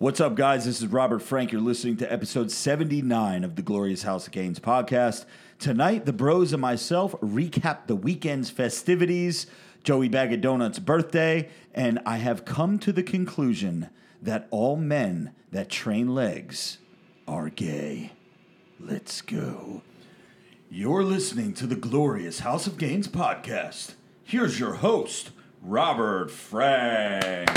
What's up, guys? This is Robert Frank. You're listening to episode 79 of the Glorious House of Gains podcast. Tonight, the bros and myself recap the weekend's festivities, Joey Bag of Donuts' birthday, and I have come to the conclusion that all men that train legs are gay. Let's go. You're listening to the Glorious House of Gains podcast. Here's your host, Robert Frank.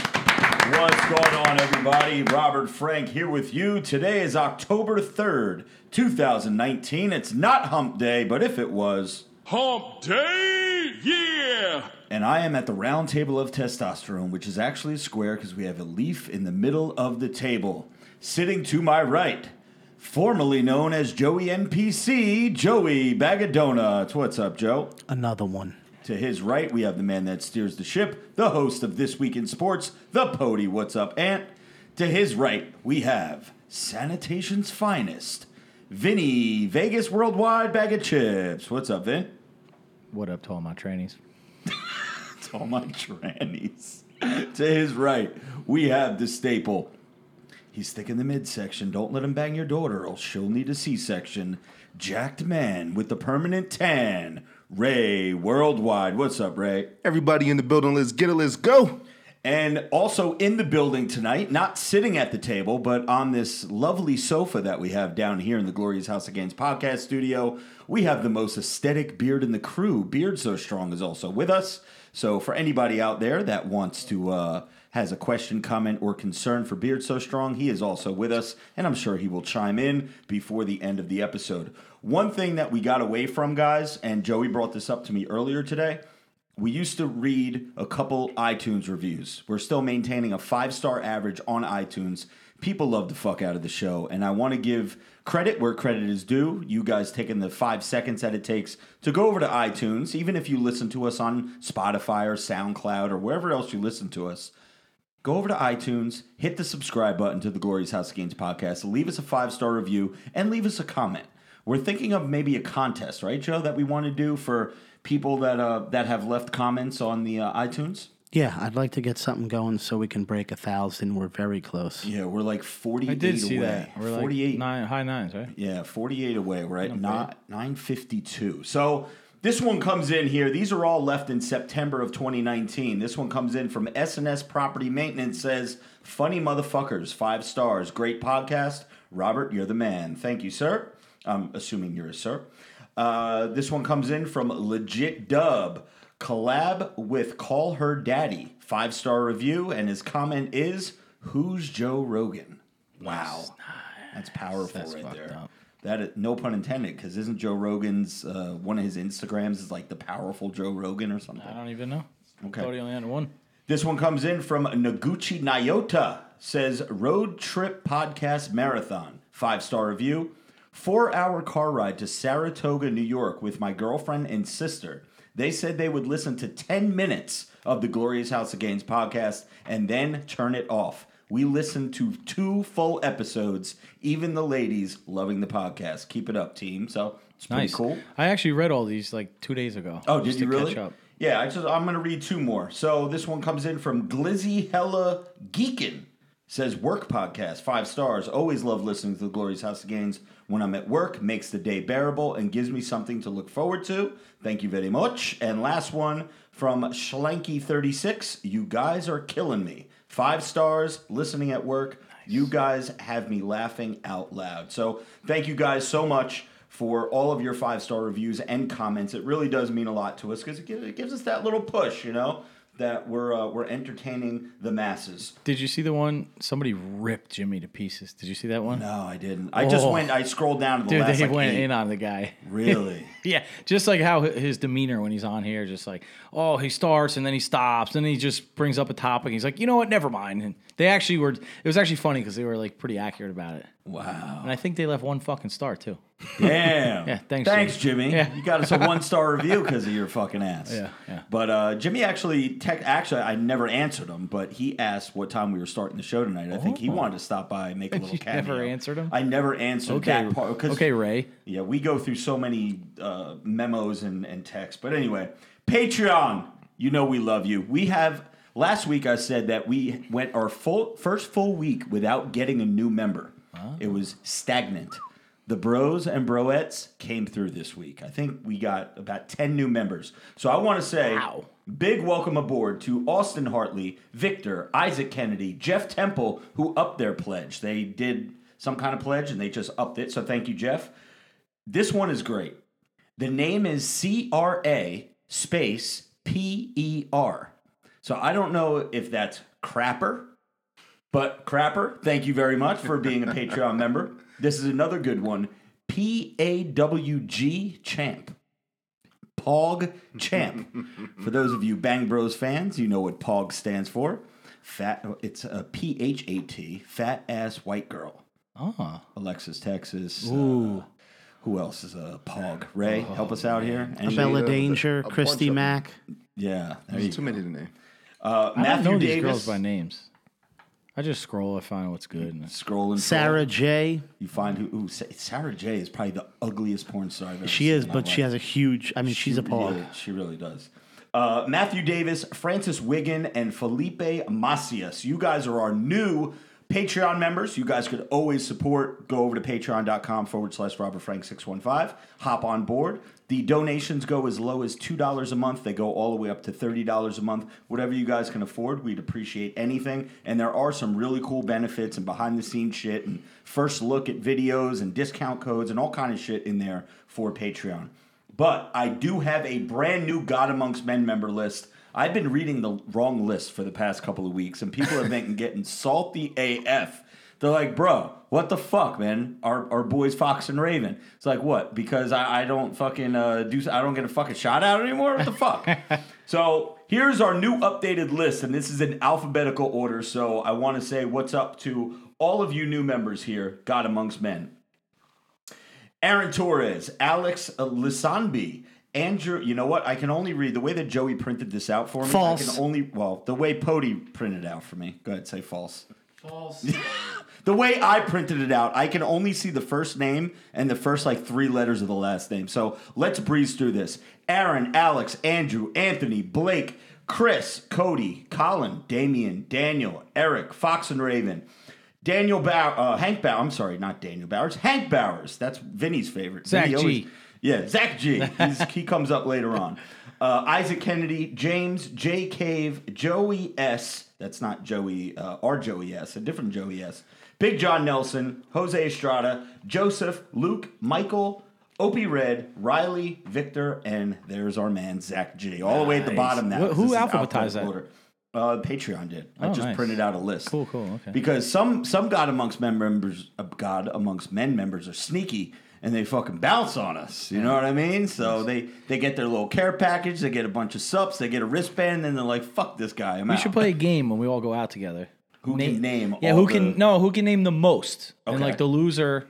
What's going on, everybody? Robert Frank here with you. Today is October 3rd, 2019. It's not hump day, but if it was, Hump Day, yeah! and I am at the round table of testosterone, which is actually a square because we have a leaf in the middle of the table. Sitting to my right, formerly known as Joey NPC, Joey Bag of Donuts. What's up, Joe? Another one. To his right, we have the man that steers the ship, the host of This Week in Sports, the Pody. What's up, Ant? To his right, we have Sanitation's finest, Vinny Vegas Worldwide Bag of Chips. What's up, Vin? What up to all my trainees? To all my trannies. to his right, we have the staple. He's thick in the midsection. Don't let him bang your daughter, or she'll need a C-section. Jacked man with the permanent tan, Ray Worldwide. What's up, Ray? Everybody in the building, let's get it, let's go. And also in the building tonight, not sitting at the table, but on this lovely sofa that we have down here in the Glorious House of Gains podcast studio, we have the most aesthetic beard in the crew. Beard So Strong is also with us. So for anybody out there that wants to, uh, has a question, comment, or concern for Beard So Strong, he is also with us, and I'm sure he will chime in before the end of the episode. One thing that we got away from, guys, and Joey brought this up to me earlier today we used to read a couple iTunes reviews. We're still maintaining a five star average on iTunes. People love the fuck out of the show, and I want to give credit where credit is due. You guys taking the five seconds that it takes to go over to iTunes, even if you listen to us on Spotify or SoundCloud or wherever else you listen to us. Go over to iTunes, hit the subscribe button to the Glorious House Gains podcast, leave us a five star review, and leave us a comment. We're thinking of maybe a contest, right, Joe, that we want to do for people that uh, that have left comments on the uh, iTunes. Yeah, I'd like to get something going so we can break a thousand. We're very close. Yeah, we're like forty-eight I did see away. that. We're like forty-eight. nine, high nines, right? Yeah, 48 away. We're at not 952. So this one comes in here. These are all left in September of 2019. This one comes in from SNS Property Maintenance says, "Funny motherfuckers, 5 stars. Great podcast. Robert, you're the man. Thank you, sir. I'm assuming you're a sir." Uh, this one comes in from Legit Dub. Collab with Call Her Daddy. Five star review, and his comment is, "Who's Joe Rogan?" Wow, that's powerful That's right fucked there. up. That is, no pun intended, because isn't Joe Rogan's uh, one of his Instagrams is like the powerful Joe Rogan or something? I don't even know. Okay. Thought he only had one. This one comes in from Noguchi Nyota. Says road trip podcast marathon. Five star review. Four hour car ride to Saratoga, New York with my girlfriend and sister. They said they would listen to 10 minutes of the Glorious House of Gains podcast and then turn it off. We listened to two full episodes, even the ladies loving the podcast. Keep it up, team. So it's pretty Nice. cool. I actually read all these like two days ago. Oh, did just you to really? Catch up. Yeah, I just I'm gonna read two more. So this one comes in from Glizzy Hella Geekin. Says work podcast five stars. Always love listening to the Glorious House of Gains when I'm at work. Makes the day bearable and gives me something to look forward to. Thank you very much. And last one from Schlanky36. You guys are killing me. Five stars. Listening at work. You guys have me laughing out loud. So thank you guys so much for all of your five star reviews and comments. It really does mean a lot to us because it gives us that little push, you know, that we're uh, we're entertaining the masses. Did you see the one? Somebody ripped Jimmy to pieces. Did you see that one? No, I didn't. I just Oh. went. I scrolled down to the Dude, last they like, went eight. in on the guy. Really? Yeah, just like how his demeanor when he's on here, just like, oh, he starts and then he stops, and then he just brings up a topic. He's like, you know what? Never mind. And they actually were. It was actually funny because they were like pretty accurate about it. Wow. And I think they left one fucking star too. Damn. Yeah, thanks, Thanks, Jimmy. Yeah. You got us a one star review because of your fucking ass. Yeah, yeah. But uh, Jimmy actually, tech, actually, I never answered him, but he asked what time we were starting the show tonight. I think he wanted to stop by and make a little Oh. You cameo. never answered him? I never answered Okay, that part. 'cause- okay, Ray. Yeah, we go through so many uh, memos and, and texts. But anyway, Patreon, you know we love you. We have Last week I said that we went our full first full week without getting a new member. It was stagnant. The bros and broettes came through this week. I think we got about 10 new members. So I want to say Wow. big welcome aboard to Austin Hartley, Victor, Isaac Kennedy, Jeff Temple, who upped their pledge. They did some kind of pledge and they just upped it. So thank you, Jeff. This one is great. The name is C R A space P E R. So I don't know if that's crapper, but crapper, thank you very much for being a Patreon member. This is another good one. P A W G champ. Pog champ. for those of you Bang Bros fans, you know what Pog stands for. Fat it's a P H A T, fat ass white girl. Oh, Alexis, Texas. uh, who else is a Pog? Ray, help us out here. Any- Bella a- Danger, a Christy of. Mack. yeah, There's too many to name. Uh, I Matthew don't know these Davis. girls by names. I just scroll. I find what's good. and- Scrolling. Sarah J. You find who? Ooh, Sa- Sarah J is probably the ugliest porn star I've ever She seen is, in my but she life. has a huge. I mean, she's a She pog. really- she really does. Uh, Matthew Davis, Francis Wigan, and Felipe Macias. You guys are our new Patreon members. You guys could always support. Go over to patreon.com forward slash Robert Frank 615. Hop on board. The donations go as low as $2 a month. They go all the way up to $30 a month. Whatever you guys can afford, we'd appreciate anything. And there are some really cool benefits and behind the scenes shit and first look at videos and discount codes and all kind of shit in there for Patreon. But I do have a brand new God Amongst Men member list. I've been reading the wrong list for the past couple of weeks, and people have been getting salty AF. They're like, bro, what the fuck, man? Our, our boys Fox and Raven. It's like, what? Because I, I don't fucking uh, do, I don't get a fucking shot out anymore? What the fuck? so here's our new updated list, and this is in alphabetical order. So I want to say what's up to all of you new members here, God Amongst Men. Aaron Torres, Alex Lisanbi, Andrew. You know what? I can only read the way that Joey printed this out for me. False. I can only well the way Pody printed it out for me. Go ahead, say false. False. The way I printed it out, I can only see the first name and the first like three letters of the last name. So let's breeze through this. Aaron, Alex, Andrew, Anthony, Blake, Chris, Cody, Colin, Damian, Daniel, Eric, Fox and Raven. Daniel Bauer, uh, Hank Bauer. I'm sorry, not Daniel Bowers. Hank Bowers. That's Vinny's favorite. Zach Vinny always- G. yeah, Zach G. He comes up later on. Uh, Isaac Kennedy, James, J. Cave, Joey S. That's not Joey, uh, our Joey S. A different Joey S. Big John Nelson, Jose Estrada, Joseph, Luke, Michael, Opie Red, Riley, Victor, and there's our man Zach G. All the way at the Nice. bottom now. Wh- 'cause who this is alphabetized alphabetical that? order. Uh, Patreon did. I Oh, just nice. printed out a list. Cool, cool, okay. Because some some God amongst men members, uh, God amongst men members are sneaky and they fucking bounce on us. You know what I mean? So they they get their little care package, they get a bunch of subs, they get a wristband, and then they're like, "Fuck this guy." I'm We out. should play a game when we all go out together. Who can name Yeah, all who can the- no? Who can name the most? And like the loser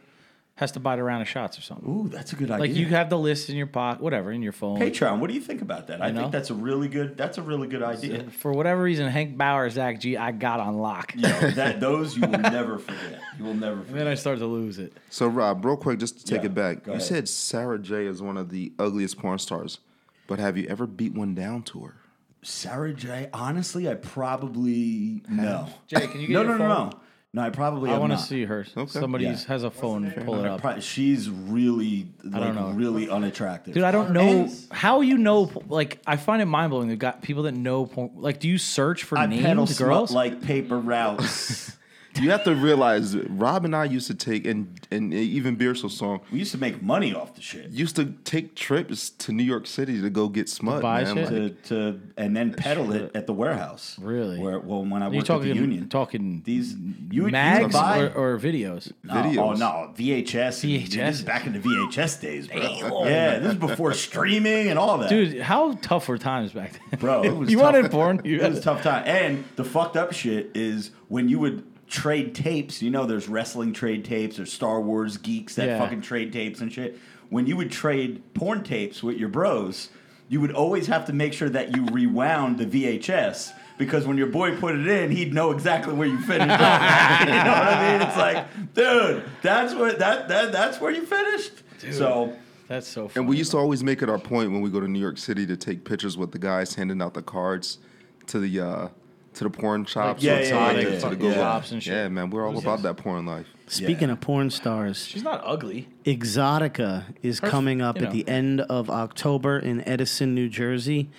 has to buy a round of shots or something. Ooh, that's a good idea. Like you have the list in your pocket, whatever, in your phone. Patreon. What do you think about that? I, know. think that's a really good. That's a really good uh, idea. For whatever reason, Hank Bauer, Zach G, I got on lock. Yo, that those you will never forget. You will never Forget. And then. I started to lose it. So Rob, real quick, just to take Yeah, it back, you said Sarah J is one of the ugliest porn stars, but have you ever beat one down to her? Sarah J. Honestly, I probably no. Jay, can you get no, your no, no, phone? no, no. I probably. I want to see her. Somebody Yeah. has a phone. Pull it up. pro- she's really, like, don't know. really unattractive. Dude, I don't know And how you know. Like, I find it mind blowing. They've got people that know. Porn. Like, do you search for I pedal named smut girls? like paper routes. You have to realize, Rob and I used to take, and and even Beard So Strong we used to make money off the shit. used to take trips to New York City to go get smut. buy man. shit? Like, To, to and then pedal it at the warehouse. Really? Where well when I Are you worked at the talking union. talking These you would, mags you would buy or, or videos? No, oh, Videos. Oh no, VHS. and- VHS. This is back in the VHS days, bro. Yeah, this is before streaming and all that. Dude, how tough were times back then? Bro, it was you tough. wanted porn? You it was a tough time. And the fucked up shit is when you would trade tapes, you know, there's wrestling trade tapes or Star Wars geeks that Yeah. fucking trade tapes and shit. When you would trade porn tapes with your bros, you would always have to make sure that you rewound the VHS. Because when your boy put it in, he'd know exactly where you finished. you know what I mean? It's like, dude, that's where that, that that's where you finished. So That's so funny. and we used to always make it our point when we go to New York City to take pictures with the guys handing out the cards to the uh, to the porn shops, yeah, to, yeah, the- yeah, to yeah, the yeah. Google. Shops and shit. Yeah, man, we're all about that porn life. Speaking Yeah. of porn stars, She's not ugly. Exxxotica is Her- coming up you at know. the end of October in Edison, New Jersey.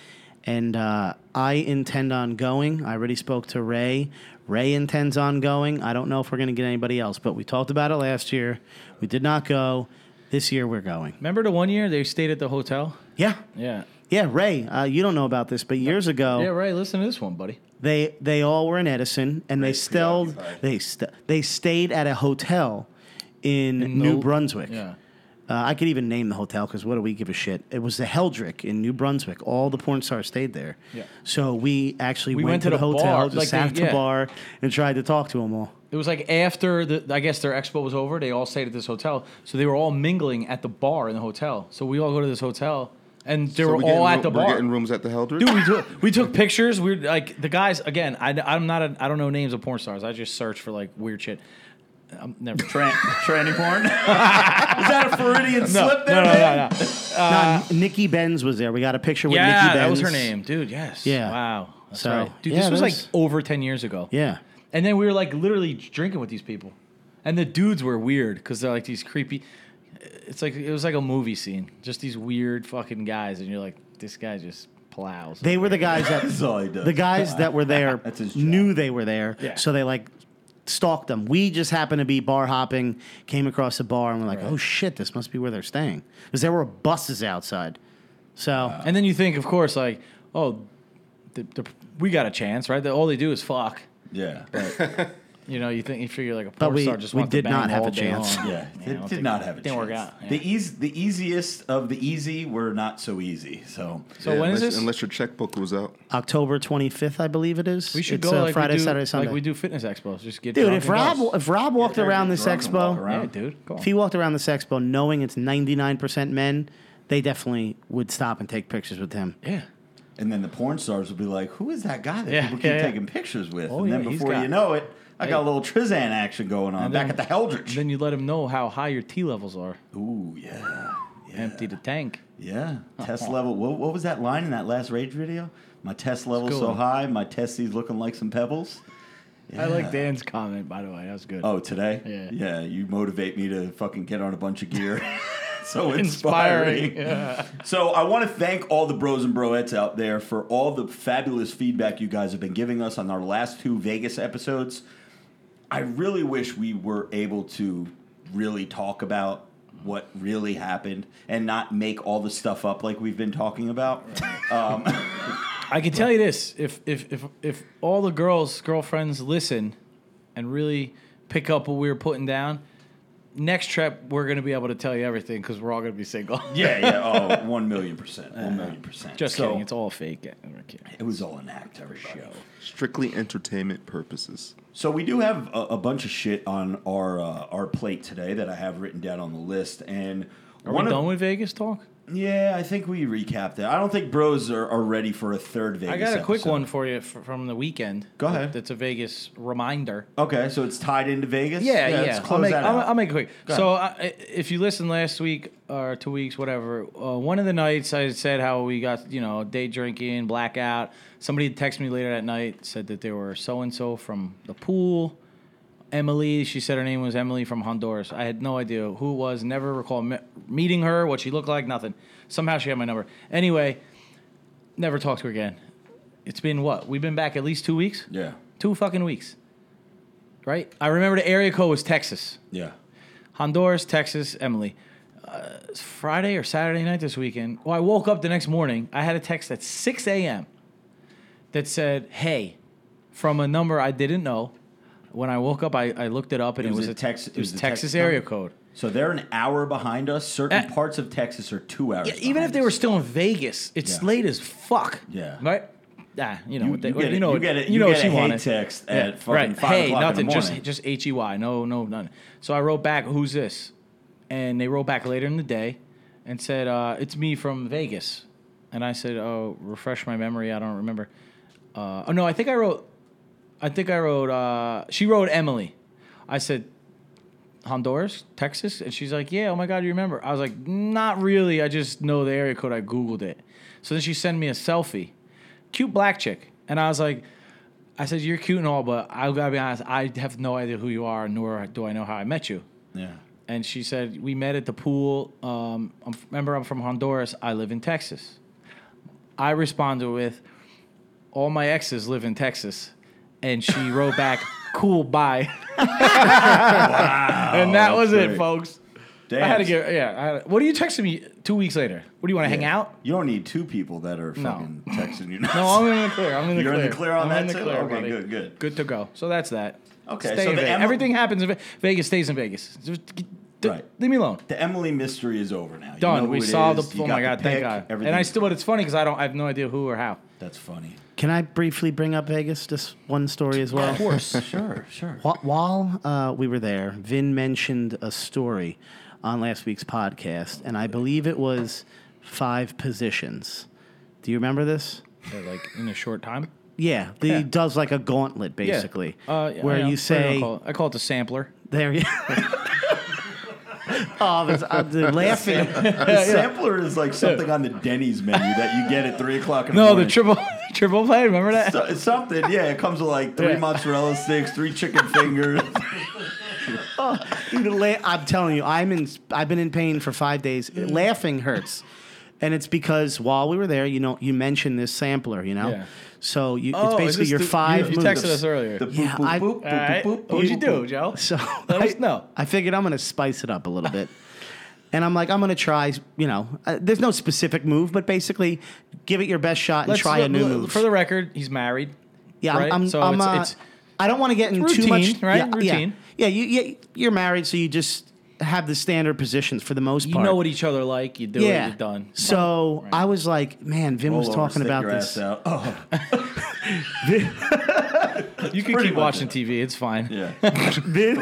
And uh, I intend on going. I already spoke to Ray. Ray intends on going. I don't know if we're going to get anybody else, but we talked about it last year. We did not go. This year we're going. Remember the one year they stayed at the hotel? Yeah. Yeah. Yeah, Ray, uh, you don't know about this, but years ago, Yeah, Ray, Listen to this one, buddy. They they all were in Edison, and they still they st- they stayed at a hotel in, New the- Brunswick. Yeah. Uh, I could even name the hotel because what do we give a shit? It was the Heldrich in New Brunswick. All the porn stars stayed there. Yeah. So we actually We went, went to the, the hotel, bar, just like sat they- at the yeah. bar, and tried to talk to them all. It was like after the, I guess their expo was over. They all stayed at this hotel, so they were all mingling at the bar in the hotel. So we all go to this hotel, and they So were we getting all at room- the We're getting rooms at the Heldrich. Dude, we took we took pictures. We were like the guys again. I, I'm not a I don't know names of porn stars. I just search for like weird shit. I'm never. Tran- tranny porn? Is that a Freudian no, slip no, there, no, man? no, no. Nah, uh, Nikki Benz was there. We got a picture with Nikki Yeah, Benz. that was her name, dude. Yes. Yeah. Wow. That's So, right. Dude, yeah, this was that like over ten years ago. Yeah. And then we were like literally drinking with these people, and the dudes were weird because they're like these creepy. It's like it was like a movie scene, just these weird fucking guys, and you're like, this guy just plows. They were the guys that That's all he does. the guys that were there That's his job. knew they were there, Yeah. so they like stalked them. We just happened to be bar hopping, came across the bar, and we're like, "Oh shit, this must be where they're staying," because there were buses outside. So and then you think, of course, like, oh, the, the, we got a chance, right? That all they do is fuck. Yeah. You know, you think you figure like a porn we- star just we wants to did bang not have all a day chance. long. Yeah, it did not have a didn't chance. work out. yeah. The eas the easiest of the easy were not so easy. So So Yeah, when is unless, this? Unless your checkbook was out. October twenty fifth, I believe it is. we should It's, go uh, like Friday, we do, Saturday, Sunday. like we do fitness expos. Just get Dude, drunk if and Rob go. if Rob walked Yeah, around get this drunk and walk expo, around. yeah, dude, go if he walked around this expo knowing it's ninety nine percent men, they definitely would stop and take pictures with him. yeah. and then the porn stars would be like, "Who is that guy that Yeah, people keep yeah, yeah. taking pictures with?" Oh, and then yeah, he's before got- you know it, I got a little Trizan action going on back then- at the Heldrich. Then you let him know how high your T levels are. Ooh, yeah, yeah, Empty the tank. yeah. Test level. What, what was that line in that last rage video? My test level's so high, my testes looking like some pebbles. I like Dan's comment, by the way. That was good. Oh, today? Yeah. Yeah, you motivate me to fucking get on a bunch of gear. so Inspiring. inspiring. Yeah. So I want to thank all the bros and broettes out there for all the fabulous feedback you guys have been giving us on our last two Vegas episodes. I really wish we were able to really talk about what really happened and not make all the stuff up like we've been talking about. Um, I can tell you this: if if if if all the girls' girlfriends listen and really pick up what we were putting down, next trip we're gonna be able to tell you everything because we're all gonna be single. yeah, yeah. Oh, one million percent. One million percent. Just So, kidding. It's all fake. Yeah, we're kidding. It was all an act, Every show. Strictly entertainment purposes. So we do have a, a bunch of shit on our uh, our plate today that I have written down on the list, and Are one we of- done with Vegas talk? Yeah, I think we recapped it. I don't think bros are, are ready for a third Vegas. I got a quick one for you f- from the weekend. Go ahead. That's a Vegas reminder. Okay, so it's tied into Vegas. Yeah, yeah. let's I'll, make, that I'll. I'll make it quick. Go So, I, if you listened last week or two weeks, whatever, uh, one of the nights I said how we got, you know, day drinking, blackout. Somebody texted me later that night, said that they were so and so from the pool. Emily, she said her name was Emily from Honduras. I had no idea who it was, never recall me- meeting her, what she looked like, nothing. Somehow she had my number. Anyway, never talked to her again. It's been what? We've been back at least two weeks? yeah, Two fucking weeks. Right? I remember the area code was Texas. yeah. Honduras, Texas, Emily. Uh, Friday or Saturday night this weekend. Well, I woke up the next morning. I had a text at 6 a.m. that said, hey, from a number I didn't know. When I woke up, I, I looked it up and It was a a Tex- It was a Texas, Texas area code. So they're an hour behind us. Certain Uh, parts of Texas are two hours. Yeah, even if they were still in Vegas, it's Yeah. late as fuck. Yeah. Right? Ah, you know You, what they, you get you know you get it. You, know get what she hate wanted. text at fucking right. five hey, o'clock nothing. in the morning. Just just H E Y. No, no, none. So I wrote back, "Who's this?" And they wrote back later in the day, and said, uh, "It's me from Vegas." And I said, "Oh, refresh my memory. I don't remember." Uh, oh no, I think I wrote. I think I wrote. Uh, she wrote Emily. I said, Honduras, Texas, and she's like, "Yeah, oh my god, you remember?" I was like, "Not really. I just know the area code. I googled it." So then she sent me a selfie, cute black chick, and I was like, I said, "You're cute and all, but I gotta be honest. I have no idea who you are, nor do I know how I met you." Yeah. And she said, "We met at the pool. Um, I'm, remember, I'm from Honduras. I live in Texas." I responded with, "All my exes live in Texas," and she wrote back, "Cool, bye." and that was it, great. folks. Damn. I had to get yeah. I had, what are you texting me two weeks later? What do you want to hang out? You don't need two people that are No. fucking texting you. No, I'm in the clear. I'm in the You're in clear. the clear on I'm that in the too? clear, Okay, buddy. good, good. Good to go. So that's that. Okay, Stay so in the Vegas. Emma- Everything happens in Ve- Vegas. Stays in Vegas. Just g- d- Right. Leave me alone. The Emily mystery is over now. You Done. know who we it solved is. the. You Oh got my god! the Thank God. everything. And I still, but it's funny because I don't. I have no idea who or how. That's funny. Can I briefly bring up Vegas? Just one story as well. Of course. Sure, sure. Wh- While uh, we were there, Vin mentioned a story on last week's podcast, and I believe it was five positions. Do you remember this? Yeah, like in a short time. Yeah, he Yeah. does like a gauntlet Yeah. basically, Uh, yeah, where yeah. you What do I say call it? I call it the sampler. there. You oh, it's, uh, the laughing. The sampler is like something on the Denny's menu that you get at three o'clock in the No, morning. the triple triple play. Remember that? So- it's something, yeah. It comes with like three Yeah. mozzarella sticks, three chicken fingers. Dude, la- I'm telling you, I'm in. I've been in pain for five days. Laughing hurts, and it's because while we were there, you know, you mentioned this sampler, you know. Yeah. So you, Oh, it's is basically this your the- five you, you moves. texted us earlier. The boop, Yeah, boop, I- boop, boop, All right. boop, boop, What'd you do, boop. Joe? So Let I, us know. I figured I'm going to spice it up a little bit. And I'm like, I'm going to try, you know, uh, there's no specific move, but basically give it your best shot and Let's- try a new move. For the record, he's married. yeah, right? I'm, I'm, So I'm, it's- uh, it's- I don't want to get into too much. right? Yeah, yeah. Routine. Yeah, you, you, you're married, so you just have the standard positions for the most part. You part. know what each other like. You do yeah. it. You're done. So I was like, man, Vin was Roll over, talking stick about your this. ass out. Oh, You can pretty keep much watching TV. It's fine. yeah. Vin.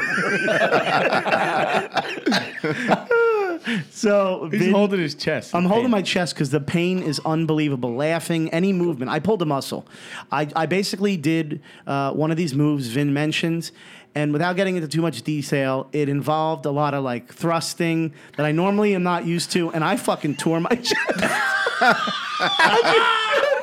so He's Vin- holding his chest. I'm holding pain. my chest because the pain is unbelievable. Laughing, any movement. I pulled a muscle. I, I basically did uh, one of these moves Vin mentions, and without getting into too much detail, it involved a lot of like thrusting that I normally am not used to, and I fucking tore my chest.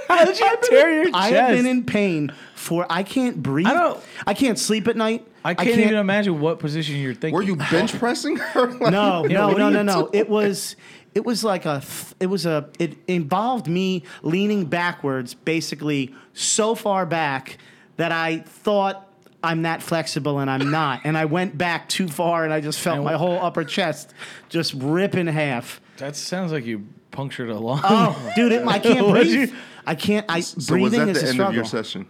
How did you tear your chest? I have been in pain for I can't breathe. I don't- I can't sleep at night. I can't, even imagine what position you're thinking. Were you bench pressing her? Like, No, Yeah, no, no, no, no. doing? It was, it was like a, th- it was a, it involved me leaning backwards, basically so far back that I thought I'm that flexible and I'm not, and I went back too far and I just felt And my whole upper chest just rip in half. That sounds like you punctured a lung. Oh, dude, it, I can't breathe. you- I can't. I So was breathing that is the a end struggle. of your session?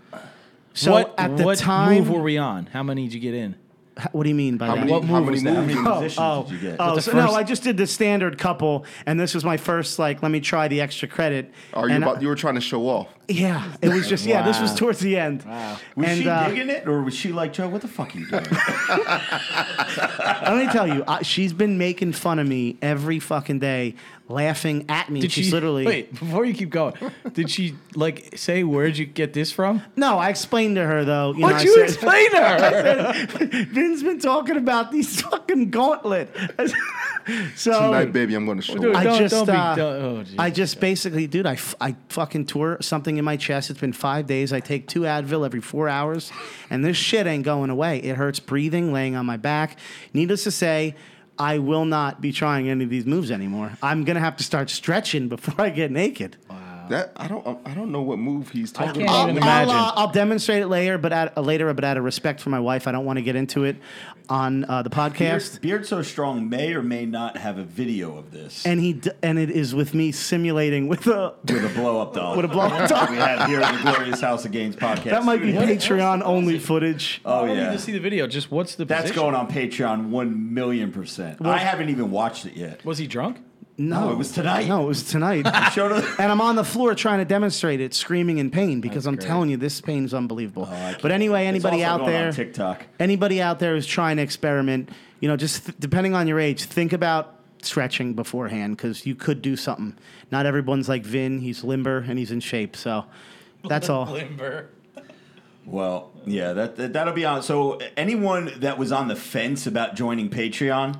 So what at the what time, move were we on? How many did you get in? What do you mean by How that? many, What how move many was that? How many you- positions Oh, did you get? oh the so no, I just did the standard couple, and this was my first. Like, let me try the extra credit. Are you And I- You were trying to show off. Yeah, it was just yeah. This was towards the end. Wow. Was and, she uh, digging it, or was she like, Joe, what the fuck are you doing? Let me tell you, I, she's been making fun of me every fucking day, laughing at me. Did she's she literally wait before you keep going? Did she like say where'd you get this from? No, I explained to her though. You know, What'd I you said- explain to her? said, Vin's been talking about these fucking gauntlet. so Tonight, baby, I'm going to show Dude. I Don't- just, don't be- uh, don't- oh, geez. I just basically, dude, I, f- I fucking tore something in my chest. It's been five days. I take two Advil every four hours, and this shit ain't going away. It hurts breathing, laying on my back. Needless to say, I will not be trying any of these moves anymore. I'm gonna have to start stretching before I get naked. That I don't. I don't know what move he's talking can't about. even I'll, imagine. uh, I'll demonstrate it later, but at, uh, later, but out of respect for my wife, I don't want to get into it on uh, the podcast. Beard So Strong may or may not have a video of this And he d- and it is with me simulating with a with a blow up doll. with a blow-up doll. we have here at the Glorious House of Gains podcast. That might be studio. Patreon only footage. Oh I yeah, need to see the video. Just what's the that's position? going on Patreon one million percent. I haven't even watched it yet. Was he drunk? No, oh, it was tonight. No, it was tonight. And I'm on the floor trying to demonstrate it, screaming in pain because I'm great. telling you, this pain is unbelievable. Oh, but anyway, It's anybody also out going on there, TikTok. anybody out there who's trying to experiment, you know, just th- depending on your age, think about stretching beforehand because you could do something. Not everyone's like Vin; he's limber and he's in shape. So that's all. Limber. Well, yeah, that, that that'll be on. So anyone that was on the fence about joining Patreon,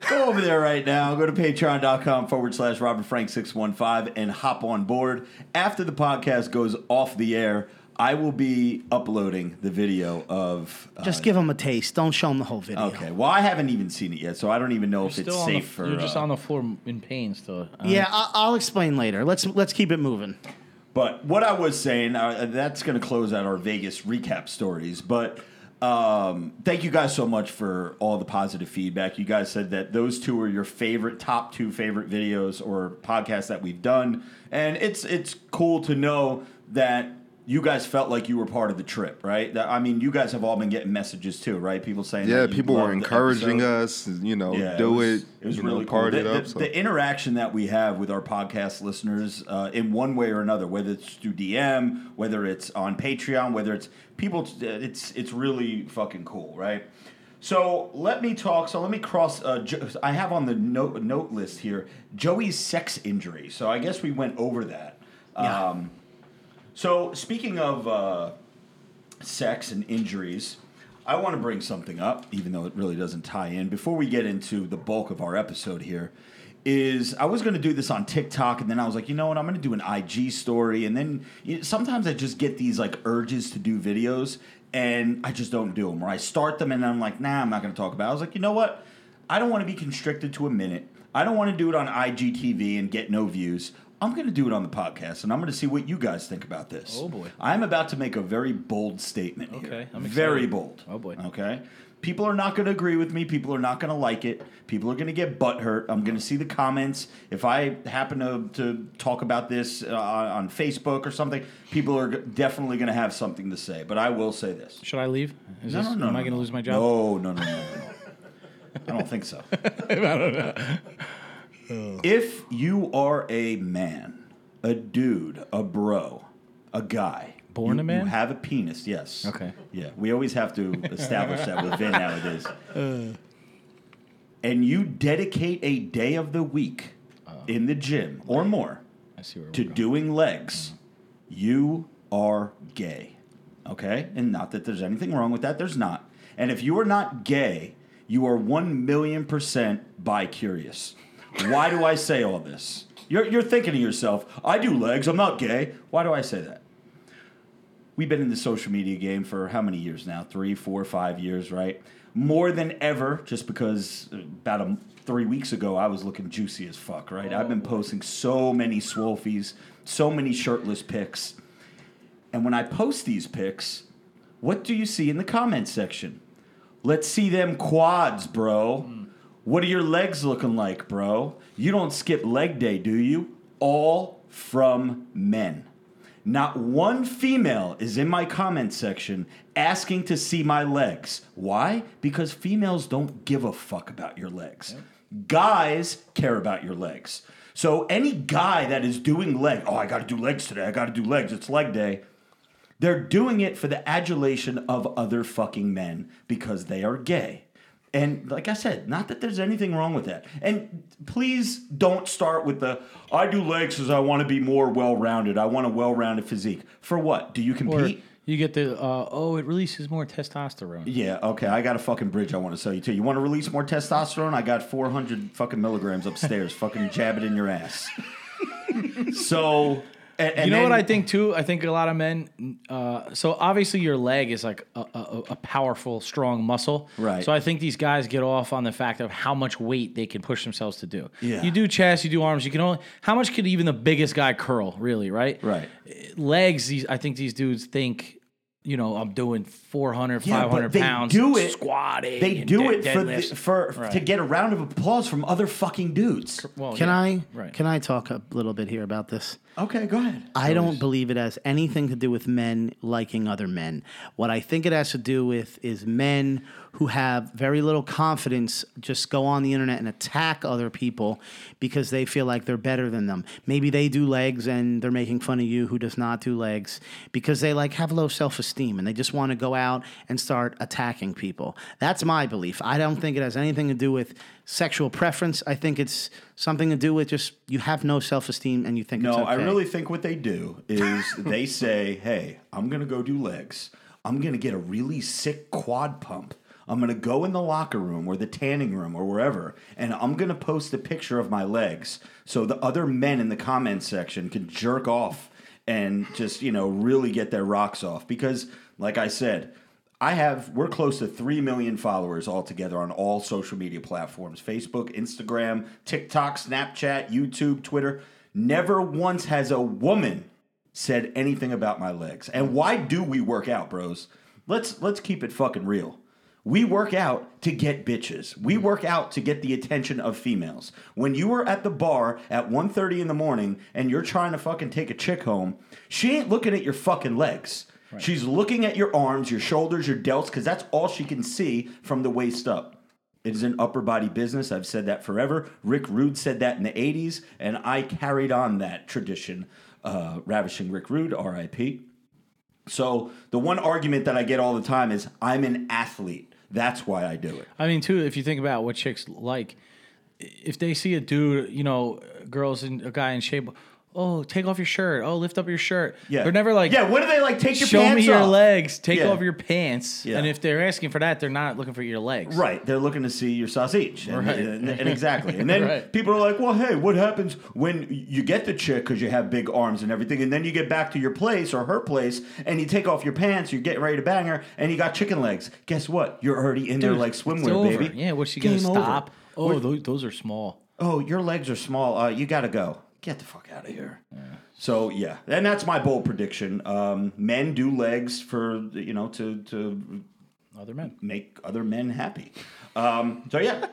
go over there right now. Go to patreon.com forward slash Robert Frank six one five and hop on board. After the podcast goes off the air, I will be uploading the video of. Uh, Just give them a taste. Don't show them the whole video. okay. Well, I haven't even seen it yet, so I don't even know if it's Still safe for. you're just uh, on the floor in pain still. Uh, Yeah, I- I'll explain later. Let's let's keep it moving. But what I was saying, uh, that's going to close out our Vegas recap stories. But um, thank you guys so much for all the positive feedback. You guys said that those two are your favorite, top two favorite videos or podcasts that we've done, and it's it's cool to know that you guys felt like you were part of the trip, right? That, I mean, you guys have all been getting messages too, right? People saying, Yeah, that people were encouraging us. You know, Yeah, do was, it. It was you really know, cool. party The, it up. the- so. the interaction that we have with our podcast listeners, uh, in one way or another, whether it's through DM, whether it's on Patreon, whether it's people, it's it's really fucking cool, right? So let me talk. So let me cross. Uh, Jo- I have on the note note list here Joey's sex injury. So I guess we went over that. Yeah. Um, so speaking of uh, sex and injuries, I want to bring something up, even though it really doesn't tie in. Before we get into the bulk of our episode here, is I was going to do this on TikTok, and then I was like, you know what, I'm going to do an IG story, and then you know, sometimes I just get these like urges to do videos, and I just don't do them, or I start them, and I'm like, nah, I'm not going to talk about. it. I was like, you know what, I don't want to be constricted to a minute. I don't want to do it on IGTV and get no views. I'm going to do it on the podcast, and I'm going to see what you guys think about this. Oh, boy. I'm about to make a very bold statement here. Okay, I'm very bold. Oh, boy. Okay. People are not going to agree with me. People are not going to like it. People are going to get butthurt. I'm going to see the comments. If I happen to, to talk about this uh, on Facebook or something, people are definitely going to have something to say. But I will say this. Should I leave? Is No, this, no, no, am no, I going to no. lose my job? No, no, no, no, no. no. I don't think so. Hmm. If you are a man, a dude, a bro, a guy, Born you- a man? you have a penis. Yes. Okay. Yeah, we always have to establish that with Vin nowadays. Uh. and you dedicate a day of the week uh. in the gym or more I see where to doing legs, mm-hmm. you are gay. Okay? And not that there's anything wrong with that, there's not. And if you are not gay, you are 1 million percent bi curious. Why do I say all this? You're, you're thinking to yourself, I do legs, I'm not gay. Why do I say that? We've been in the social media game for how many years now? Three, four, five years, right? More than ever, just because uh, about a, three weeks ago I was looking juicy as fuck, right? I've been oh. posting so many swolfies, so many shirtless pics. And when I post these pics, what do you see in the comment section? Let's see them quads, bro. What are your legs looking like, bro? You don't skip leg day, do you? All from men. Not one female is in my comment section asking to see my legs. Why? Because females don't give a fuck about your legs. Guys care about your legs. So any guy that is doing leg, oh, I got to do legs today. I got to do legs. It's leg day. They're doing it for the adulation of other fucking men because they are gay. And like I said, not that there's anything wrong with that. And please don't start with the I do legs because I want to be more well rounded. I want a well rounded physique. For what? Do you Or compete? you get the, uh, oh, it releases more testosterone. yeah, okay. I got a fucking bridge I want to sell you too. You want to release more testosterone? I got 400 fucking milligrams upstairs. fucking jab it in your ass. so, and, and you know what I think too? I think a lot of men. Uh, so obviously, your leg is like a, a, a powerful, strong muscle. Right. So I think these guys get off on the fact of how much weight they can push themselves to do. Yeah. You do chest, you do arms. You can only how much could even the biggest guy curl? Really, right? Right. Legs. These I think these dudes think. You know, I'm doing 400, Yeah, 500 they pounds do it- squatting. They do dead- it for the, for Right. to get a round of applause from other fucking dudes. Well, Can yeah, I Right. can I talk a little bit here about this? Okay, go ahead. I don't believe it has anything to do with men liking other men. What I think it has to do with is men who have very little confidence just go on the internet and attack other people because they feel like they're better than them. Maybe they do legs and they're making fun of you who does not do legs because they like have low self-esteem and they just want to go out and start attacking people. That's my belief. I don't think it has anything to do with sexual preference. I think it's something to do with just you have no self-esteem and you think No, it's okay. I really think what they do is they say, "Hey, I'm gonna go do legs. I'm gonna get a really sick quad pump. I'm gonna go in the locker room or the tanning room or wherever, and I'm gonna post a picture of my legs so the other men in the comment section can jerk off." and just you know really get their rocks off. Because like i said i have we're close to 3 million followers altogether on all social media platforms. Facebook instagram tiktok snapchat youtube twitter. Never once has a woman said anything about my legs. And why do we work out bros? Let's let's keep it fucking real we work out to get bitches. We work out to get the attention of females. When you are at the bar at 1.30 in the morning and you're trying to fucking take a chick home, she ain't looking at your fucking legs. She's looking at your arms, your shoulders, your delts, because that's all she can see from the waist up. It is an upper body business. I've said that forever. Rick Rude said that in the 80s, and I carried on that tradition. Uh, ravishing Rick Rude, RIP. So the one argument that I get all the time is I'm an athlete. That's why I do it. I mean, too, if you think about what chicks like, if they see a dude, you know, girls and a guy in shape, oh, take off your shirt. Oh, lift up your shirt. Yeah. They're never like, yeah. What do they like? Take your show pants me your off. legs. Take Yeah. off your pants. Yeah. And if they're asking for that, they're not looking for your legs. Right, they're looking to see your sausage, and, Right. and- and exactly. And then Right. people are like, "Well, hey, what happens when you get the chick because you have big arms and everything, and then you get back to your place or her place, and you take off your pants, you're getting ready to bang her, and you got chicken legs? Guess what? You're already in there Dude, like it's swimwear, over. baby. Yeah, what's she going to Game over. stop? Oh, those, those are small. oh, your legs are small. Uh, you got to go. Get the fuck out of here. So yeah, and that's my bold prediction. Um, men do legs for you know to to Other men. make other men happy. Um, so yeah,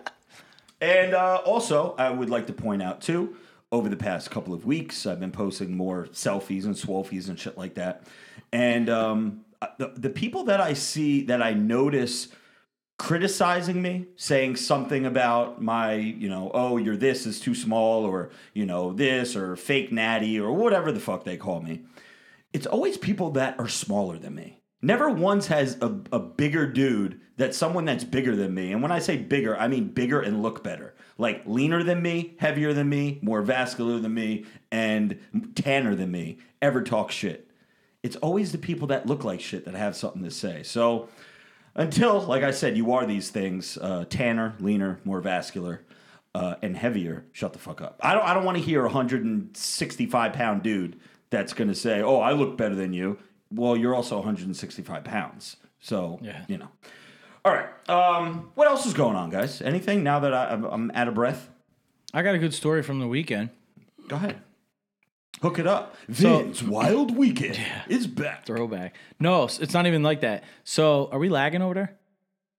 and uh, also I would like to point out too. Over the past couple of weeks, I've been posting more selfies and swolfies and shit like that. And um, the, the people that I see that I notice criticizing me, saying something about my, you know, oh, you're this is too small, or, you know, this, or fake natty, or whatever the fuck they call me. It's always people that are smaller than me. Never once has a, a bigger dude that's someone that's bigger than me. And when I say bigger, I mean bigger and look better. Like leaner than me, heavier than me, more vascular than me, and tanner than me ever talk shit. It's always the people that look like shit that have something to say. So until, like I said, you are these things uh, tanner, leaner, more vascular, uh, and heavier, shut the fuck up. I don't, I don't want to hear a 165 pound dude that's going to say, oh, I look better than you. Well, you're also 165 pounds. So, Yeah. you know. All right. Um, what else is going on, guys? Anything now that I, I'm out of breath? I got a good story from the weekend. Go ahead. Hook it up. So- Vince Wild Weekend is back. Throwback. No, s- it's not even like that. So, are we lagging over there?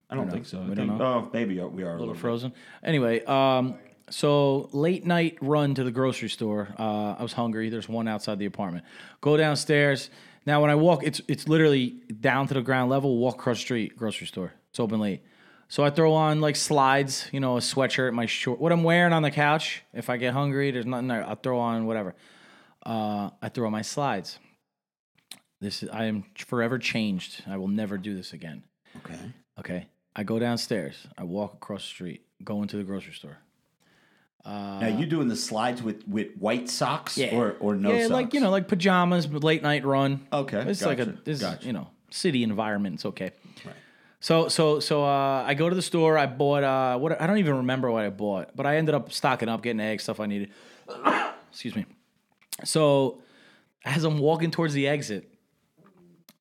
I don't think so. I We don't know. Oh, maybe we are a A little bit. frozen. Anyway, um, so late night run to the grocery store. Uh, I was hungry. There's one outside the apartment. Go downstairs. Now, when I walk, it's it's literally down to the ground level. Walk across the street, grocery store. It's open late. So I throw on like slides, you know, a sweatshirt, my short, what I'm wearing on the couch. If I get hungry, there's nothing there. I'll throw on whatever. Uh, I throw my slides. This is, I am forever changed. I will never do this again. Okay. Okay. I go downstairs. I walk across the street, go into the grocery store. Now you doing the slides with, with white socks Yeah. or or no yeah, socks? like you know, like pajamas, late night run. Okay, it's like a gotcha, this is, gotcha. you know city environment. It's okay. Right. So so so uh, I go to the store. I bought uh, what I don't even remember what I bought, but I ended up stocking up, getting eggs, stuff I needed. Excuse me. So as I'm walking towards the exit,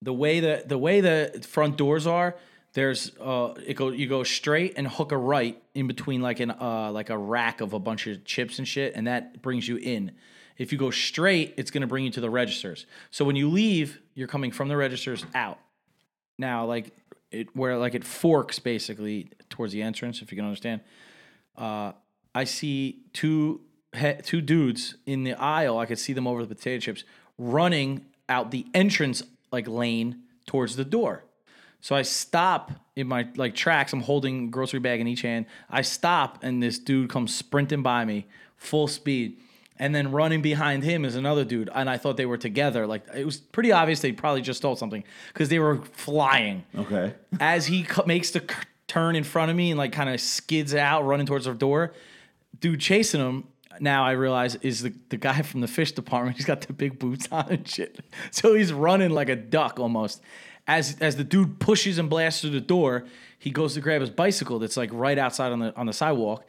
the way the the way the front doors are, there's uh it go you go straight and hook a right in between like an uh like a rack of a bunch of chips and shit, and that brings you in. If you go straight, it's gonna bring you to the registers. So when you leave, you're coming from the registers out. Now, like it where like it forks basically towards the entrance, if you can understand. Uh, I see two two dudes in the aisle. I could see them over the potato chips running out the entrance like lane towards the door. So I stop in my like tracks. I'm holding grocery bag in each hand. I stop and this dude comes sprinting by me, full speed. And then running behind him is another dude, and I thought they were together. Like it was pretty obvious they probably just stole something because they were flying Okay. as he cu- makes the c- turn in front of me and like kind of skids out running towards the door dude chasing him now i realize is the, the guy from the fish department he's got the big boots on and shit so he's running like a duck almost as as the dude pushes and blasts through the door he goes to grab his bicycle that's like right outside on the on the sidewalk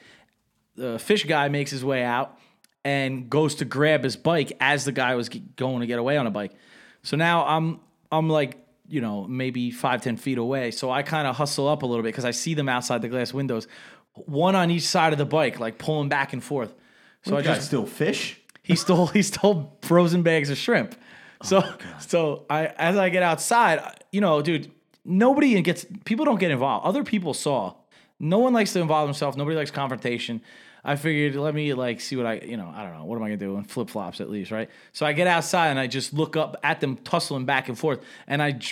the fish guy makes his way out and goes to grab his bike as the guy was going to get away on a bike. So now I'm I'm like you know maybe five ten feet away. So I kind of hustle up a little bit because I see them outside the glass windows, one on each side of the bike, like pulling back and forth. So I just still fish. he stole he stole frozen bags of shrimp. Oh so so I as I get outside, you know, dude, nobody gets people don't get involved. Other people saw. No one likes to involve themselves. Nobody likes confrontation. I figured let me like see what I you know I don't know what am I gonna do in flip flops at least right. So I get outside and I just look up at them tussling back and forth and I.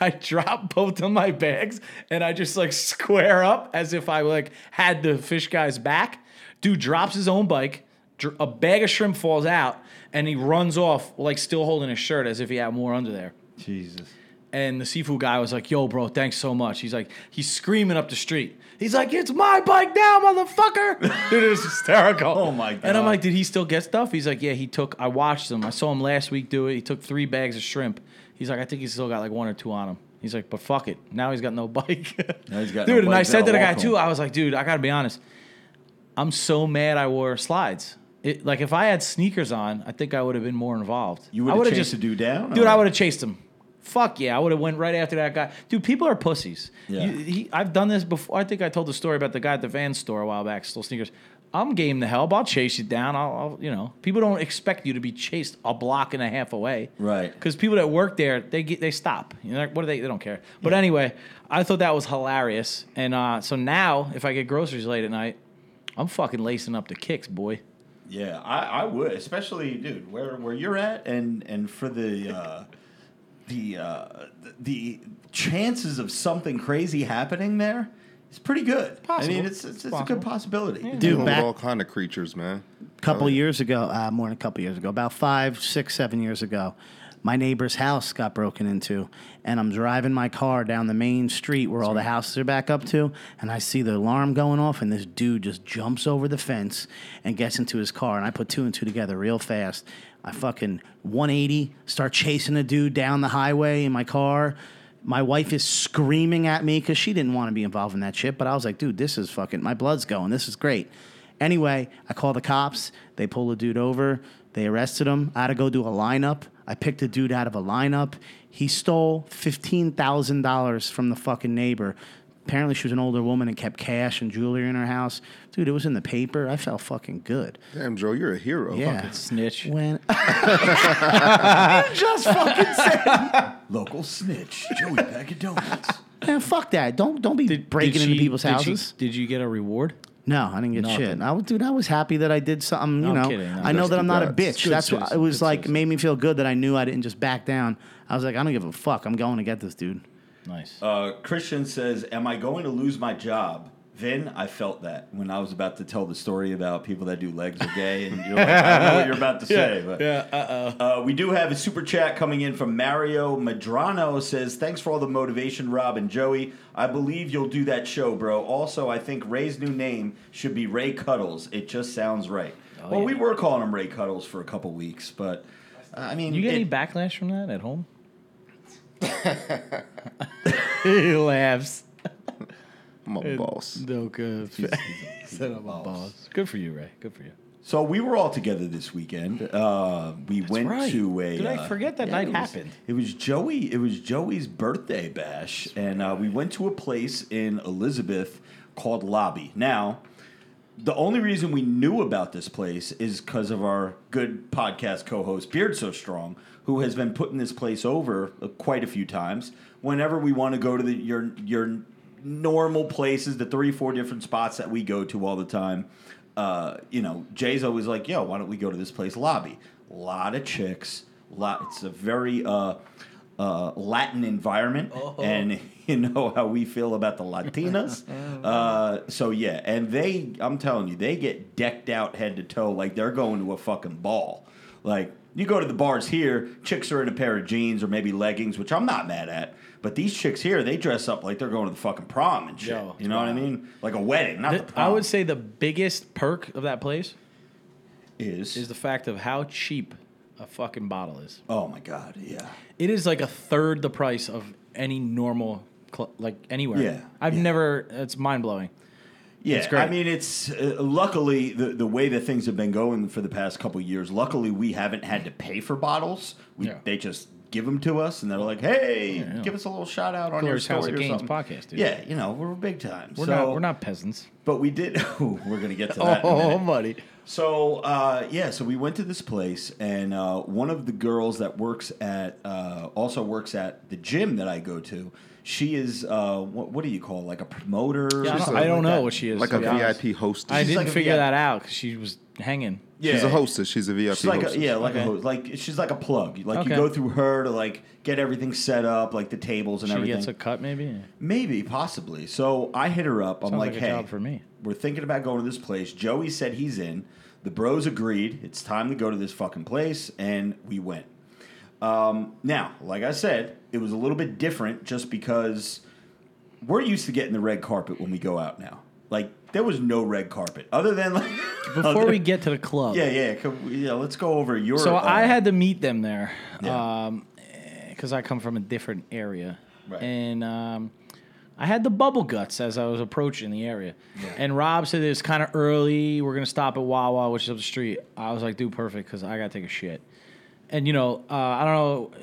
I drop both of my bags and I just like square up as if I like had the fish guy's back. Dude drops his own bike, a bag of shrimp falls out, and he runs off like still holding his shirt as if he had more under there. Jesus. And the seafood guy was like, "Yo, bro, thanks so much." He's like, he's screaming up the street. He's like, "It's my bike now, motherfucker!" Dude, it was hysterical. Oh, my god. And I'm like, "Did he still get stuff?" He's like, "Yeah, he took. I watched him. I saw him last week do it. He took three bags of shrimp. He's like, I think he's still got like one or two on him." He's like, "But fuck it, now he's got no bike." Now he's got no dude, and bike, I said to the guy too. I was like, "Dude, I gotta be honest. I'm so mad I wore slides." It, like if I had sneakers on, I think I would have been more involved. You I would have chased the dude down? Dude, or- I would have chased him. Fuck yeah, I would have went right after that guy. Dude, people are pussies. Yeah. You- he, I've done this before. I think I told the story about the guy at the van store a while back, stole sneakers. I'm game to help. I'll chase you down. I'll, I'll you know, people don't expect you to be chased a block and a half away. Right. Because people that work there, they get, they stop. You know, what do they? They don't care. But anyway, I thought that was hilarious. And uh, so now, if I get groceries late at night, I'm fucking lacing up the kicks, boy. Yeah, I, I would, especially, dude, where where you're at, and and for the uh, the uh, the chances of something crazy happening there. It's pretty good. I mean, it's it's, it's a good possibility. Dude, with back- all kind of creatures, man. A couple years ago, uh, more than a couple years ago, about five, six, seven years ago, my neighbor's house got broken into, and I'm driving my car down the main street where all the houses are back up to, and I see the alarm going off, and this dude just jumps over the fence and gets into his car, and I put two and two together real fast. I fucking 180, start chasing the dude down the highway in my car. My wife is screaming at me because she didn't want to be involved in that shit, but I was like, dude, this is fucking, my blood's going. This is great. Anyway, I call the cops. They pull the dude over. They arrested him. I had to go do a lineup. I picked a dude out of a lineup. He stole $15,000 from the fucking neighbor. Apparently, she was an older woman and kept cash and jewelry in her house. Dude, it was in the paper. I felt fucking good. Damn, Joe, you're a hero. Yeah. Snitch. When you Just fucking said local snitch, Joey Bag of Donuts. man, fuck that. Don't don't be breaking Did into she- people's did she- houses. did you get a reward? No, I didn't get Nothing. shit. I was, dude, I was happy that I did something. You I'm know, kidding. I'm I know that I'm not a bitch. Good That's what it was good like. citizen. Made me feel good that I knew I didn't just back down. I was like, I don't give a fuck. I'm going to get this dude. Nice. Uh, Christian says, "Am I going to lose my job?" Vin, I felt that when I was about to tell the story about people that do legs are gay, and you're like, I know what you're about to say, but yeah. Uh oh. Uh, we do have a super chat coming in from Mario Madrano. Says, "Thanks for all the motivation, Rob and Joey. I believe you'll do that show, bro. Also, I think Ray's new name should be Ray Cuddles. It just sounds right. well, we were calling him Ray Cuddles for a couple weeks, but uh, I mean, You get any backlash from that at home? he laughs. I'm a boss. No good. Said I'm a boss. Good for you, Ray. Good for you. so we were all together this weekend. Uh, we went right. to a. Did I uh, forget that night it was- happened? It was Joey. It was Joey's birthday bash, and uh, we went to a place in Elizabeth called Lobby. Now, the only reason we knew about this place is because of our good podcast co-host Beard So Strong, who has been putting this place over uh, quite a few times. Whenever we want to go to the your your normal places, the three four different spots that we go to all the time, uh, you know, Jay's always like, "Yo, why don't we go to this place, Lobby?" A lot of chicks. Lot. It's a very uh, uh, Latin environment, and you know how we feel about the Latinas. uh, so yeah, and they, I'm telling you, they get decked out head to toe like they're going to a fucking ball. Like you go to the bars here, chicks are in a pair of jeans or maybe leggings, which I'm not mad at. But these chicks here, they dress up like they're going to the fucking prom and shit. Yo, you know what I mean? Like a wedding, not the Th- prom. I would say the biggest perk of that place is, is the fact of how cheap a fucking bottle is. oh my god, yeah. It is like a third the price of any normal, cl- like anywhere. Yeah, I've yeah. never. It's mind blowing. Yeah, It's great. I mean, it's uh, luckily the the way that things have been going for the past couple years. Luckily, we haven't had to pay for bottles. We, Yeah. They just give them to us, and they're like, "Hey, Yeah, yeah. give us a little shout out on Glorious your House of or Gains podcast, dude. Yeah, you know, we're big time. We're so, not we're not peasants. But we did. Ooh, we're gonna get to that. oh, a minute. buddy. So uh, yeah, so we went to this place, and uh, one of the girls that works at uh, also works at the gym that I go to. She is uh, what, what do you call it? like a promoter? Yeah, I don't, I don't like know that? what she is. like a be honest. VIP hostess. I didn't like figure VIP. that out because she was hanging. Yeah. She's a hostess. She's a VIP She's like a, hostess. yeah, like Okay. a host. Like she's like a plug. Like you go through her to like get everything set up, like the tables and She everything. gets a cut, maybe. Maybe, possibly. So I hit her up. I'm Sounds like, like a hey, job for me." we're thinking about going to this place. Joey said he's in. The bros agreed. It's time to go to this fucking place, and we went. Um, now, like I said, it was a little bit different just because we're used to getting the red carpet when we go out now. Like there was no red carpet other than like Before we get to the club, yeah yeah yeah let's go over your So uh, I had to meet them there, Yeah. because I come from a different area, Right. and um, I had the bubble guts as I was approaching the area. And Rob said it's kind of early. We're gonna stop at Wawa, which is up the street. I was like, dude, perfect, because I gotta take a shit. And you know, uh, I don't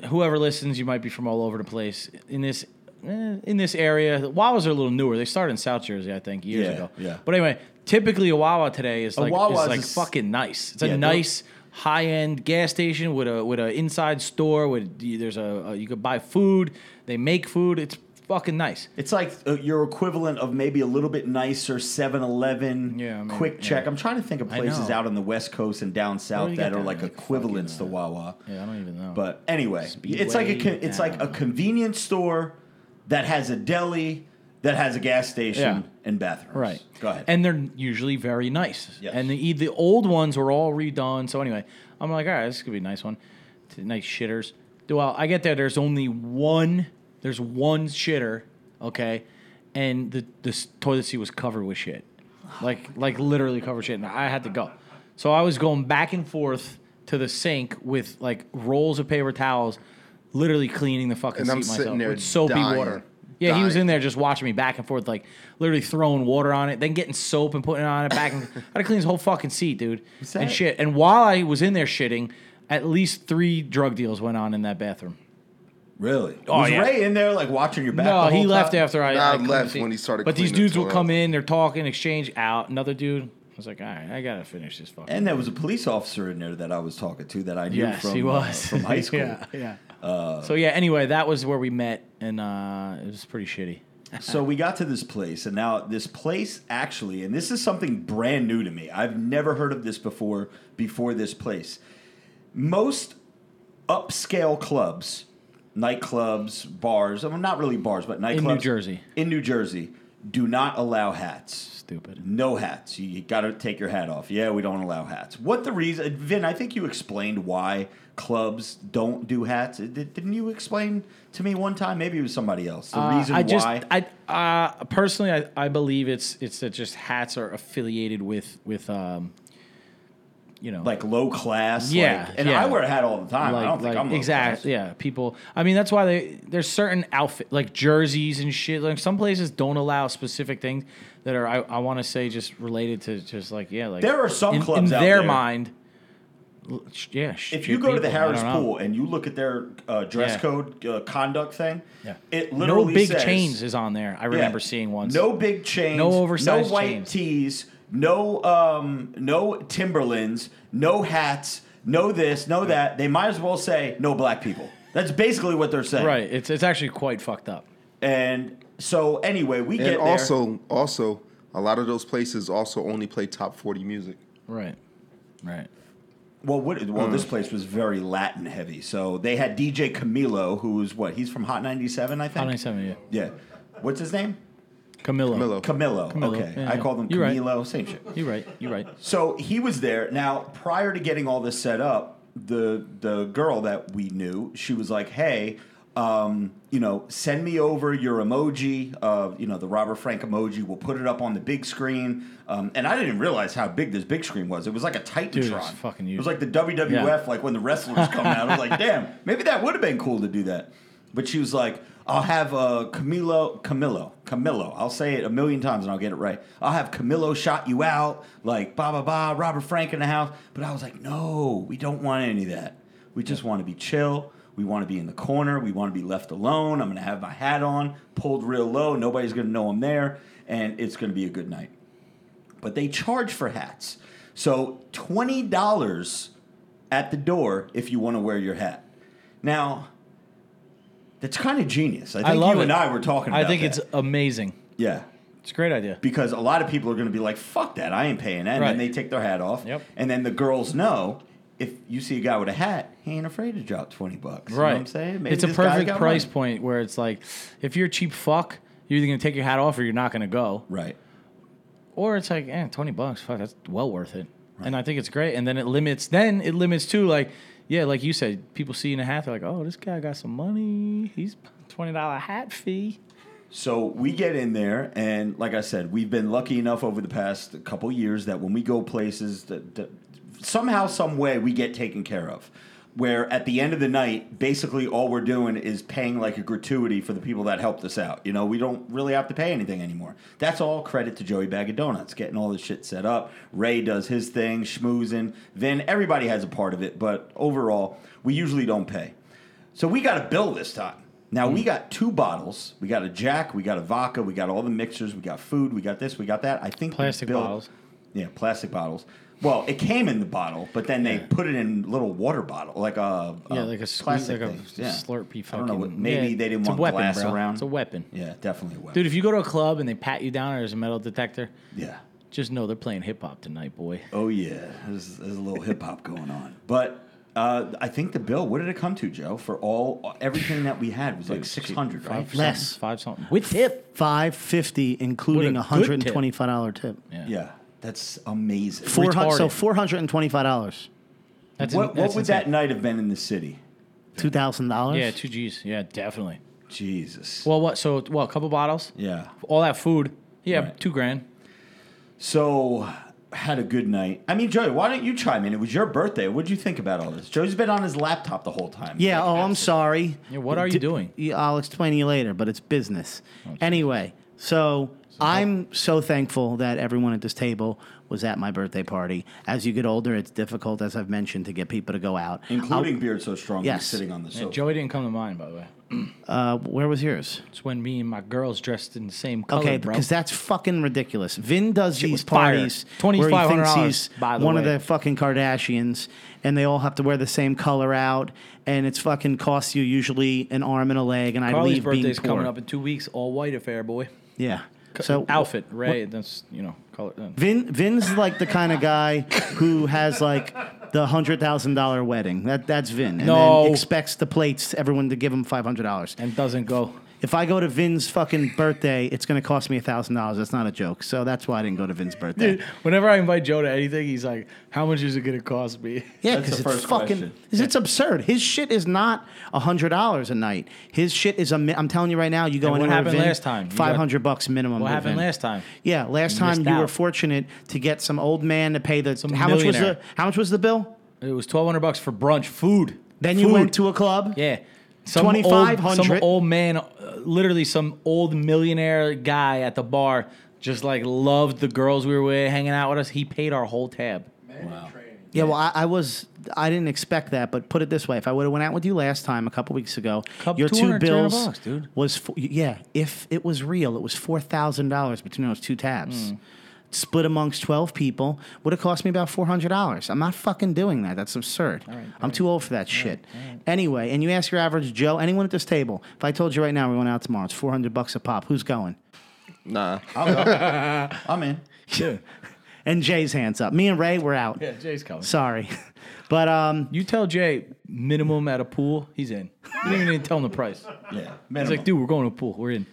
know whoever listens, you might be from all over the place in this. Eh, In this area, Wawas are a little newer. They started in South Jersey, I think, years Yeah, ago. yeah. But anyway, typically a Wawa today is like is like is- fucking nice. It's Yeah, a they'll- nice high end gas station with a with an inside store with there's a, a you could buy food. They make food. It's fucking nice. It's like uh, your equivalent of maybe a little bit nicer 7-Eleven, Yeah, maybe, quick check. yeah. I'm trying to think of I places know. out on the West Coast and down do south you that get are down like there? Equivalents to fucking, Wawa. Yeah, I don't even know. But anyway, it's like a Speedway con- it's like a convenience store that has a deli that has a gas station Yeah. and bathrooms. Right. Go ahead. And they're usually very nice. Yes. And the the old ones were all redone. So anyway, I'm like, all right, this could be a nice one. T- Nice shitters. Well, I get there. There's only one. There's one shitter. Okay, and the the toilet seat was covered with shit, like like literally covered shit. And I had to go. So I was going back and forth to the sink with like rolls of paper towels, literally cleaning the fucking And seat I'm myself sitting there with soapy dying, water. Yeah, he was dying. in there just watching me back and forth, like literally throwing water on it, then getting soap and putting it on it back. And I had to clean his whole fucking seat, dude, that- and shit. And while I was in there shitting, at least three drug deals went on in that bathroom. really? Oh, was yeah. Ray in there like watching your back? no, the he whole left time? after I, Nah, I couldn't left see- when he started But these cleaning dudes the would toilet. come in, they're talking, exchange out. Another dude I was like, all right, I gotta finish this fucking. And there was a police officer in there that I was talking to that I knew yes, from he uh, from high school. yeah, yeah. So yeah. Anyway, that was where we met, and uh, it was pretty shitty. so we got to this place, and now this place actually, and this is something brand new to me. I've never heard of this before. Before this place, most upscale clubs, nightclubs, bars. I mean, not really bars, but nightclubs In New Jersey. In New Jersey, do not allow hats. Stupid. No hats. You, you got to take your hat off. Yeah, we don't allow hats. What the reason? Vin, I think you explained why clubs don't do hats. Did, didn't you explain to me one time? Maybe it was somebody else. The Uh, reason I just, why. I uh, personally, I, I believe it's it's that just hats are affiliated with with um, you know, like low class. Yeah, like- and yeah. I wear a hat all the time. I don't think I'm low exactly class. yeah. People, I mean, that's why they there's certain outfit like jerseys and shit. Like some places don't allow specific things that are I, I want to say just related to just like yeah, like There are some in, clubs in their there- mind. L- sh- Yeah, If you go to the Harrah's Pool. Pool and you look at their uh, dress Yeah. code uh, conduct thing, Yeah. it literally no big says, chains is on there. I Yeah. remember seeing once. No big chains. No oversized No white chains. tees. No um, no Timberlands. No hats. No this. No that. They might as well say no black people. That's basically what they're saying. Right. It's it's actually quite fucked up. And so anyway, we get And there. also, also, a lot of those places also only play top forty music. Right. Right. Well, what, well, Hmm. this place was very Latin heavy. So they had DJ Camilo, who's what? He's from Hot 97, I think. Hot 97, yeah. Yeah. What's his name? Camilo. Camilo. Camilo. Camilo, Okay. yeah, I yeah. call them You're right. Camilo. Same shit. You're right. You're right. So he was there. Now, prior to getting all this set up, the the girl that we knew, she was like, "Hey, um, you know, send me over your emoji, uh, you know, the Robert Frank emoji. We'll put it up on the big screen." Um, and I didn't realize how big this big screen was. It was like a Titantron. Dude, it's fucking It was like the WWF, Yeah. like when the wrestlers come out. I was like, "Damn, maybe that would have been cool to do that." But she was like, "I'll have uh, Camilo, Camilo, Camillo. I'll say it a million times and I'll get it right. I'll have Camilo shot you out, like ba ba ba, Robert Frank in the house. But I was like, no, we don't want any of that. We just want to be chill. We want to be in the corner. We want to be left alone. I'm going to have my hat on, pulled real low. Nobody's going to know I'm there, and it's going to be a good night. But they charge for hats. So $20 at the door if you want to wear your hat. Now, that's kind of genius. I think I love you it. and I were talking about I think that. it's amazing. Yeah. It's a great idea. Because a lot of people are going to be like, fuck that, I ain't paying that. And then they take their hat off. Yep. And then the girls know if you see a guy with a hat, he ain't afraid to drop 20 bucks. You know Right. what I'm saying? Maybe it's a perfect price money. point where it's like, if you're a cheap fuck, you're either gonna take your hat off or you're not gonna go. Right. Or it's like, eh, twenty bucks, fuck, that's well worth it. Right. And I think it's great. And then it limits. Then it limits too. Like, yeah, like you said, people see you in a hat, they're like, oh, this guy got some money. He's twenty dollar hat fee. So we get in there, and like I said, we've been lucky enough over the past couple years that when we go places, that, that somehow, some way, we get taken care of. Where at the end of the night, basically all we're doing is paying like a gratuity for the people that helped us out. You know, we don't really have to pay anything anymore. That's all credit to Joey Bag of Donuts, getting all this shit set up. Ray does his thing, schmoozing. Then everybody has a part of it, but overall, we usually don't pay. So we got a bill this time. Now Hmm. we got two bottles. We got a Jack. We got a vodka. We got all the mixers. We got food. We got this. We got that. I think Plastic bill- bottles. Yeah, plastic bottles. Well, it came in the bottle, but then they put it in little water bottle, like a, a Yeah, like a squeeze, plastic like a things. Yeah. Slurpee. I don't know. What, maybe yeah, they didn't it's a want weapon, glass bro. around. It's a weapon, Yeah, definitely a weapon. dude. If you go to a club and they pat you down, or there's a metal detector, yeah. just know they're playing hip hop tonight, boy. Oh yeah, there's, there's a little hip hop going on. But uh, I think the bill. What did it come to, Joe? For all everything that we had was like six hundred, right? Five Less. something, five something with tip. Five fifty, including What a a good hundred and twenty-five dollar tip. Yeah, Yeah, that's amazing. Four hundred. So four hundred and twenty-five dollars. that's what that's what would insane. that night have been in the city? Two thousand dollars. Yeah, two G's. Yeah, definitely. Jesus. Well, what? So, well, a couple bottles. yeah. All that food. Yeah, Right. two grand. So had a good night. I mean, Joey, why don't you chime in? It was your birthday. What'd you think about all this? Joey's been on his laptop the whole time. Yeah. Oh, I'm sorry. Yeah, what are you D- doing? I'll explain to you later, but it's business. Oh, anyway, so I'm so thankful that everyone at this table was at my birthday party. As you get older, it's difficult, as I've mentioned, to get people to go out. Including Beard So Strong, Yes. who's sitting on the Yeah. Joey didn't come to mind, by the way. Uh, where was yours? It's when me and my girls dressed in the same color, Okay, bro. because that's fucking ridiculous. Vin does Shit these was fire. parties where he thinks $2,500, he's by the one of way. the fucking Kardashians, and they all have to wear the same color out, and it's fucking costs you usually an arm and a leg, and I Carly's leave being birthday's poor. coming up in two weeks. All white affair, boy. Yeah. So outfit, Ray. That's you know color. uh, Vin Vin's like the kind of guy who has like the hundred thousand dollar wedding. That that's Vin. And No. then expects the plates everyone to give him five hundred dollars. and doesn't go. If I go to Vin's fucking birthday, it's gonna cost me thousand dollars. That's not a joke. So that's why I didn't go to Vin's birthday. Dude, whenever I invite Joe to anything, he's like, "How much is it gonna cost me?" Yeah, That's because the it's first fucking question. it's absurd. His shit is not hundred dollars a night. His shit is a. mi- I'm telling you right now. You go And what anywhere happened Vin, last time? You got- Five hundred bucks minimum. What with happened Vin. last time? Yeah, last You time missed you were out. fortunate to get some old man to pay the. Some how much was the. How much was the bill? It was twelve hundred bucks for brunch, food. Then you Food. went to a club. Yeah. Some 2500. old, some old man, uh, literally some old millionaire guy at the bar, just like loved the girls we were with, hanging out with us. He paid our whole tab. Yeah, well, I, I was I didn't expect that, but put it this way: if I would have went out with you last time, a couple weeks ago, Couple- your two 200, 300 bills bucks, dude. was fo- yeah. If it was real, it was four thousand dollars between those two tabs. Split amongst twelve people would have cost me about four hundred dollars. I'm not fucking doing that. That's absurd. I'm too old for that shit. Anyway, and you ask your average Joe, anyone at this table, if I told you right now we're going out tomorrow, it's four hundred bucks a pop. Who's going? Nah. I'm in. Yeah, And Jay's hands up. Me and Ray, we're out. yeah Jay's coming. Sorry, but um, You tell Jay minimum at a pool, he's in. You didn't even tell him the price. Yeah. He's like, dude, we're going to a pool. We're in.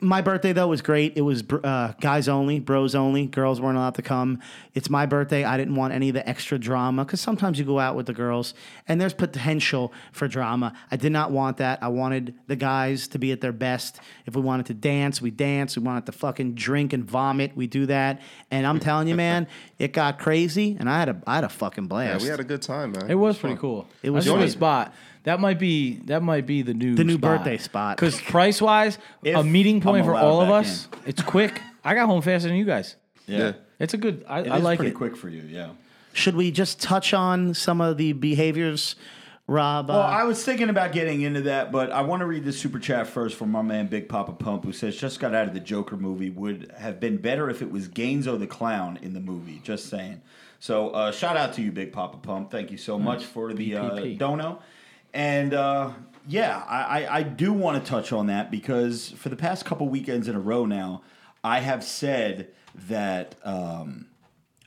My birthday though was great. It was uh, guys only, bros only. Girls weren't allowed to come. It's my birthday. I didn't want any of the extra drama because sometimes you go out with the girls and there's potential for drama. I did not want that. I wanted the guys to be at their best. If we wanted to dance, we dance. We wanted to fucking drink and vomit, we do that. And I'm telling you, man, it got crazy, and I had a I had a fucking blast. Yeah, we had a good time, man. It was pretty fun. cool. It was I just fun. a spot. That might be that might be the new The new birthday spot. Because price wise, a If meeting point I'm for allowed all of back us, it's quick. I got home faster than you guys. Yeah. It's a good. I, It I is like pretty it. quick for you, yeah. Should we just touch on some of the behaviors, Rob? Well, uh, I was thinking about getting into that, but I want to read the super chat first from my man Big Papa Pump, who says just got out of the Joker movie. Would have been better if it was Gainzo the clown in the movie. Just saying. So uh, shout out to you, Big Papa Pump. Thank you so much for the uh, BPP. dono. And uh, yeah, I, I, I do want to touch on that because for the past couple weekends in a row now, I have said that um,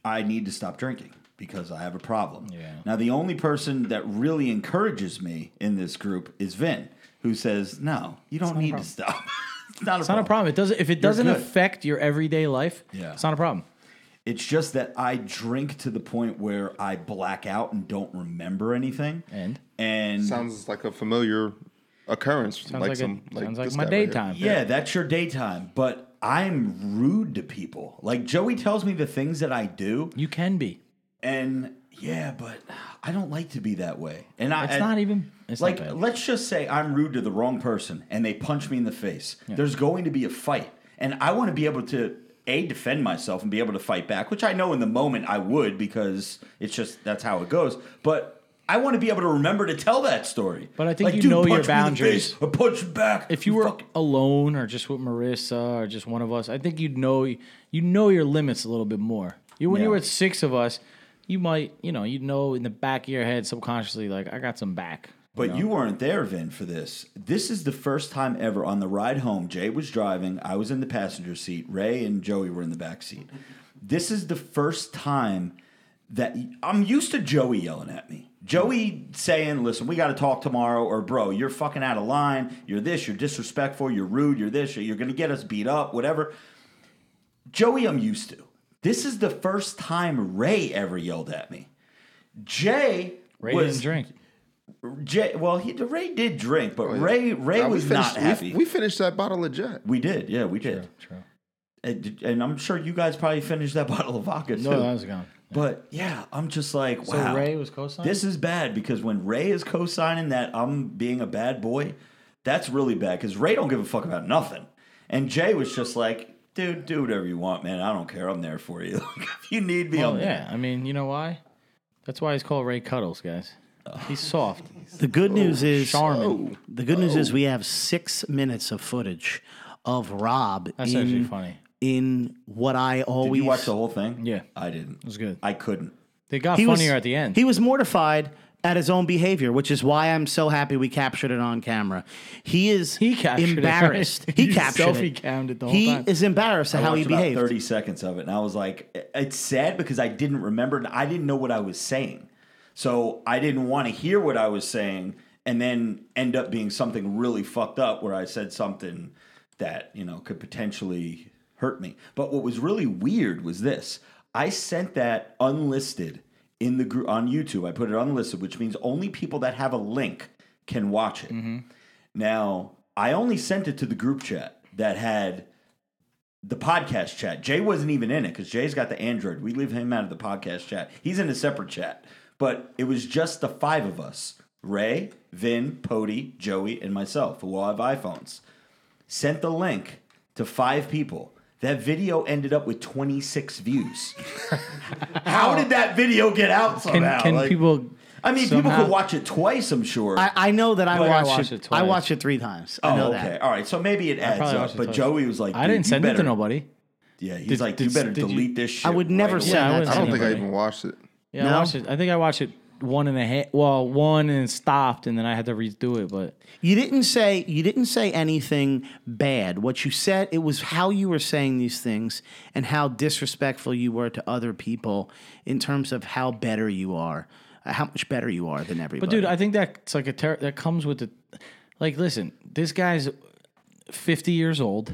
I need to stop drinking because I have a problem. Yeah. Now, the only person that really encourages me in this group is Vin, who says, "No, you don't need to stop. it's not a It's not a problem. It doesn't. If it doesn't affect your everyday life, Yeah. it's not a problem. It's just that I drink to the point where I black out and don't remember anything. And? and Sounds like a familiar occurrence. Sounds like, like, some, a, sounds like this my guy right here. daytime. Yeah, that's your daytime. But I'm rude to people. Like Joey tells me the things that I do, You can be. and yeah, but I don't like to be that way. And I, It's and- not even. It's like not bad. let's just say I'm rude to the wrong person and they punch me in the face. There's going to be a fight, and I want to be able to a defend myself and be able to fight back, which I know in the moment I would because it's just that's how it goes. But I want to be able to remember to tell that story. But I think Like, you "Dude, know your boundaries. face, I punch back. if you were fuck- alone or just with Marissa or just one of us, I think you'd know you know your limits a little bit more. You when you were with six of us, you might you know you know in the back of your head subconsciously like I got some back. But you weren't there, Vin, for this. This is the first time ever on the ride home. Jay was driving. I was in the passenger seat. Ray and Joey were in the back seat. This is the first time that I'm used to Joey yelling at me. Joey saying, "Listen, we got to talk tomorrow," or "Bro, you're fucking out of line. You're this. You're disrespectful. You're rude. You're this. You're going to get us beat up. Whatever." Joey, I'm used to. This is the first time Ray ever yelled at me. Jay Ray was didn't drink. Jay, well, he Ray did drink, but oh, Ray Ray Nah, was finished- not happy. We, we finished that bottle of Jack. We did, yeah, we did. True. And, and I'm sure you guys probably finished that bottle of vodka too. No, that was gone. but yeah, I'm just like, wow. So. Ray was co-signing? This is bad because when Ray is co-signing that I'm being a bad boy, that's really bad because Ray don't give a fuck about nothing. And Jay was just like, dude, do whatever you want, man. I don't care. I'm there for you. if you need me, Well, I'm there. yeah, I mean, you know why? That's why he's called Ray Cuddles, guys. He's soft. The good news oh, is Charmin. Oh, the good news is we have six minutes of footage of Rob That's in, actually funny. in what I Did always you watch the whole thing? Yeah. I didn't. It was good. I couldn't. They got he was- funnier at the end. He was mortified at his own behavior, which is why I'm so happy we captured it on camera. He is He captured it, embarrassed. right? He You captured it. selfie-cammed it the whole he time. is embarrassed at I how he watched about behaved. 30 seconds of it, and I was like, it's sad because I didn't remember. I didn't know what I was saying. So I didn't want to hear what I was saying and then end up being something really fucked up where I said something that, you know, could potentially hurt me. But what was really weird was this I sent that unlisted in the group on YouTube. I put it unlisted, which means only people that have a link can watch it. Mm-hmm. Now, I only sent it to the group chat that had the podcast chat. Jay wasn't even in it because Jay's got the Android. We leave him out of the podcast chat. He's in a separate chat. But it was just the five of us Ray, Vin, Pody, Joey, and myself who all have iPhones. Sent the link to five people. That video ended up with 26 views. How did that video get out Can, somehow? can Like- people? I mean, people somehow- could watch it twice, I'm sure. I, I know that I Well, I watched, watched it. it I watched it three times. I oh, know okay. that. All right. So maybe it adds up. it But twice. Joey was like, I didn't you send it to nobody. Yeah, he's Did- like, did- you better did you- delete this shit. I would never right send away." Yeah, I that wouldn't I don't think I even watched it. Yeah, I watched it. I think I watched it one and a half. Well, one and stopped, and then I had to redo it. But You didn't say you didn't say anything bad. What you said it was how you were saying these things and how disrespectful you were to other people in terms of how better you are, uh, how much better you are than everybody. But dude, I think that's like a ter- that comes with the like. Listen, this guy's fifty years old,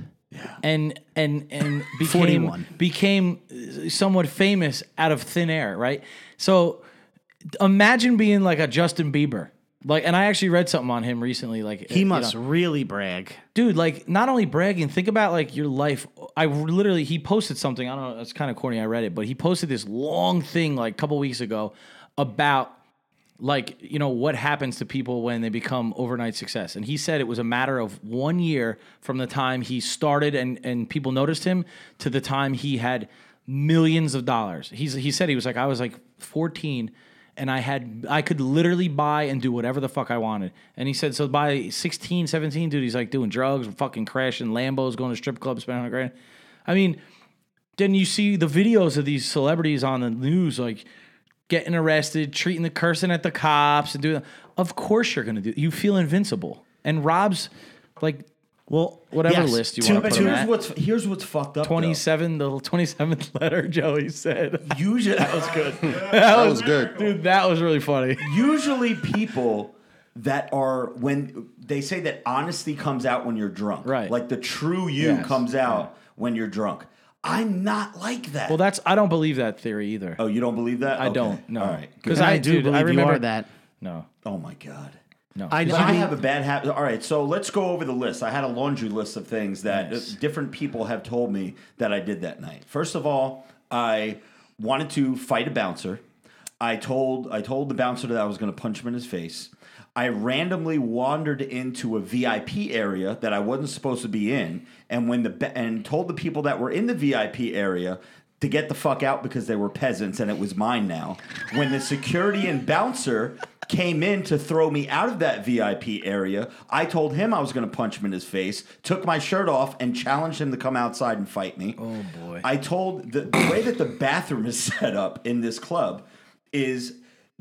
and and and became 41. became somewhat famous out of thin air, right? So imagine being like a Justin Bieber. Like, and I actually read something on him recently. Like, he must know, really brag. dude. Like, not only bragging. Think about like your life. I literally he posted something. I don't know. It's kind of corny. I read it, but he posted this long thing like a couple weeks ago about like you know what happens to people when they become overnight success? And he said it was a matter of one year from the time he started and and people noticed him to the time he had millions of dollars. He's he said he was like i was like 14 and i had i could literally buy and do whatever the fuck i wanted. And he said so by 16 17 dude he's like doing drugs fucking crashing lambos going to strip clubs spending a grand. I mean then you see the videos of these celebrities on the news like getting arrested, treating the cursing at the cops and doing of course you're gonna do you feel invincible. And Rob's like Well, whatever yes, list you want to put two- him here's at. what's here's what's fucked up. 27, the 27th letter Joey said. Usually that was good. That was good. Dude, that was really funny. Usually people that are when they say that honesty comes out when you're drunk. Right. Like the true you Yes. comes out when you're drunk. I'm not like that. Well, that's I don't believe that theory either. oh, you don't believe that? I Okay. don't. No. All right. good. Because And I, I do dude, believe I remember you are that. No. Oh my god. No. I, But I I have a bad habit. All right, so let's go over the list. I had a laundry list of things that Nice. uh, different people have told me that I did that night. First of all, I wanted to fight a bouncer. I told I told the bouncer that I was going to punch him in his face. I randomly wandered into a VIP area that I wasn't supposed to be in, and when the and told the people that were in the VIP area to get the fuck out because they were peasants and it was mine now. When the security and bouncer came in to throw me out of that VIP area, I told him I was going to punch him in his face, took my shirt off, and challenged him to come outside and fight me. Oh, boy. I told the, the way that the bathroom is set up in this club is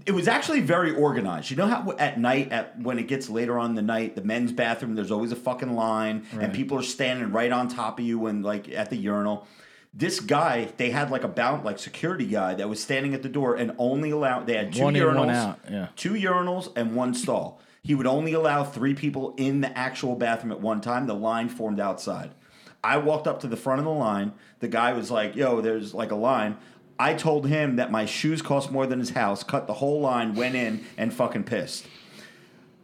it was actually very organized. You know how at night, at when it gets later on in the night, the men's bathroom, there's always a fucking line, and people are standing right on top of you and like at the urinal. This guy, they had like a bound like security guy that was standing at the door and only allowed. They had two One in, urinals, out, yeah. two urinals and one stall. He would only allow three people in the actual bathroom at one time. The line formed outside. I walked up to the front of the line. The guy was like, "Yo, there's like a line." I told him that my shoes cost more than his house. Cut the whole line, went in, and fucking pissed.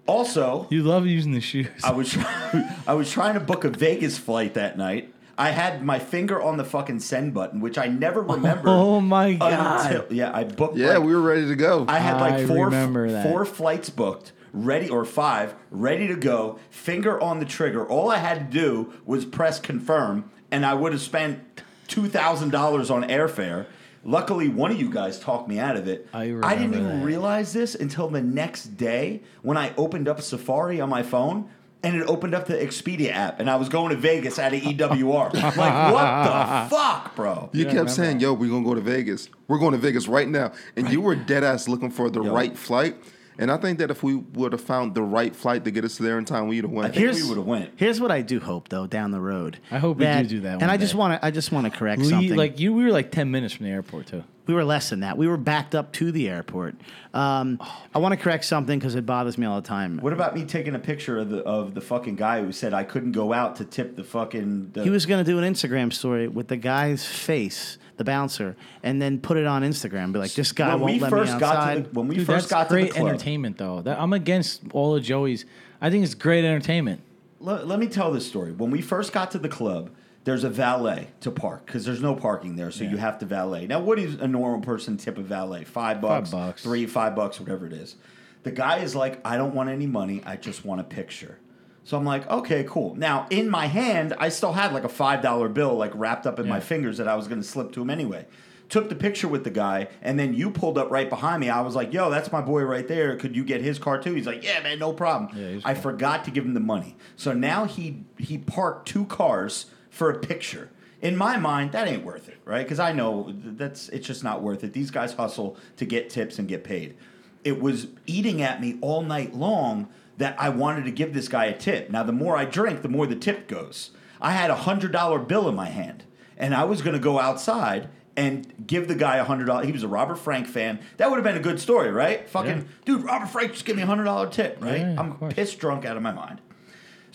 Also, You love using the shoes. I was try- I was trying to book a Vegas flight that night. I had my finger on the fucking send button, which I never oh remembered. Oh my God. until- yeah, I booked. Yeah, like, we were ready to go. I had like four remember that. four flights booked, ready or five, ready to go. Finger on the trigger. All I had to do was press confirm, and I would have spent two thousand dollars on airfare. Luckily, one of you guys talked me out of it. I didn't even that. realize this until the next day when I opened up Safari on my phone. And it opened up the Expedia app, and I was going to Vegas at an EWR. like, what the fuck, bro? you kept saying, "Yo, we're gonna go to Vegas. We're going to Vegas right now," and you were dead ass looking for the Yo. right flight. And I think that if we would have found the right flight to get us there in time, we'd have I went. think we would have went. Here's what I do hope though down the road. I hope we do do that And one I just day. want to I just want to correct we, something. like you, we were like 10 minutes from the airport, too. We were less than that. We were backed up to the airport. Um, I want to correct something because it bothers me all the time. What about me taking a picture of the of the fucking guy who said I couldn't go out to tip the fucking? The, He was going to do an Instagram story with the guy's face, the bouncer, and then put it on Instagram. Be like, this guy when won't we let first me got outside. to the, when we Dude, first that's got to great the club. entertainment, though. That, I'm against all of Joey's. I think it's great entertainment. Let, let me tell this story. When we first got to the club, there's a valet to park because there's no parking there, so you have to valet. Now, what is a normal person tip a valet? Five bucks, bucks. three, five bucks, whatever it is. The guy is like, I don't want any money. I just want a picture. So I'm like, okay, cool. Now in my hand, I still had like a five dollar bill like wrapped up in my fingers that I was going to slip to him anyway. Took the picture with the guy, and then you pulled up right behind me. I was like, "Yo, that's my boy right there. Could you get his car too?" He's like, "Yeah, man, no problem." Yeah, I cool. forgot to give him the money, so now he he parked two cars for a picture. In my mind, that ain't worth it, right? Because I know that's it's just not worth it. These guys hustle to get tips and get paid. It was eating at me all night long that I wanted to give this guy a tip. Now, the more I drink, the more the tip goes. I had a hundred dollar bill in my hand, and I was going to go outside and give the guy a hundred dollars. He was a Robert Frank fan. That would have been a good story, right? Fucking Yeah. dude, Robert Frank just give me a hundred dollar tip, right? Yeah, I'm pissed drunk out of my mind.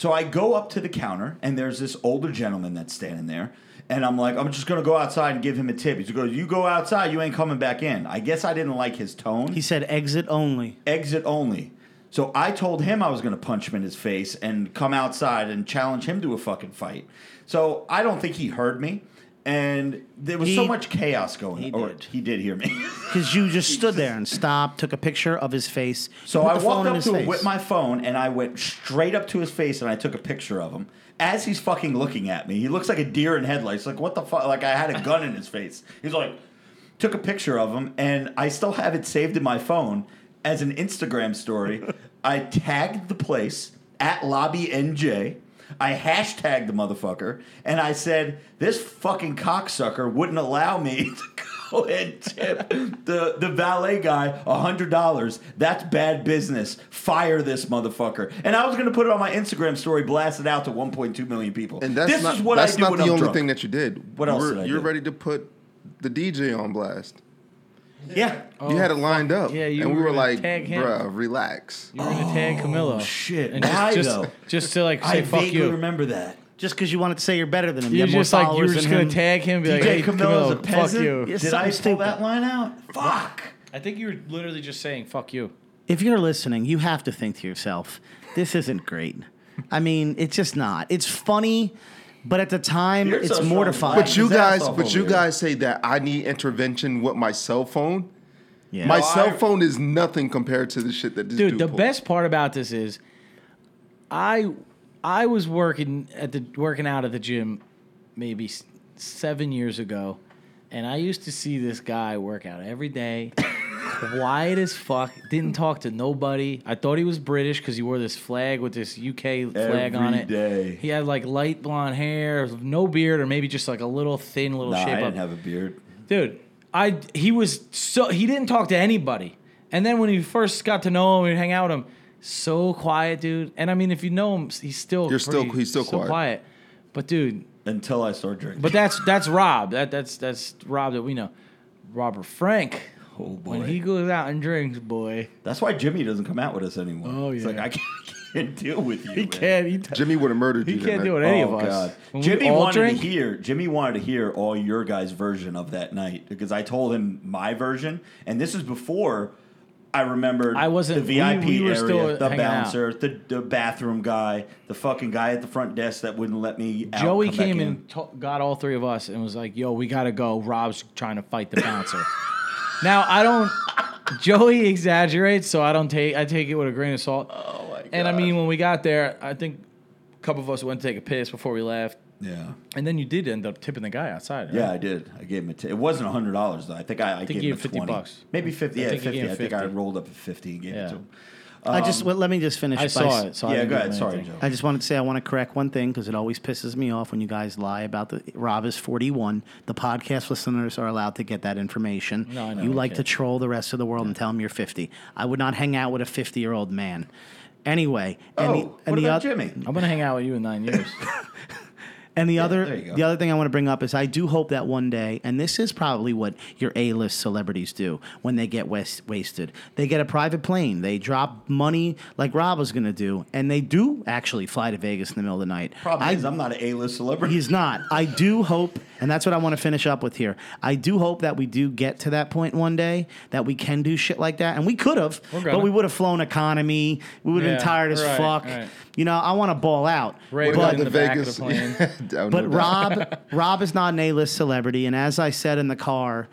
So I go up to the counter, and there's this older gentleman that's standing there. And I'm like, I'm just gonna go outside and give him a tip. He goes, "You go outside, you ain't coming back in." I guess I didn't like his tone. He said exit only. exit only. So I told him I was going to punch him in his face and come outside and challenge him to a fucking fight. So I don't think he heard me. And there was so much chaos going. he or did. he did hear me. Because you just stood there and stopped, took a picture of his face. So I walked up to him with my phone and I went straight up to his face and I took a picture of him as he's fucking looking at me. He looks like a deer in headlights. Like what the fuck? Like I had a gun in his face. He's like, took a picture of him and I still have it saved in my phone as an Instagram story. I tagged the place at Lobby NJ. I hashtagged the motherfucker and I said, this fucking cocksucker wouldn't allow me to go and tip the, the valet guy $100. That's bad business. Fire this motherfucker. And I was going to put it on my Instagram story, blast it out to 1.2 million people. And that's this not is what that's I do not when the I'm only drunk. thing that you did. What else You're, did I you're do? ready to put the DJ on blast. Yeah. you had it oh, lined up. Oh, Yeah, you and we were were like, tag him. bruh, relax. You were gonna tag Camilo. Oh, shit. And Why, just, though? just, just to like I say fuck vaguely you. remember that. Just because you wanted to say you're better than him. You You were have more just like you were just gonna him. tag him, and be like, DJ "Hey, Camilo's a Camilo, fuck peasant. you." Yes. Did I pull something that line out? Fuck. I think you were literally just saying "fuck you." If you're listening, you have to think to yourself, this isn't great. I mean, it's just not. It's funny, but at the time, You're it's so mortifying. But you guys, but you guys say that I need intervention with my cell phone. yeah. My No, cell I- phone is nothing compared to the shit that this Dude, dude the pulled. best part about this is, I I was working at the working out at the gym, maybe s- seven years ago, and I used to see this guy work out every day, quiet as fuck, didn't talk to nobody. I thought he was British because he wore this flag with this UK flag on it. day. He had like light blonde hair, no beard, or maybe just like a little thin little Nah, I shape up didn't have a beard. dude i he was so he didn't talk to anybody and then when he first got to know him and hang out with him so quiet dude and i mean if you know him he's still You're still- pretty- he's still quiet. but dude Until I started drinking. but that's that's rob that that's that's rob that we know robert frank oh boy. when he goes out and drinks boy That's why Jimmy doesn't come out with us anymore. Oh, It's yeah. like I can't, can't deal with you. he man. can't he, t- Jimmy would have murdered he you. He can't deal with any oh of us God. Jimmy wanted drink, to hear. Jimmy wanted to hear all your guys' version of that night because I told him my version, and this is before I remembered. I wasn't- the VIP we- we were area, still the bouncer, the, the bathroom guy, the fucking guy at the front desk that wouldn't let me. Out, Joey come back came in. and to- got all three of us and was like, "Yo, we gotta go. Rob's trying to fight the bouncer." now I don't. Joey exaggerates, so I don't take. I take it with a grain of salt. Oh my god! And I mean, when we got there, I think a couple of us went to take a piss before we left, yeah. and then you did end up tipping the guy outside. right? Yeah, I did. I gave him a tip. it wasn't hundred dollars though. I think I, I, think gave him 50 20. bucks. maybe fifty. I Yeah, fifty. I think I rolled up a fifty and gave Yeah. it to him. I just um, well, let me just finish. I by saw s- it. So yeah, didn't go ahead. Sorry. Joe. I just wanted to say I want to correct one thing because it always pisses me off when you guys lie about the Rob is 41. The podcast listeners are allowed to get that information. No, I know, You we like to troll the rest of the world and tell them you're 50. I would not hang out with a 50 year old man. Anyway, and Oh, the, what and the about oth- Jimmy? I'm gonna hang out with you in nine years. And the there other the other thing I want to bring up is I do hope that one day, and this is probably what your A list celebrities do when they get wast- wasted. They get a private plane, they drop money like Rob was going to do, and they do actually fly to Vegas in the middle of the night. Problem I- is, I'm not an A-list celebrity. He's not. I do hope, and that's what I want to finish up with here. I do hope that we do get to that point one day that we can do shit like that, and we could have, but we would have flown economy. We would have Yeah, been tired as right, fuck. right. You know, I want to ball out. Ray What was about in the, the back of Vegas? the plane. Down But the- Rob, Rob is not an A-list celebrity, and as I said in the car,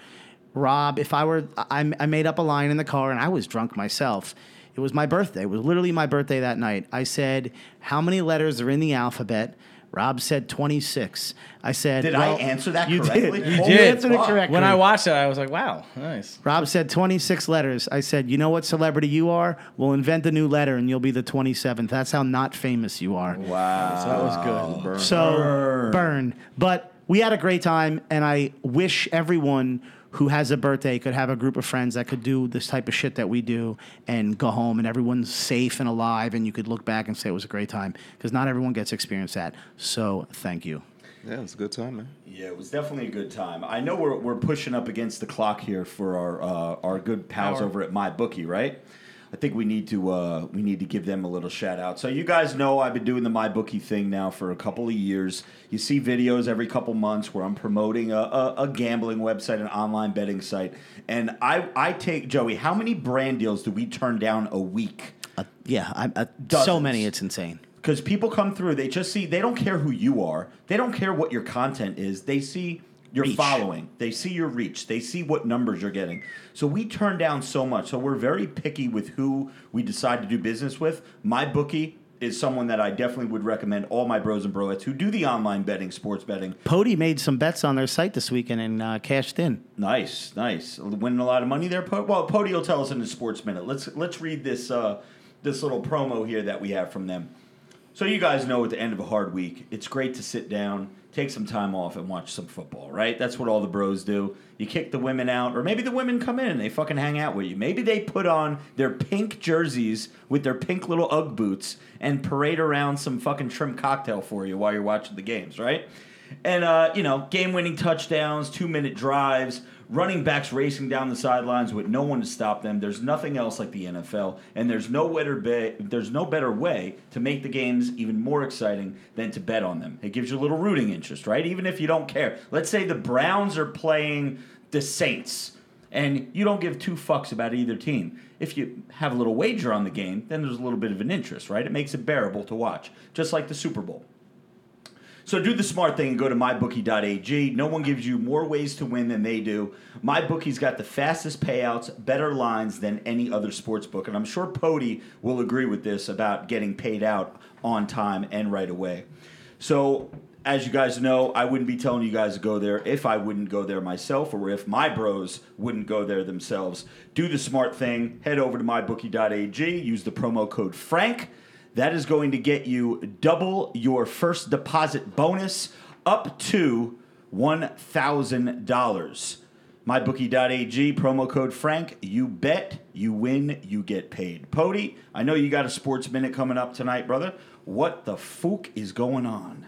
Rob, if I were, I, I made up a line in the car, and I was drunk myself. It was my birthday. It was literally my birthday that night. I said, "How many letters are in the alphabet?" Rob said 26. I said, Did I answer that you correctly? Did. You You did. answered it correctly. when I watched it, I was like, "Wow, nice." Rob said 26 letters. I said, you know what celebrity you are? We'll invent a new letter and you'll be the 27th. That's how not famous you are. Wow. So that was good. So burn. But we had a great time, and I wish everyone who has a birthday could have a group of friends that could do this type of shit that we do and go home and everyone's safe and alive and you could look back and say it was a great time because not everyone gets to experience that. So thank you. yeah, it was a good time, man. Yeah, it was definitely a good time. I know we're, we're pushing up against the clock here for our uh, our good pals Hour. over at My Bookie, right? I think we need to uh, we need to give them a little shout out. So you guys know I've been doing the My Bookie thing now for a couple of years. You see videos every couple months where I'm promoting a, a, a gambling website, an online betting site, and I I take Joey. How many brand deals do we turn down a week? Uh, yeah, I, I, so many, it's insane. because people come through they just see they don't care who you are they don't care what your content is they see your Reach. following. They see your reach. They see what numbers you're getting. So we turn down so much. So we're very picky with who we decide to do business with. My bookie is someone that I definitely would recommend all my bros and broettes who do the online betting, sports betting. Pody made some bets on their site this weekend and uh, cashed in. Nice, nice. Winning a lot of money there. Po- Well, Pody will tell us in the sports minute. Let's let's read this uh, this little promo here that we have from them. So you guys know at the end of a hard week, it's great to sit down, take some time off, and watch some football, right? That's what all the bros do. You kick the women out, or maybe the women come in and they fucking hang out with you. Maybe they put on their pink jerseys with their pink little UGG boots and parade around some fucking trim cocktail for you while you're watching the games, right? And uh, you know, game-winning touchdowns, two-minute drives, running backs racing down the sidelines with no one to stop them. There's nothing else like the NFL, and there's no better be- there's no better way to make the games even more exciting than to bet on them. It gives you a little rooting interest, right? Even if you don't care. Let's say the Browns are playing the Saints, and you don't give two fucks about either team. If you have a little wager on the game, then there's a little bit of an interest, right? It makes it bearable to watch, just like the Super Bowl. So do the smart thing and go to mybookie.ag. No one gives you more ways to win than they do. MyBookie's got the fastest payouts, better lines than any other sports book, and I'm sure Pody will agree with this about getting paid out on time and right away. So as you guys know, I wouldn't be telling you guys to go there if I wouldn't go there myself or if my bros wouldn't go there themselves. Do the smart thing. Head over to mybookie.ag. Use the promo code FRANK. That is going to get you double your first deposit bonus up to $1,000. MyBookie.ag, promo code Frank. You bet, you win, you get paid. Pody, I know you got a sports minute coming up tonight, brother. What the fook is going on?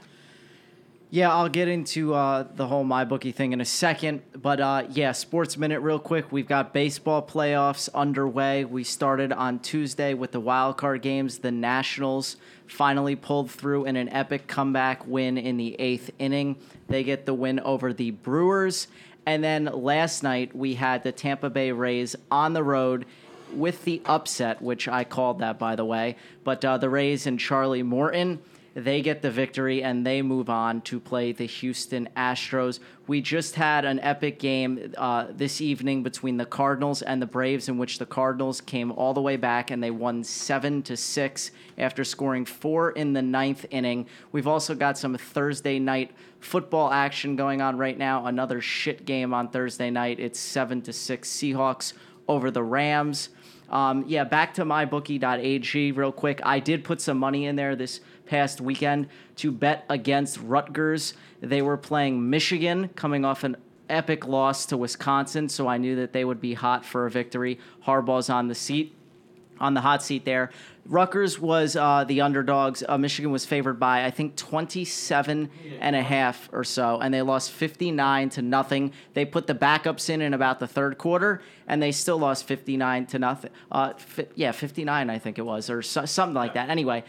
Yeah, I'll get into uh, the whole my bookie thing in a second. But uh, yeah, Sports Minute, real quick. We've got baseball playoffs underway. We started on Tuesday with the wild card games. The Nationals finally pulled through in an epic comeback win in the eighth inning. They get the win over the Brewers. And then last night, we had the Tampa Bay Rays on the road with the upset, which I called that, by the way. But uh, the Rays and Charlie Morton they get the victory and they move on to play the Houston Astros. We just had an epic game uh, this evening between the Cardinals and the Braves, in which the Cardinals came all the way back and they won seven to six after scoring four in the ninth inning. We've also got some Thursday night football action going on right now. Another shit game on Thursday night. It's seven to six Seahawks over the Rams. Um, yeah, back to mybookie.ag real quick. I did put some money in there this past weekend to bet against Rutgers. They were playing Michigan, coming off an epic loss to Wisconsin, so I knew that they would be hot for a victory. Harbaugh's on the seat, on the hot seat there. Rutgers was uh, the underdogs. Uh, Michigan was favored by I think 27 and a half or so, and they lost 59 to nothing. They put the backups in in about the third quarter, and they still lost 59 to nothing. Uh, fi- yeah, 59 I think it was, or so, something like that. Anyway.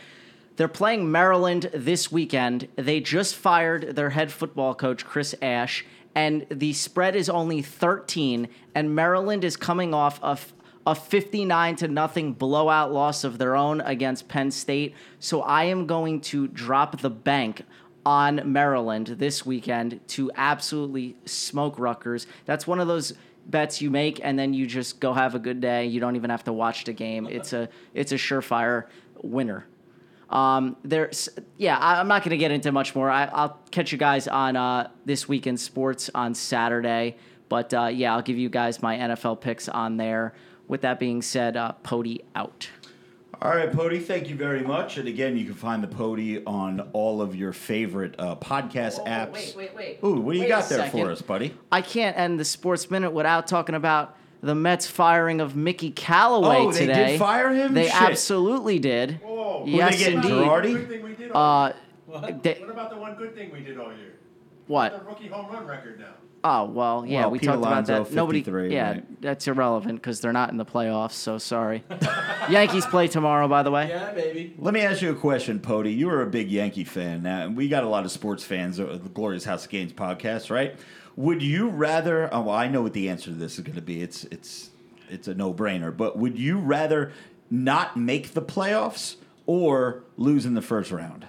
They're playing Maryland this weekend. They just fired their head football coach, Chris Ash, and the spread is only 13, and Maryland is coming off of a 59 to nothing blowout loss of their own against Penn State. So I am going to drop the bank on Maryland this weekend to absolutely smoke Rutgers. That's one of those bets you make and then you just go have a good day. You don't even have to watch the game. It's a it's a surefire winner. Um, there's, yeah, I, I'm not going to get into much more. I, I'll catch you guys on uh, this weekend sports on Saturday. But uh, yeah, I'll give you guys my NFL picks on there. With that being said, uh, Pody out. All right, Pody, thank you very much. And again, you can find the Pody on all of your favorite uh, podcast apps. wait, wait, wait. Ooh, what do you got there second. for us, buddy? I can't end the Sports Minute without talking about the Mets firing of Mickey Callaway Oh, they did fire him? They Shit. absolutely did. Whoa. Who yes, they getting, indeed. Girardi? Good thing we did all year. Uh, they- What about the one good thing we did all year? what? The rookie home run record now. Oh well, yeah, Well, we Pete talked about that. Nobody, yeah, right. that's irrelevant because they're not in the playoffs. So sorry. Yankees play tomorrow, by the way. Yeah, baby. Let me ask you a question, Pody. You are a big Yankee fan. Now, we got a lot of sports fans of the Glorious House of Gains podcast, right? Would you rather? Oh, well, I know what the answer to this is going to be. It's it's it's a no brainer. But would you rather not make the playoffs or lose in the first round?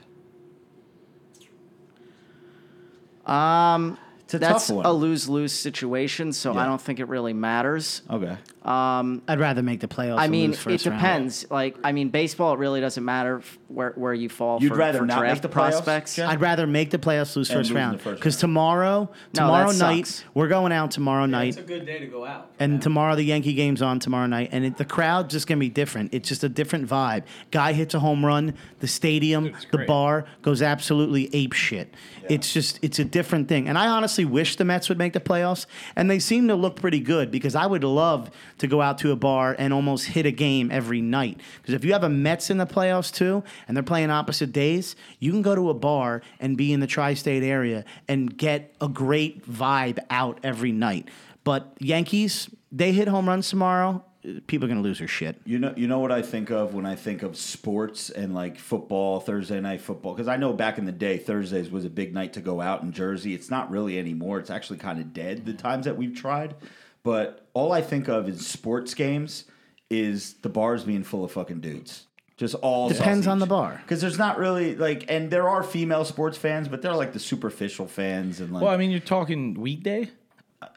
Um, It's a that's tough one. a lose lose situation. So Yeah. I don't think it really matters. okay. Um, I'd rather make the playoffs. I and mean, lose it first round. depends. Like, I mean, baseball, it really doesn't matter f- where, where you fall You'd for, rather for not make draft the playoffs, prospects. Jeff? I'd rather make the playoffs, lose And first lose in the round. first Because round. tomorrow, that tomorrow night, sucks. we're going out tomorrow night. It's a good day to go out. And tomorrow the Yankee game's on tomorrow night, and it, the crowd's just gonna be different. It's just a different vibe. Guy hits a home run, the stadium, It's the great. bar goes absolutely ape shit. It's just it's a different thing. And I honestly wish the Mets would make the playoffs, and they seem to look pretty good because I would love to go out to a bar and almost hit a game every night. Because if you have a Mets in the playoffs too, and they're playing opposite days, you can go to a bar and be in the tri-state area and get a great vibe out every night. But Yankees, they hit home runs tomorrow. People are gonna lose their shit. You know, you know what I think of when I think of sports and like football, Thursday night football. Because I know back in the day, Thursdays was a big night to go out in Jersey. It's not really anymore. It's actually kind of dead. The mm-hmm. times that we've tried, but all I think of in sports games is the bars being full of fucking dudes. Just all Depends on the bar. Because there's not really like, and there are female sports fans, but they're like the superficial fans and like. Well, I mean, you're talking weekday.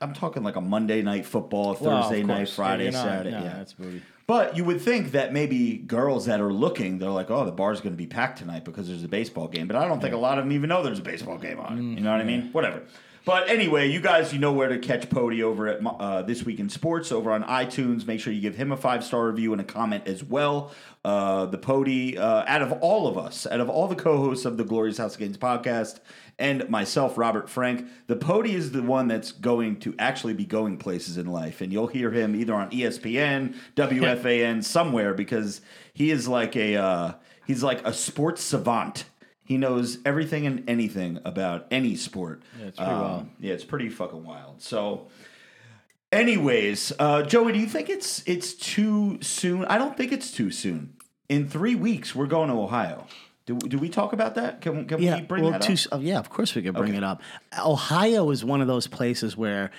I'm talking like a Monday night football, Well, Thursday night. Friday, not- Saturday. no, yeah, that's booty. But you would think that maybe girls that are looking, they're like, oh, the bar's going to be packed tonight because there's a baseball game. But I don't think a lot of them even know there's a baseball game on. Mm, you know what I mean? Whatever. But anyway, you guys, you know where to catch Pody over at uh, This Week in Sports over on iTunes. Make sure you give him a five star review and a comment as well. Uh, the Pody, uh, out of all of us, out of all the co hosts of the Glorious House of Gains podcast, and myself, Robert Frank, the Pody is the one that's going to actually be going places in life. And you'll hear him either on ESPN, WFAN, somewhere because he is like a uh, he's like a sports savant. He knows everything and anything about any sport. Yeah, it's pretty wild. Yeah, it's pretty fucking wild. So, anyways, uh, Joey, do you think it's it's too soon? I don't think it's too soon. In three weeks, we're going to Ohio. Do, do we talk about that? Can, can Yeah, we bring well, that up? s- oh, yeah, of course we could bring Okay. it up. Ohio is one of those places where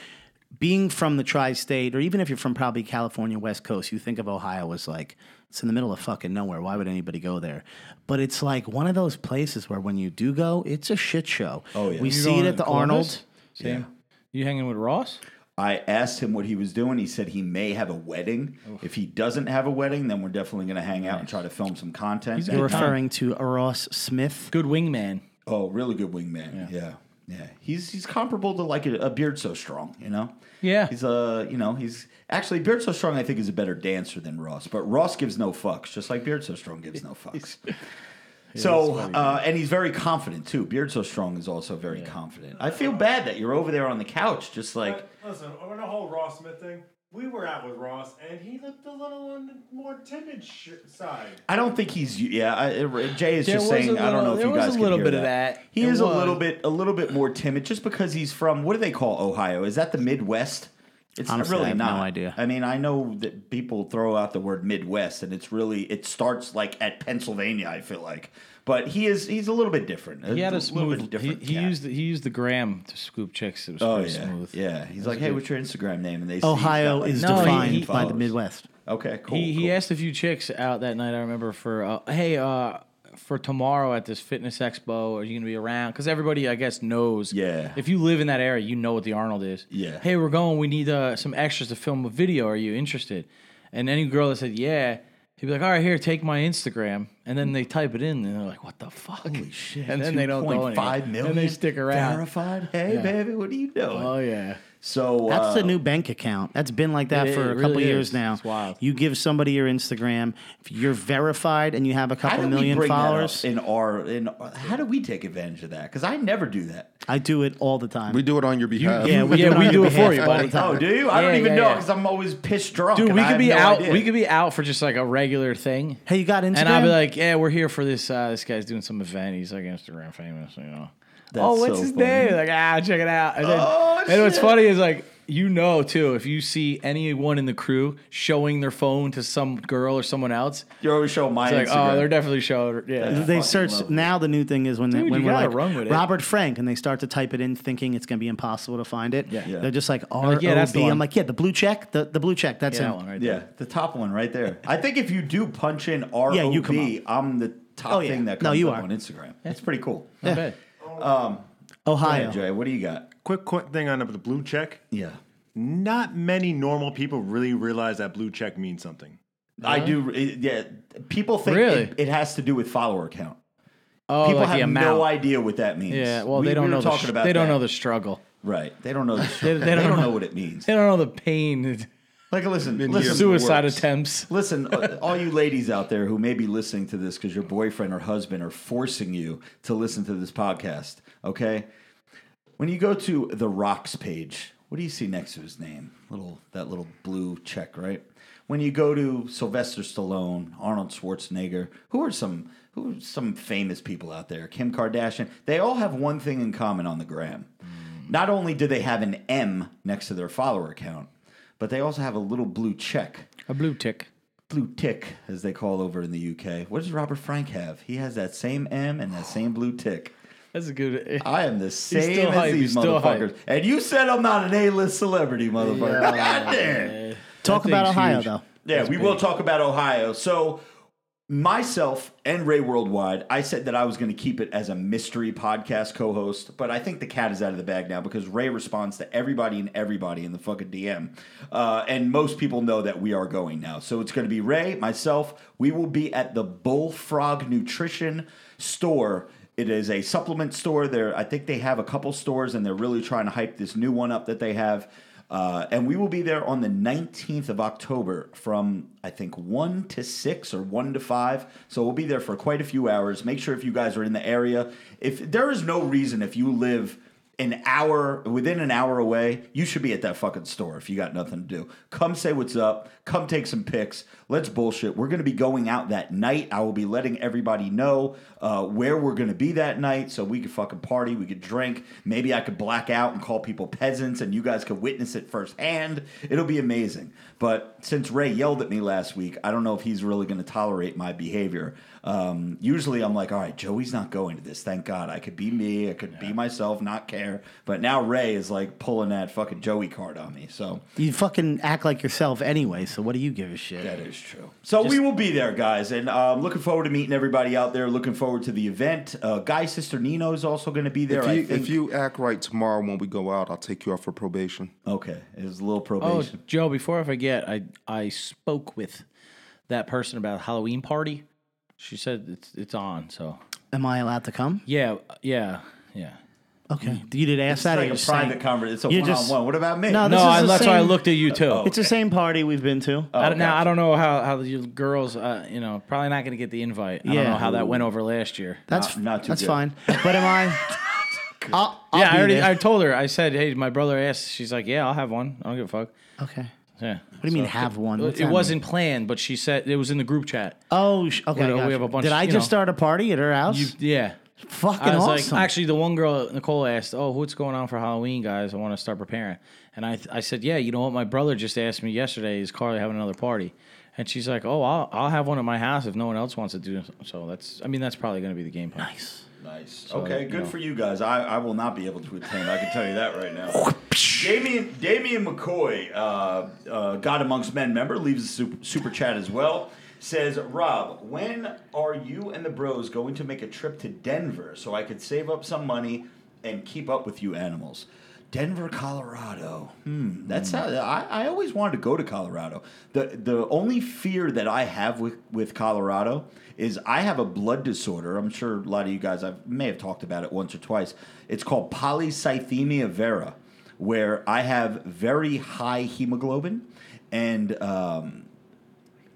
being from the tri-state, or even if you're from probably California West Coast, you think of Ohio as like it's in the middle of fucking nowhere. Why would anybody go there? But it's like one of those places where when you do go, it's a shit show. Oh, yeah. we You see it going at the to Columbus? Arnold. Same. You hanging with Ross? I asked him what he was doing. He said he may have a wedding. If he doesn't have a wedding, then we're definitely going to hang out and try to film some content. He's You're Good time. referring to Ross Smith. Good wingman. Oh, really good wingman. Yeah. Yeah, He's he's comparable to like a, a beard so strong. You know. Yeah. He's a you know he's actually beard so strong. I think is a better dancer than Ross, but Ross gives no fucks, just like beard so strong gives no fucks. So uh, and he's very confident too. Beard so strong is also very confident. I feel bad that you're over there on the couch, just like But listen, on the whole Ross Smith thing, we were out with Ross, and he looked a little on the more timid sh- side. I don't think he's yeah. I, Jay is There just was saying I don't know little- if there you was guys a could little hear bit of that. He It is a little bit a little bit more timid just because he's from what do they call Ohio? Is that the Midwest? It's Honestly, really I have not. no idea. I mean, I know that people throw out the word Midwest, and it's really it starts like at Pennsylvania. I feel like, but he is he's a little bit different. He had a little smooth. bit He, different. he cat. used the, he used the gram to scoop chicks. It was Oh pretty yeah, smooth. yeah. He's like, hey, what's your Instagram name? And they see he's Ohio got, like, is No, he- defined he- by the. Midwest. Okay, cool. he he asked a few chicks out that night. I remember for uh, hey uh for tomorrow at this fitness expo, are you gonna be around? Because everybody I guess knows. Yeah. If you live in that area, you know what the Arnold is. Yeah. Hey, we're going. We need uh, some extras to film a video. Are you interested? And any girl that said yeah. He'd be like, "All right, here, take my Instagram," and then they type it in, and they're like, "What the fuck?" Holy shit! And then they don't go anywhere. 2.5 million And they stick around. Verified. Hey, Yeah. baby, what are you doing? Oh yeah. So That's uh, the new bank account. That's been like that It- for it a couple really years is. now. It's wild. You give somebody your Instagram, if you're verified and you have a How couple million we bring followers. that up in our in how do we take advantage of that? Because I never do that. I do it all the time. We do it on your behalf. yeah, we Yeah, do it, we do it for you, all buddy. the time. Oh, do you? I don't even yeah, know yeah. because I'm always pissed drunk. Dude, we could be no out. idea. We could be out for just like a regular thing. Hey, you got Instagram? And I'll be like, yeah, we're here for this. Uh, this guy's doing some event. He's like Instagram famous, you know. That's oh, what's so his funny. name? Like, ah, check it out. And, then, Oh, and what's funny is like, you know, too, if you see anyone in the crew showing their phone to some girl or someone else, You always show my it's like, Instagram. oh, they're definitely showing. Yeah. That's they search now. The new thing is when they, Dude, when we're like run with it. Robert Frank and they start to type it in, thinking it's going to be impossible to find it. Yeah. Yeah. They're just like R like, yeah, that's the O B. one. I'm like, yeah, the blue check, the, the blue check. That's Yeah, him. that one right yeah, there. the top one right there. I think if you do punch in R Yeah, O you come B, I'm the top Oh, yeah. thing that No, comes you up are. on Instagram. It's pretty cool. Not Um, bad. Go Ohio. ahead, Jay. What do you got? Quick, quick thing on the blue check. Yeah. Not many normal people really realize that blue check means something. I do. it- yeah. People think Really? it, it has to do with follower count. Oh, People like the have amount. no idea what that means. Yeah, well, We- they don't we were know. The talking sh- about they don't that. know the struggle. Right. They don't know. The They- they they, don't don't know know- what it means. They don't know the pain. Like, listen, Been listen. Suicide works. attempts. listen. uh, all you ladies out there who may be listening to this because your boyfriend or husband are forcing you to listen to this podcast. Okay, when you go to the Rocks page, what do you see next to his name? Little that little blue check, right? When you go to Sylvester Stallone, Arnold Schwarzenegger, who are some who are some famous people out there? Kim Kardashian. They all have one thing in common on the gram. Not only do they have an M next to their follower account, but they also have a little blue check A blue tick. blue tick, as they call over in the UK. What does Robert Frank have? He has that same M and that same blue tick. That's a good. I am the same still as hype, these he's still motherfuckers. hype. And you said I'm not an A-list celebrity, motherfucker. God damn. Talk about Ohio huge. though. Yeah, we will talk about Ohio. So, myself and Ray Worldwide, I said that I was going to keep it as a mystery podcast co host, but I think the cat is out of the bag now because Ray responds to everybody and everybody in the fucking DM. Uh, and most people know that we are going now. So, it's going to be Ray, myself. We will be at the Bullfrog Nutrition store. It is a supplement store. There, I think they have a couple stores, and they're really trying to hype this new one up that they have. Uh, and we will be there on the 19th of October from, I think, 1 to 6 or 1 to 5. So we'll be there for quite a few hours. Make sure if you guys are in the area, if there is no reason if you live an hour, within an hour away, you should be at that fucking store if you got nothing to do. Come say what's up. Come take some pics. Let's bullshit. We're going to be going out that night. I will be letting everybody know uh, where we're going to be that night so we could fucking party. We could drink. Maybe I could black out and call people peasants and you guys could witness it firsthand. It'll be amazing. But since Ray yelled at me last week, I don't know if he's really going to tolerate my behavior. Um, usually I'm like, all right, Joey's not going to this. Thank God. I could be me. I could be myself, not care. But now Ray is like pulling that fucking Joey card on me. So You fucking act like yourself anyway. So what do you give a shit? that is true. So we will be there, guys, and I'm looking forward to meeting everybody out there. Looking forward to the event. Uh, Guy Sister Nino is also going to be there. If I you, think. if you act right tomorrow when we go out, I'll take you off for probation. okay, it's a little probation. Oh, probation. Joe, before I forget, I I spoke with that person about a Halloween party. She said it's it's on. So Am I allowed to come? yeah, yeah, yeah. Okay. You did ask It's that. or like you're a private saying- conversation. It's a You're one-on-one. What about me? No, No, This is I, the that's why I same- looked at you too. It's the same party we've been to. I don't, now. I don't know how how you girls, uh, you know, probably not going to get the invite. I don't know how that went over last year. That's Not- not too that's good. fine. But am I? I'll, I'll yeah, be I already. there. I told her. I said, "Hey, my brother asked." She's like, "Yeah, I'll have one. I don't give a fuck." okay. Yeah. What do you mean have one? What's It wasn't planned, but she said it was in the group chat. Oh, sh- okay. We- we gotcha. have a bunch, Did I you just know. start a party at her house? You, yeah. Fucking I was awesome. like, actually, the one girl, Nicole, asked, "Oh, what's going on for Halloween, guys? I want to start preparing." And I, I said, "Yeah, you know what? My brother just asked me yesterday. Is Carly having another party?" And she's like, "Oh, I'll, I'll have one at my house if no one else wants to do." it." So that's, I mean, that's probably going to be the game plan. nice. Nice. okay, you good know. for you guys. I, I will not be able to attend. I can tell you that right now. Damian Damian McCoy, uh, uh, God Amongst Men member, leaves a super, super chat as well. Says Rob, when are you and the Bros going to make a trip to Denver so I could save up some money and keep up with you animals? Denver, Colorado. Hmm, that's how I, I always wanted to go to Colorado. The the only fear that I have with, with Colorado is I have a blood disorder. I'm sure a lot of you guys I may have talked about it once or twice. It's called polycythemia vera, where I have very high hemoglobin and um,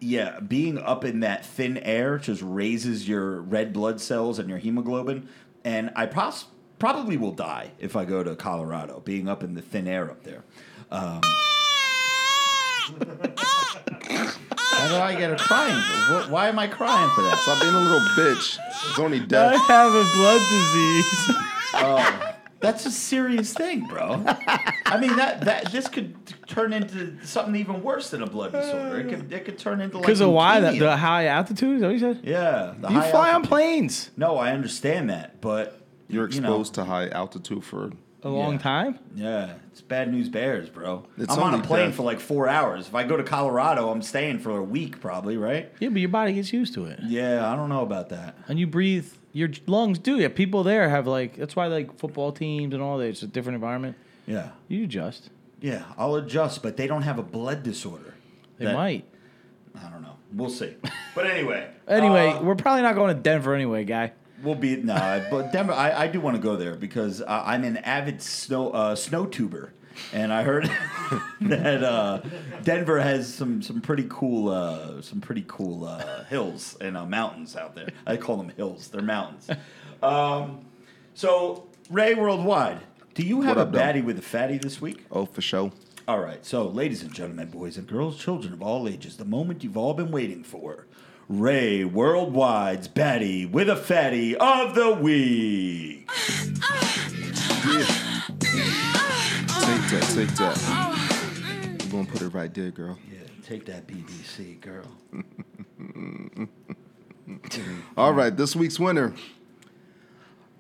yeah, being up in that thin air just raises your red blood cells and your hemoglobin. And I pros- probably will die if I go to Colorado, being up in the thin air up there. Um, how do I get a crying? Wh- Why am I crying for that? Stop being a little bitch. It's only death. I have a blood disease. That's a serious thing, bro. I mean that that this could turn into something even worse than a blood disorder. It could it could turn into like Because of why? That, leukemia. the high altitude? Is that what you said? yeah, the You high fly on altitude- planes No, I understand that, but You're you know, exposed to high altitude for. a long Yeah. time. Yeah, it's bad news bears, bro. It's I'm on a plane death. for like four hours. If I go to Colorado, I'm staying for a week, probably, right? Yeah, but your body gets used to it. Yeah, I don't know about that. And you breathe your lungs do. Yeah, people there have like that's why like football teams and all that. It's a different environment. Yeah. You adjust. Yeah, I'll adjust, but they don't have a blood disorder. They That- might. I don't know. We'll see. But anyway. Anyway, uh, we're probably not going to Denver anyway, guy. We'll be no, but Denver. I, I do want to go there because uh, I'm an avid snow uh, snow tuber, and I heard that uh, Denver has some some pretty cool uh, some pretty cool uh, hills and uh, mountains out there. I call them hills; they're mountains. Um, so Ray Worldwide, do you have up, a baddie with a fatty this week? Oh, for sure. All right, so ladies and gentlemen, boys and girls, children of all ages, the moment you've all been waiting for. Ray Worldwide's Baddie with a Fatty of the Week. Take that, take that. We're gonna put it right there, girl. Yeah, take that BBC, girl. All right, this week's winner.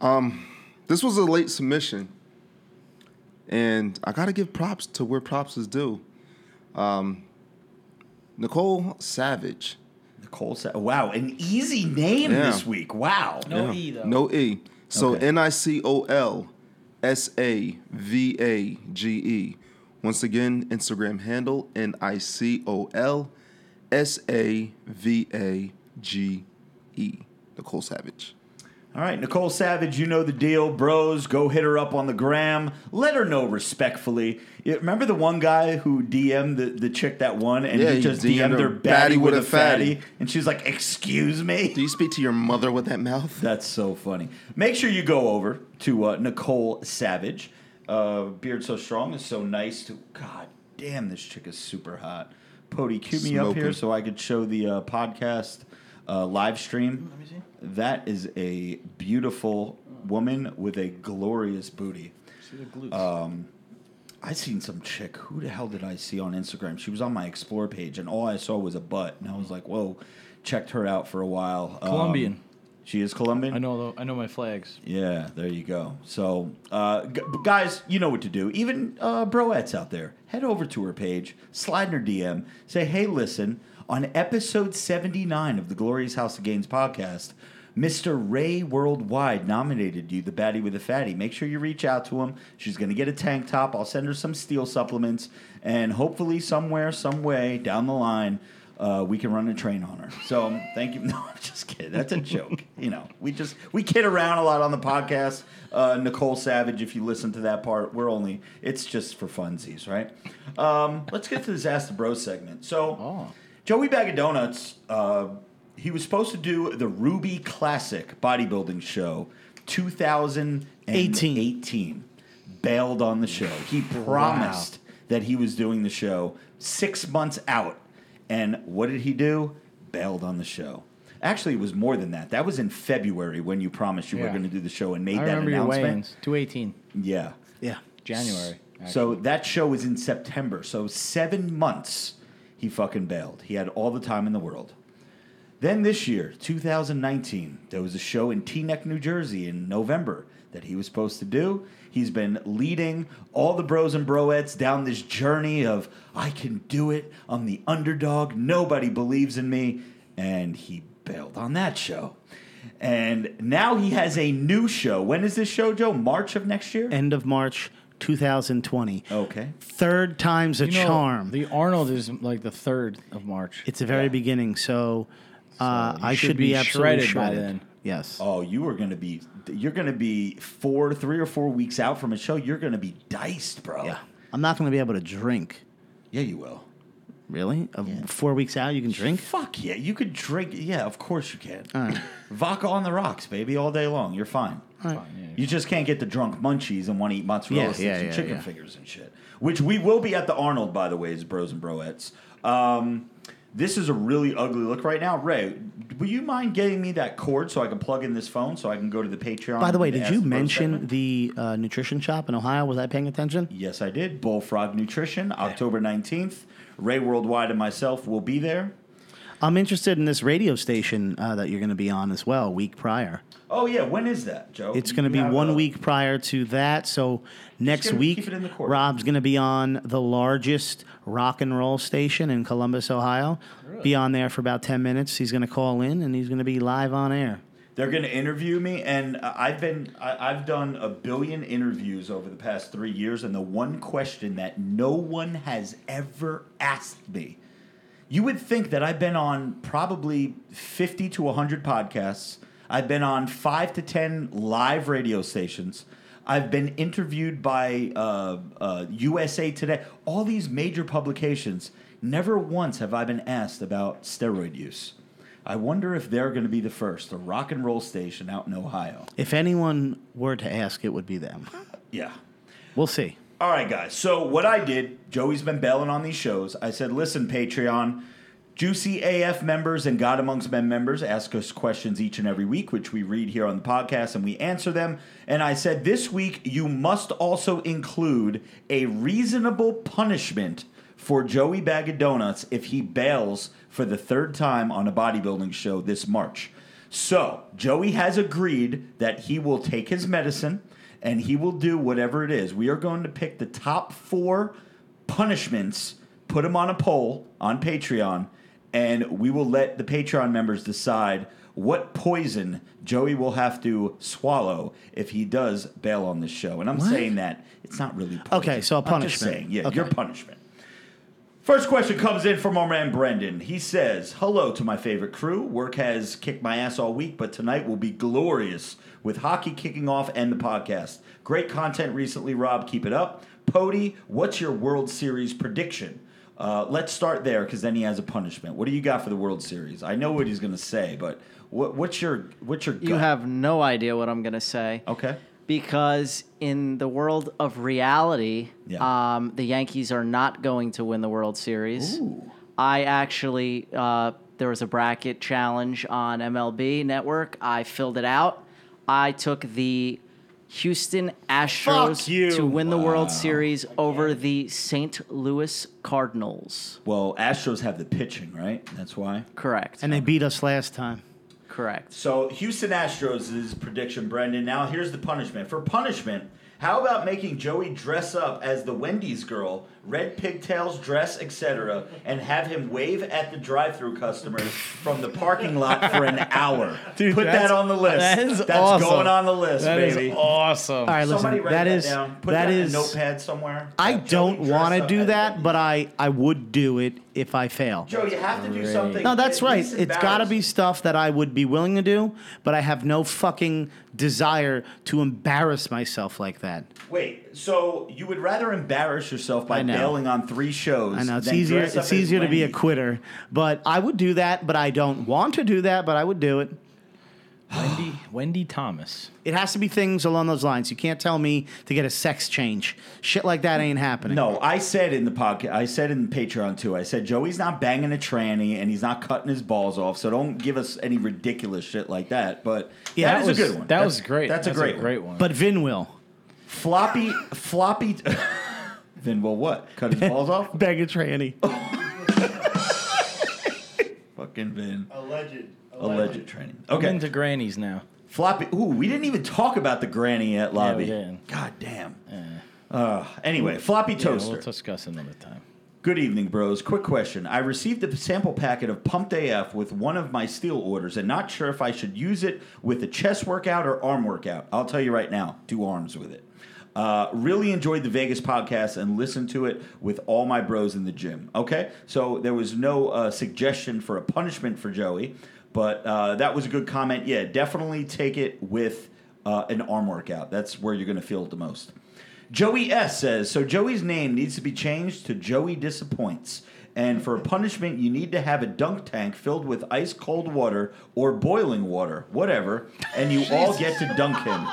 Um, this was a late submission, and I gotta give props to where props is due. Um, Nicole Savage. Nicole Sa- Wow, an easy name Yeah. this week. Wow. No E though. No E. So Okay. N I C O L S A V A G E. Once again, Instagram handle N I C O L S A V A G E. Nicole Savage. All right, Nicole Savage, you know the deal, bros. Go hit her up on the gram. Let her know respectfully. You remember the one guy who DM'd the, the chick that won, and Yeah, he he just DM'd DM'd her her baddie with a fatty, fatty. and she's like, "Excuse me." Do you speak to your mother with that mouth? That's so funny. Make sure you go over to uh, Nicole Savage. Uh, Beard so strong is so nice. To God damn, this chick is super hot. Pody, cue me up here so I could show the uh, podcast uh, live stream. Let me see. That is a beautiful woman with a glorious booty. See the glutes. Um, I seen some chick. Who the hell did I see on Instagram? She was on my explore page, and all I saw was a butt, and I was like, "Whoa!" Checked her out for a while. Um, Colombian. she is Colombian. I know. The, I know my flags. Yeah, there you go. So, uh, g- guys, you know what to do. Even uh, broettes out there, head over to her page, slide in her DM, say, "Hey, listen, on episode seventy nine of the Glorious House of Gains podcast." Mr. Ray Worldwide nominated you the baddie with a fatty. Make sure you reach out to him. She's going to get a tank top. I'll send her some steel supplements. And hopefully, somewhere, some way down the line, uh, we can run a train on her. So um, thank you. No, I'm just kidding. That's a joke. you know, we just we kid around a lot on the podcast. Uh, Nicole Savage, if you listen to that part, we're only it's just for funsies, right? Um, let's get to this Ask the Bro segment. So, Oh. Joey Bag of Donuts, uh, he was supposed to do the Ruby Classic bodybuilding show, 2018. 18. Bailed on the show. He promised that he was doing the show six months out. And what did he do? Bailed on the show. Actually, it was more than that. That was in February when you promised you were going to do the show and made I that announcement. Two eighteen. Yeah. Yeah. January. So that show was in September. So seven months he fucking bailed. He had all the time in the world. Then this year, 2019, there was a show in Teaneck, New Jersey in November that he was supposed to do. He's been leading all the bros and broettes down this journey of, I can do it. I'm the underdog. Nobody believes in me. And he bailed on that show. And now he has a new show. When is this show, Joe? March of next year? End of March 2020. okay. Third time's a You know, charm. The Arnold is like the third of March. it's the very beginning, so, uh, you I should should be be absolutely shredded by shredded. then. Yes. Oh, you are going to be you're going to be four, three or four weeks out from a show. You're going to be diced, bro. Yeah. I'm not going to be able to drink. yeah, you will. Really? Uh, Four weeks out, you can drink? Fuck yeah, you could drink. Yeah, of course you can. All right. Vodka on the rocks, baby, all day long. You're fine. All right. You just can't get the drunk munchies and want to eat mozzarella Yeah, sticks yeah, and yeah, chicken yeah. fingers and shit. Which we will be at the Arnold, by the way, as bros and broettes. Um, this is a really ugly look right now. Ray, will you mind getting me that cord so I can plug in this phone so I can go to the Patreon? By the way, did you mention the uh, nutrition shop in Ohio? Was I paying attention? Yes, I did. Bullfrog Nutrition, October 19th. Ray Worldwide and myself will be there. I'm interested in this radio station uh, that you're going to be on as well, a week prior. Oh, yeah. When is that, Joe? It's going to be one a- week prior to that. So next week, keep it in the court. Rob's going to be on the largest rock and roll station in Columbus, Ohio. Be on there for about 10 minutes. He's going to call in and he's going to be live on air. They're going to interview me, and uh, I've been I, I've done a billion interviews over the past three years, and the one question that no one has ever asked me. You would think that I've been on probably 50 to 100 podcasts. I've been on five to 10 live radio stations. I've been interviewed by uh, uh, USA Today, all these major publications. Never once have I been asked about steroid use. I wonder if they're going to be the first, a rock and roll station out in Ohio. If anyone were to ask, it would be them. Yeah. We'll see. All right, guys. So what I did, Joey's been bailing on these shows. I said, listen, Patreon, Juicy AF members and God Amongst Men members ask us questions each and every week, which we read here on the podcast and we answer them. And I said, this week you must also include a reasonable punishment for Joey Bag of Donuts if he bails for the third time on a bodybuilding show this March. So Joey has agreed that he will take his medicine and he will do whatever it is. We are going to pick the top four punishments, put them on a poll on Patreon, and we will let the Patreon members decide what poison Joey will have to swallow if he does bail on this show. And I'm saying that it's not really poison. Okay, so a I'm just punishment. saying, yeah, Okay. your punishment. First question comes in from our man Brendan. He says, Hello to my favorite crew. Work has kicked my ass all week, but tonight will be glorious with hockey kicking off and the podcast. Great content recently, Rob. Keep it up. Pody, what's your World Series prediction? Uh, let's start there because then he has a punishment. What do you got for the World Series? I know what he's going to say, but what, what's your what's your You have no idea what I'm gonna say. okay? Because in the world of reality, Yeah. um, the Yankees are not going to win the World Series. Ooh. I actually, uh, there was a bracket challenge on MLB Network. I filled it out. I took the Houston Astros to win the World Series over the St. Louis Cardinals. Well, Astros have the pitching, right? That's why. Correct. And they beat us last time. Correct. So Houston Astros is prediction, Brendan. Now here's the punishment. For punishment, how about making Joey dress up as the Wendy's girl, red pigtails, dress, etc., and have him wave at the drive-through customers from the parking lot for an hour? Dude, Put that on the list. that is That's awesome. going on the list, That is baby. awesome. All right, Somebody listen. write That that, is down. Put that that is. in a notepad somewhere. I don't want to do that, but I I would do it if I fail. Joe, you have to do something. No, that's at right. least It's got to be embarrassing. stuff that I would be willing to do, but I have no fucking desire to embarrass myself like that. Wait, so you would rather embarrass yourself by I know. bailing on three shows? I know it's than easier. dress up It's as easier to be a Wendy's? quitter, but I would do that. But I don't want to do that. But I would do it. Wendy Wendy Thomas. It has to be things along those lines. You can't tell me to get a sex change. Shit like that ain't happening. No, I said in the podcast, I said in Patreon too. I said Joey's not banging a tranny and he's not cutting his balls off. So don't give us any ridiculous shit like that. But Yeah, that that is was, a good one. That That's- was great. That's, a great, one. great one. But Vin will Floppy, floppy. then well, what? Cut his balls off? beg a tranny. Fucking Vin. Alleged. Alleged training. I'm Okay. into grannies now. Floppy. Ooh, we didn't even talk about the granny at lobby. Yeah, we didn't. God damn. Uh, anyway, floppy Yeah, toaster. we'll discuss another time. Good evening, bros. Quick question. I received a sample packet of Pumped AF with one of my steel orders and not sure if I should use it with a chest workout or arm workout. I'll tell you right now, do arms with it. Uh, really enjoyed the Vegas podcast and listened to it with all my bros in the gym. Okay, so there was no uh, suggestion for a punishment for Joey, but uh, that was a good comment. Yeah, definitely take it with uh, an arm workout. That's where you're going to feel it the most. Joey S says so. Joey's name needs to be changed to Joey Disappoints. And for a punishment, you need to have a dunk tank filled with ice cold water or boiling water, whatever, and you all get to dunk him.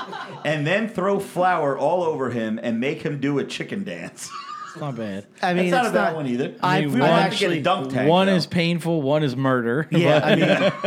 And then throw flour all over him and make him do a chicken dance. It's not bad. I mean, it's not it's a bad one either. I, mean, we one- would I'd actually. get a dunk tank. one though. is painful, one is murder. Yeah, but- I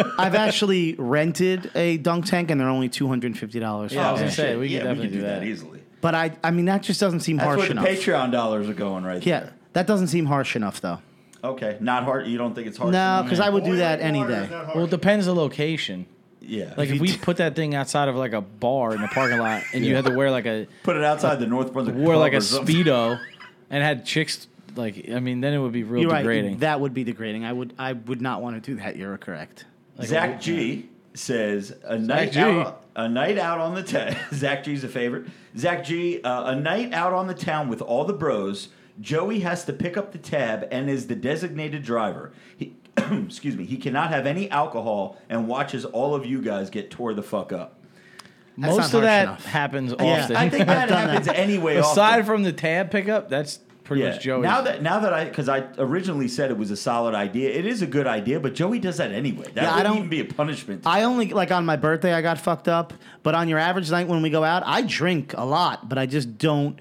mean, I've actually rented a dunk tank, and they're only two hundred and fifty dollars. Yeah, I was gonna say, shit. we could yeah, definitely we could do do that that. easily. But I, I mean, that just doesn't seem That's harsh where the enough. Patreon dollars are going right yeah, there. that doesn't seem harsh enough, though. Okay, not hard. You don't think it's hard? No, because I would do that any day. Well, it depends the location. Yeah. Like if we put that thing outside of like a bar in the parking lot, and you had to wear like a put it outside the North Brunswick. wore Club like a or something. speedo, and had chicks like I mean, then it would be real You're degrading. right. That would be degrading. I would, I would not want to do that. You're correct. Like, Zach G says a night G. out, a night out on the town. Zach G's a favorite. Zach G, uh, a night out on the town with all the bros. Joey has to pick up the tab and is the designated driver. He, excuse me. He cannot have any alcohol and watches all of you guys get tore the fuck up. That's Most not of harsh that enough. happens Yeah, often. I think that done happens anyway. Aside often. from the tab pickup, that's pretty yeah. much Joey. Now that now that I because I originally said it was a solid idea, it is a good idea. But Joey does that anyway. That Yeah, wouldn't don't- even be a punishment. I only like on my birthday I got fucked up, but on your average night when we go out, I drink a lot, but I just don't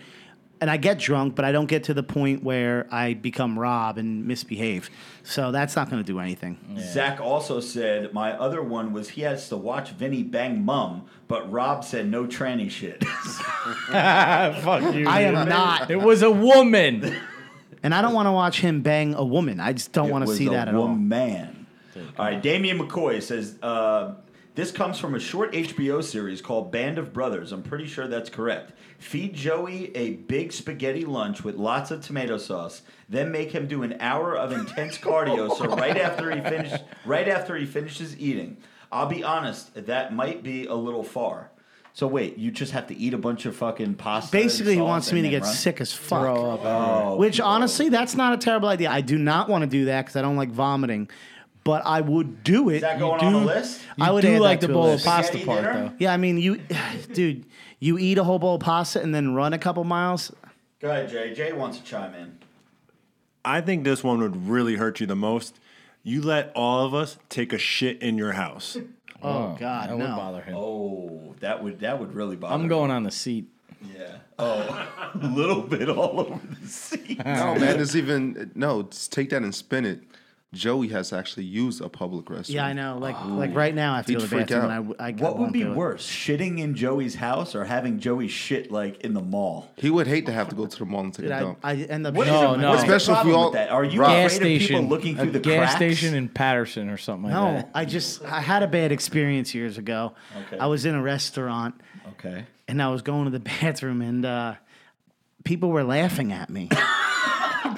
and I get drunk, but I don't get to the point where I become Rob and misbehave. So that's not going to do anything. Zach also said my other one was he has to watch Vinny bang mum, but Rob said no tranny shit. Fuck you. I dude. am not, It was a woman. and I don't want to watch him bang a woman. I just don't want to see a that at all. woman. All right, Damian McCoy says uh, this comes from a short HBO series called Band of Brothers. I'm pretty sure that's correct. Feed Joey a big spaghetti lunch with lots of tomato sauce, then make him do an hour of intense cardio. So right after he finish, right after he finishes eating, I'll be honest, that might be a little far. So wait, you just have to eat a bunch of fucking pasta. and Basically, he wants and me to get run? sick as fuck. Throw up. Oh, Which honestly, that's not a terrible idea. I do not want to do that because I don't like vomiting, but I would do it. is that going You on the do- list? I would do add like that the to a bowl of list. pasta Spaghetti part, dinner? though. Yeah, I mean, you, dude, you eat a whole bowl of pasta and then run a couple miles. Go ahead, Jay. Jay wants to chime in. I think this one would really hurt you the most. You let all of us take a shit in your house. Oh, oh, God, that no. would bother him. Oh, that would that would really bother. Him. I'm me. going on the seat. Yeah. Oh, a little bit all over the seat. No, man, it's even no. Just take that and spin it. Joey has actually used a public restroom. Yeah, I know. Like, like right now, I have to He'd go to the freak bathroom, out. and I w- I, What would won't be do it. worse, shitting in Joey's house or having Joey shit like in the mall? He would hate to have to go to the mall and take Dude, a I, dump. I end up. What is No, my no. pants. Especially if we all- with that? Are you Rob- gas afraid of station. people looking through a the gas cracks? station in Patterson or something like that? No, that. I just I had a bad experience years ago. Okay. I was in a restaurant Okay. and I was going to the bathroom and uh, people were laughing at me.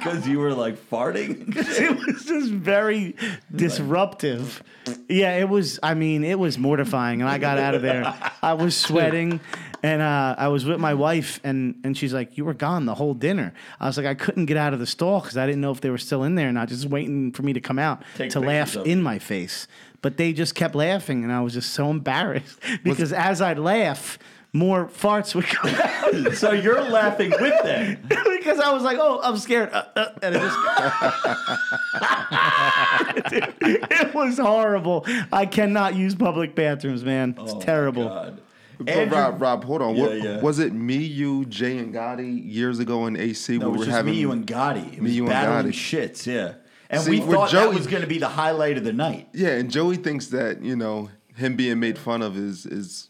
Because you were like farting. it was just very disruptive. Yeah, it was. I mean, it was mortifying, and I got out of there. I was sweating, and uh, I was with my wife, and and she's like, "You were gone the whole dinner." I was like, I couldn't get out of the stall because I didn't know if they were still in there or not. Just waiting for me to come out Take to laugh pictures of in my face, but they just kept laughing, and I was just so embarrassed because as I'd laugh. More farts would come out so you're laughing with them. because I was like, "Oh, I'm scared," uh, uh, and it just it was horrible. I cannot use public bathrooms, man. It's terrible. Oh God. Andrew- Rob, Rob, hold on. Yeah, what, yeah. Was it me, you, Jay, and Gotti years ago in AC? No, it we was were just having me, you, and Gotti. It was you and battling Gotti. shits, yeah. And See, we with thought that Joey- was going to be the highlight of the night. yeah, and Joey thinks that you know him being made fun of is is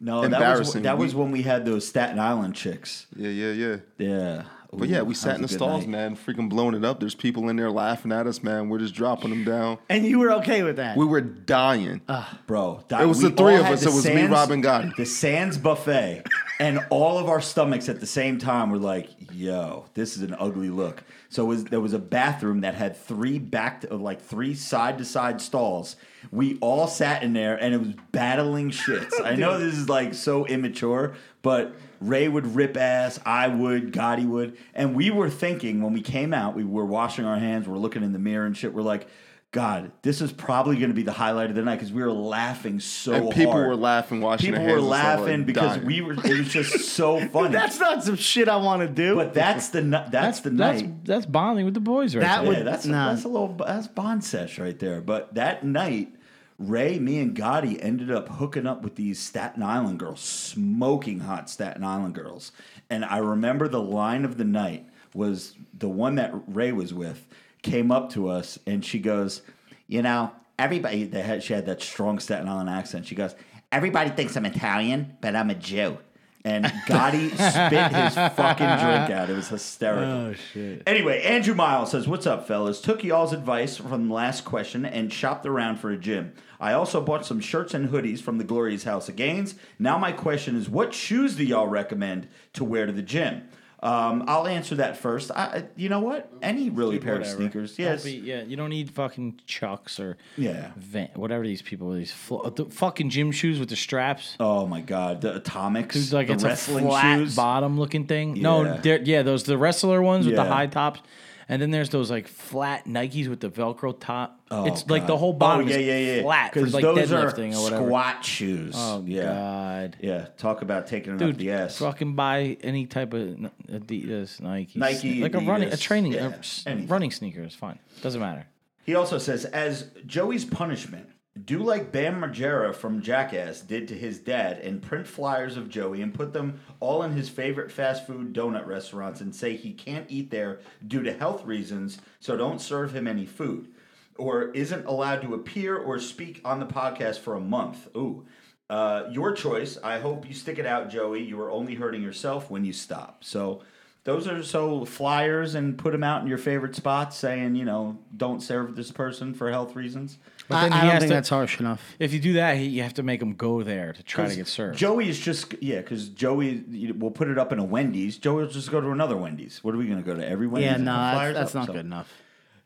No, that was that was when we had those Staten Island chicks. yeah, yeah, yeah. Yeah. But yeah, we sat in the was a good stalls, night. man, freaking blowing it up. There's people in there laughing at us, man. We're just dropping them down. And you were okay with that? We were dying. Ah, bro, It was the three of us. It was me, Robin, Gotti. The Sands buffet, and all of our stomachs at the same time were like, "Yo, this is an ugly look." So it was, there was a bathroom that had three back, to, like three side to side stalls. We all sat in there, and it was battling shits. I know this is like so immature, but Ray would rip ass, I would, Gotti would, and we were thinking when we came out, we were washing our hands, we're looking in the mirror and shit. We're like. God, this is probably going to be the highlight of the night because we were laughing so and people hard. were laughing, washing People their were hands. and laughing like, because dying. we were. It was just so funny. that's not some shit I want to do. but that's the ni- that's, the that's, night. That's bonding with the boys right That there. would- yeah, that's nah. that's a little that's bond sesh right there. But that night, Ray, me, and Gotti ended up hooking up with these Staten Island girls, smoking hot Staten Island girls. And I remember the line of the night was the one that Ray was with came up to us and she goes, you know, everybody they had she had that strong Staten Island accent. She goes, everybody thinks I'm Italian, but I'm a Jew. And Gotti spit his fucking drink out. It was hysterical. Oh shit. Anyway, Andrew Miles says, What's up, fellas? Took y'all's advice from the last question and shopped around for a gym. I also bought some shirts and hoodies from the Glorious House of Gains. Now, my question is, what shoes do y'all recommend to wear to the gym? Um, I'll answer that first. I, you know what? Any really pair of sneakers. Yes. be- yeah, you don't need fucking Chucks or Yeah. Van, whatever these people these fl- the fucking gym shoes with the straps. Oh my God, the atomics, It's like the it's wrestling a flat shoes. bottom looking thing. Yeah. No, yeah, those the wrestler ones with the high tops, and then there's those like flat Nikes with the Velcro top. Oh, it's like the whole oh, bottom Oh, yeah, is yeah, yeah. flat for Because like those are or whatever. squat shoes. Oh yeah. god, Yeah, talk about taking it dude, the ass. fucking buy any type of Adidas, Nike, Nike, like a running, a training, yeah, a running sneaker is fine. Doesn't matter. He also says, as Joey's punishment, do like Bam Margera from Jackass did to his dad and print flyers of Joey and put them all in his favorite fast food donut restaurants and say he can't eat there due to health reasons, so don't serve him any food. Or isn't allowed to appear or speak on the podcast for a month. Ooh. Uh, your choice. I hope you stick it out, Joey. You are only hurting yourself when you stop. So those are so flyers and put them out in your favorite spots saying, you know, don't serve this person for health reasons. But I, then I he don't has think to- that's harsh enough. If you do that, he, you have to make him go there to try to get served. Joey is just yeah, because Joey you- we'll put it up in a Wendy's. Joey will just go to another Wendy's. What are we going to go to every Wendy's? Yeah, and no, put that's, that's up? not So- good enough.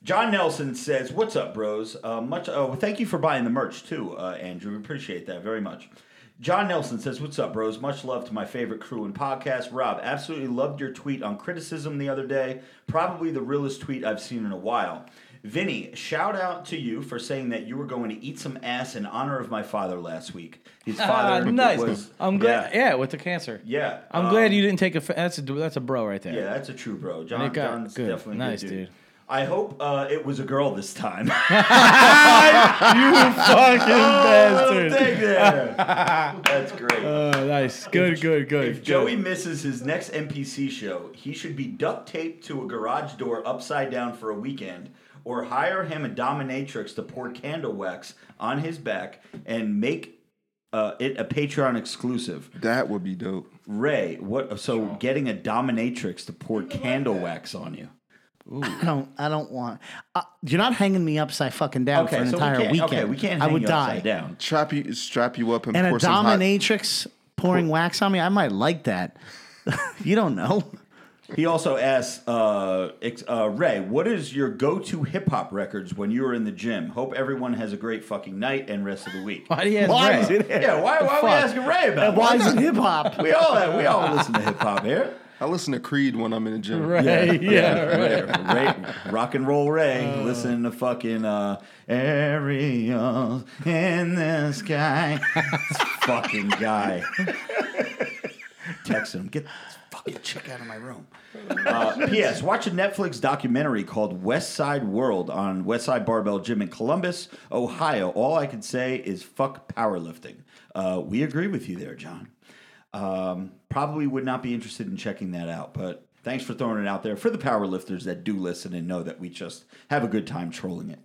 John Nelson says, "What's up, bros? Uh, much. Oh, thank you for buying the merch too, uh, Andrew. We appreciate that very much." John Nelson says, "What's up, bros? Much love to my favorite crew and podcast. Rob, absolutely loved your tweet on criticism the other day. Probably the realest tweet I've seen in a while." Vinny, shout out to you for saying that you were going to eat some ass in honor of my father last week. His Ah, father nice. was. I'm glad. Yeah, Yeah, with the cancer. yeah. I'm um, glad you didn't take a. That's a that's a bro right there. Yeah, that's a true bro. John, got John's good. definitely Nice, good dude. dude. I hope uh, it was a girl this time. you fucking Oh, thank there. That's great. Oh, nice. Good, good, good. if Joey misses his next NPC show, he should be duct taped to a garage door upside down for a weekend, or hire him a dominatrix to pour candle wax on his back and make uh, it a Patreon exclusive. That would be dope. Ray, what? So getting a dominatrix to pour candle wax on you? I don't. I don't want. Uh, you're not hanging me upside fucking down for an so entire we can't, weekend. Okay, we can't. I would you die. upside down. Strap you, strap you up and, And a pour some hot. dominatrix pouring wax on me. I might like that. you don't know. He also asks uh, uh, Ray, "What is your go-to hip hop records when you are in the gym? Hope everyone has a great fucking night and rest of the week." Why do you ask Why Ray? is it? Yeah, why? Why are we fuck? asking Ray about? That? Why is it hip hop? We all we all listen to hip hop here. I listen to Creed when I'm in the gym. Ray, yeah, Ray, Ray, rock and roll Ray, Listen to fucking uh, Ariel in the sky. This fucking guy. Text him, get this fucking chick out of my room. Uh, P.S. Watch a Netflix documentary called West Side World on West Side Barbell Gym in Columbus, Ohio. All I can say is fuck powerlifting. Uh, we agree with you there, John. Um, probably would not be interested in checking that out, but thanks for throwing it out there for the power lifters that do listen and know that we just have a good time trolling it.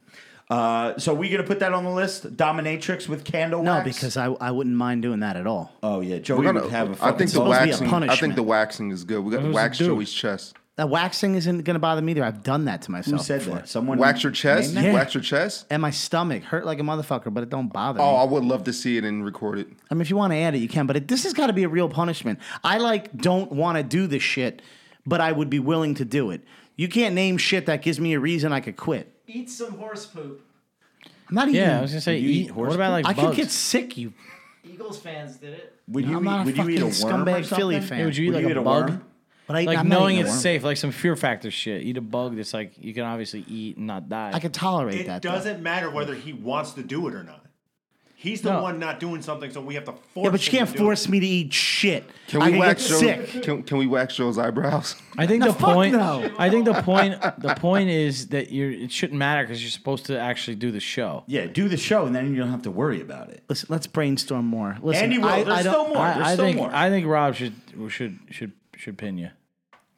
Uh, so we gonna put that on the list, dominatrix with candle wax. No, wax? because I, I wouldn't mind doing that at all. oh yeah, Joey We're gonna, would have a I fucking think the supposed to be a waxing. I think punishment. the waxing is good. We got to does wax do? Joey's chest. That waxing isn't going to bother me either. I've done that to myself. Who said before. that? Someone Wax your chest. named You that? wax your chest. And my stomach hurt like a motherfucker, but it don't bother me. Oh, me. I would love to see it and record it. I mean, if you want to add it, you can. But it, this has got to be a real punishment. I like don't want to do this shit, but I would be willing to do it. You can't name shit that gives me a reason I could quit. Eat some horse poop. I'm not eating. Yeah, I was gonna say, you eat, eat horse what about like I bugs? could get sick. You. Eagles fans did it. Would you I'm not eat, a would you eat a worm fucking or scumbag Philly something? fan. Yeah, would you eat Would like you eat a a bug? worm? But I, Like I'm knowing it's safe, like some fear factor shit. Eat a bug that's like you can obviously eat and not die. I could tolerate It that. It doesn't matter whether he wants to do it or not. He's the No. one not doing something, so we have to force. Yeah, but you him can't to do force it. me to eat shit. Can I we could wax get Joe? sick. Can, can we wax Joe's eyebrows? I think No, the fuck point. no. I think the point. The point is that you're. It shouldn't matter because you're supposed to actually do the show. Yeah, do the show and then you don't have to worry about it. Listen, let's brainstorm more. Listen, Andy will. I, There's I don't- still more. There's I, I still think. more. I think Rob should should should should pin you.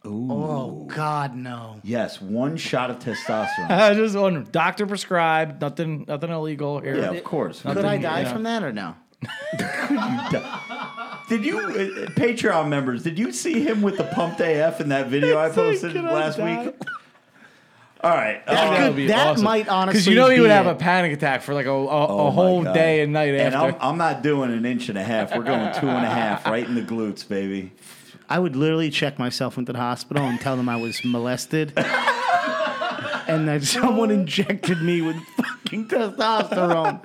Oh God, no. yes, one shot of testosterone. I just one doctor prescribed. Nothing. Nothing illegal here. yeah, of course. Could I die you know. from that or no? Did you, uh, Patreon members, did you see him with the pumped AF in that video I posted last week? All right. That uh, could- be that awesome. might honestly because you know he would be have it. a panic attack for like a, a, oh a my whole God. day and night And after. I'm, I'm not doing an inch and a half. We're going two and a half right in the glutes, baby. I would literally check myself into the hospital and tell them I was molested. and that someone injected me with fucking testosterone.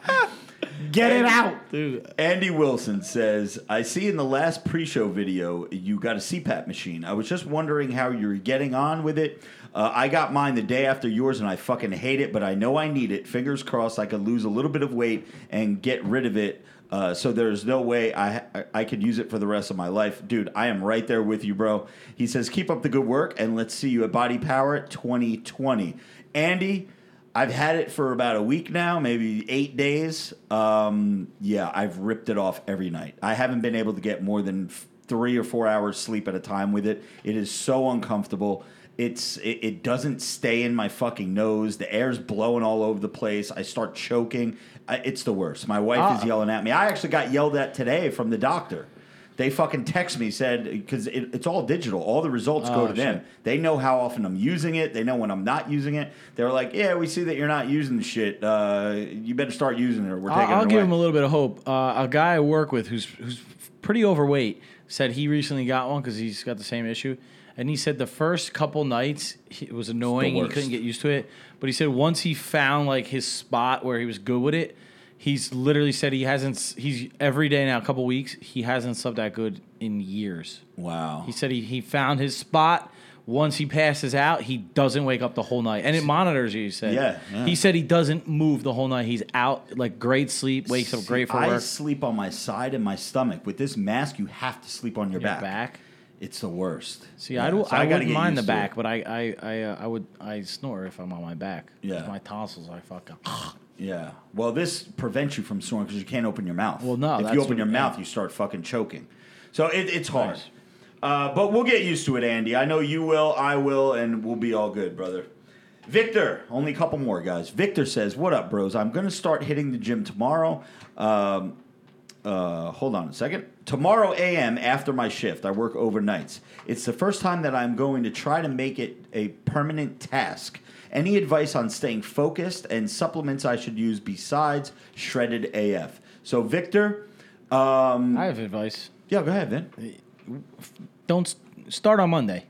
Get it out. Dude, Andy Wilson says, I see in the last pre show video you got a CPAP machine. I was just wondering how you're getting on with it. Uh, I got mine the day after yours and I fucking hate it, but I know I need it. Fingers crossed I could lose a little bit of weight and get rid of it. Uh, so there's no way I I- could use it for the rest of my life, dude. I am right there with you, bro. He says, keep up the good work and let's see you at Body Power 2020. Andy, I've had it for about a week now, maybe eight days. Um, yeah, I've ripped it off every night. I haven't been able to get more than three or four hours sleep at a time with it. It is so uncomfortable. It's it, it doesn't stay in my fucking nose. The air's blowing all over the place. I start choking. I, it's the worst. My wife is yelling at me. I actually got yelled at today from the doctor. They fucking text me said because it, it's all digital. All the results go Oh, to them. They know how often I'm using it. They know when I'm not using it. They're like, "Yeah, we see that you're not using the shit. Uh, you better start using it, or we're taking I'll, I'll it give away." him a little bit of hope. Uh, a guy I work with who's who's pretty overweight said he recently got one because he's got the same issue, and he said the first couple nights he, it was annoying. He couldn't get used to it, but he said once he found like his spot where he was good with it, he's literally said he hasn't. He's every day now, a couple weeks, he hasn't slept that good in years. wow. He said he, he found his spot. Once he passes out, he doesn't wake up the whole night, and it monitors you. He said. Yeah, yeah. He said he doesn't move the whole night. He's out like great sleep, wakes up great for I work. sleep on my side and my stomach. With this mask, you have to sleep on your, Your back. back? It's the worst. See, Yeah, I, do, so I, gotta wouldn't mind the back, but I I I, uh, I would I snore if I'm on my back. Yeah. my tonsils I fucking. Yeah. Well, this prevents you from snoring because you can't open your mouth. Well, no, If you open what- your yeah. mouth, you start fucking choking. So it, it's hard. Nice. Uh, but we'll get used to it, Andy. I know you will. I will, and we'll be all good, brother. Victor, only a couple more guys. Victor says, "What up, bros? I'm going to start hitting the gym tomorrow. Um, uh, hold on a second. Tomorrow AM after my shift, I work overnights. It's the first time that I'm going to try to make it a permanent task. Any advice on staying focused and supplements I should use besides shredded AF? So, Victor, um, I have advice. yeah, go ahead, Vin. Don't s- start on Monday.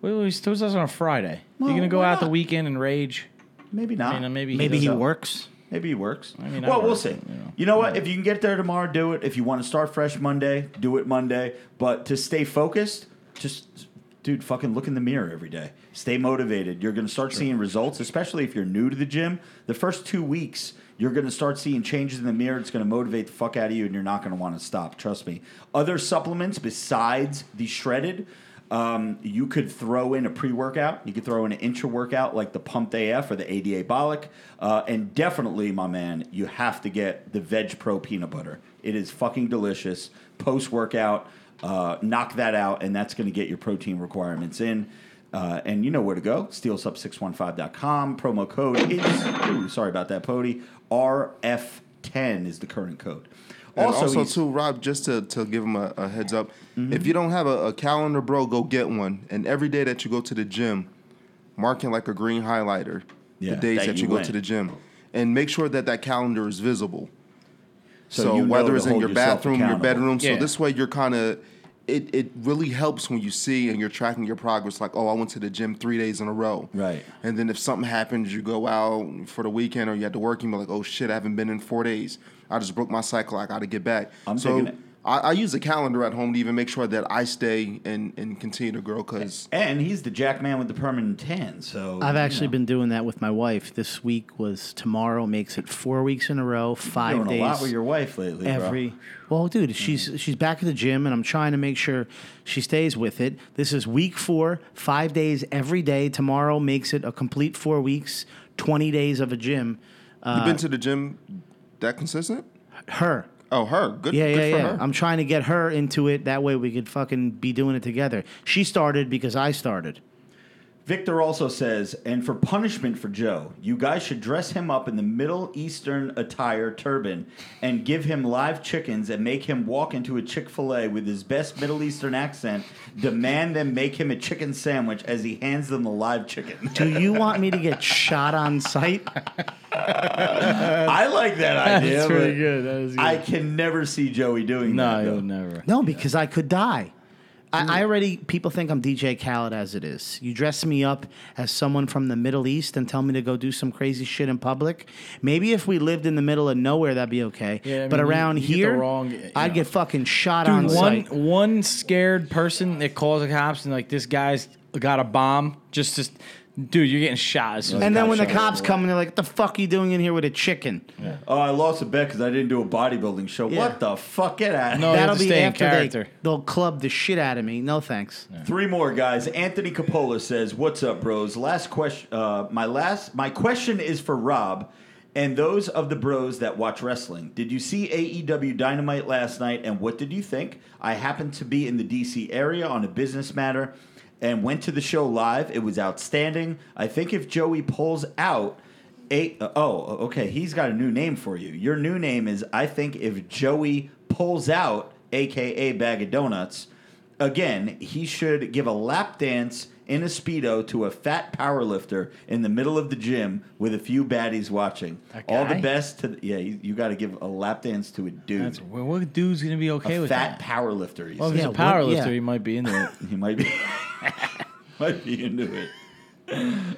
We always do this on a Friday. Well, You're gonna go why out the weekend and rage. Maybe not. I mean, maybe he Maybe he does. works. Maybe it works. I mean, well, we'll see. you know. You know what? If you can get there tomorrow, do it. If you want to start fresh Monday, do it Monday. But to stay focused, just dude, fucking look in the mirror every day. Stay motivated. You're going to start seeing results, especially if you're new to the gym. The first two weeks, you're going to start seeing changes in the mirror. It's going to motivate the fuck out of you, and you're not going to want to stop. Trust me. Other supplements besides the shredded. Um, you could throw in a pre-workout. You could throw in an intra-workout like the Pumped AF or the ADA Bolic, uh, and definitely, my man, you have to get the Veg Pro peanut butter. It is fucking delicious. Post-workout, uh, knock that out, and that's going to get your protein requirements in. Uh, and you know where to go. SteelSub615.com. Promo code is, ooh, sorry about that, Pody. RF10 is the current code. And also, he's- too, Rob, just to, to give him a, a heads up, Mm-hmm. if you don't have a, a calendar, bro, go get one. And every day that you go to the gym, mark it like a green highlighter. Yeah, the days that that, you you, go to the gym, and make sure that that calendar is visible. So So, whether it's in your bathroom, your bedroom, so this way you're kind of. It, it really helps when you see and you're tracking your progress. Like, oh, I went to the gym three days in a row. Right. And then if something happens, you go out for the weekend or you had to work, you're like, oh shit, I haven't been in four days. I just broke my cycle. I got to get back. I'm so digging it. I, I use a calendar at home to even make sure that I stay and, and continue to grow because And he's the jack man with the permanent tan. So I've you actually know. been doing that with my wife. This week was tomorrow makes it four weeks in a row, five doing days. a lot with your wife lately. bro. every well dude she's mm. she's back at the gym and i'm trying to make sure she stays with it this is week four five days every day tomorrow makes it a complete four weeks 20 days of a gym you've been uh, to the gym that consistent. her Oh, her good. yeah good yeah for yeah Her. i'm trying to get her into it that way we could fucking be doing it together she started because i started Victor also says, and for punishment for Joe, you guys should dress him up in the Middle Eastern attire turban and give him live chickens and make him walk into a Chick fil A with his best Middle Eastern accent, demand them make him a chicken sandwich as he hands them the live chicken. do you want me to get shot on sight I like that idea. That's pretty good. That is good. I can never see Joey doing no, that. I though. would never. no because i could die I, I already people think I'm DJ Khaled as it is. You dress me up as someone from the Middle East and tell me to go do some crazy shit in public. Maybe if we lived in the middle of nowhere, that'd be okay. Yeah, I but mean, you- around you get the here, wrong- I'd know. get fucking shot on one sight. one scared person that calls the cops and like this guy's got a bomb. Just just dude, you're getting shot. As soon as And the then when the cops up. cops come and they're like, "What the fuck are you doing in here with a chicken?" Oh, I lost a bet because I didn't do a bodybuilding show. Yeah. What the fuck? Get out of No, you have That'll to be stay in after they character. they'll club the shit out of me. No thanks. Three more guys. Anthony Capola says, "What's up, bros? Last question. Uh, my last. My question is for Rob, and those of the bros that watch wrestling. Did you see AEW Dynamite last night, and what did you think? I happened to be in the DC area on a business matter, and went to the show live. It was outstanding. I think if Joey pulls out." Eight, uh, oh, okay. He's got a new name for you. Your new name is I think if Joey pulls out, aka Bag of Donuts, again, he should give a lap dance in a speedo to a fat power lifter in the middle of the gym with a few baddies watching. A All the guy? best to yeah. You, you got to give a lap dance to a dude, That's, well, what dude's gonna be okay a with fat that? power lifter. He, Well, if he's Yeah, a what- power lifter, yeah. he might be into it. he might be might be into it.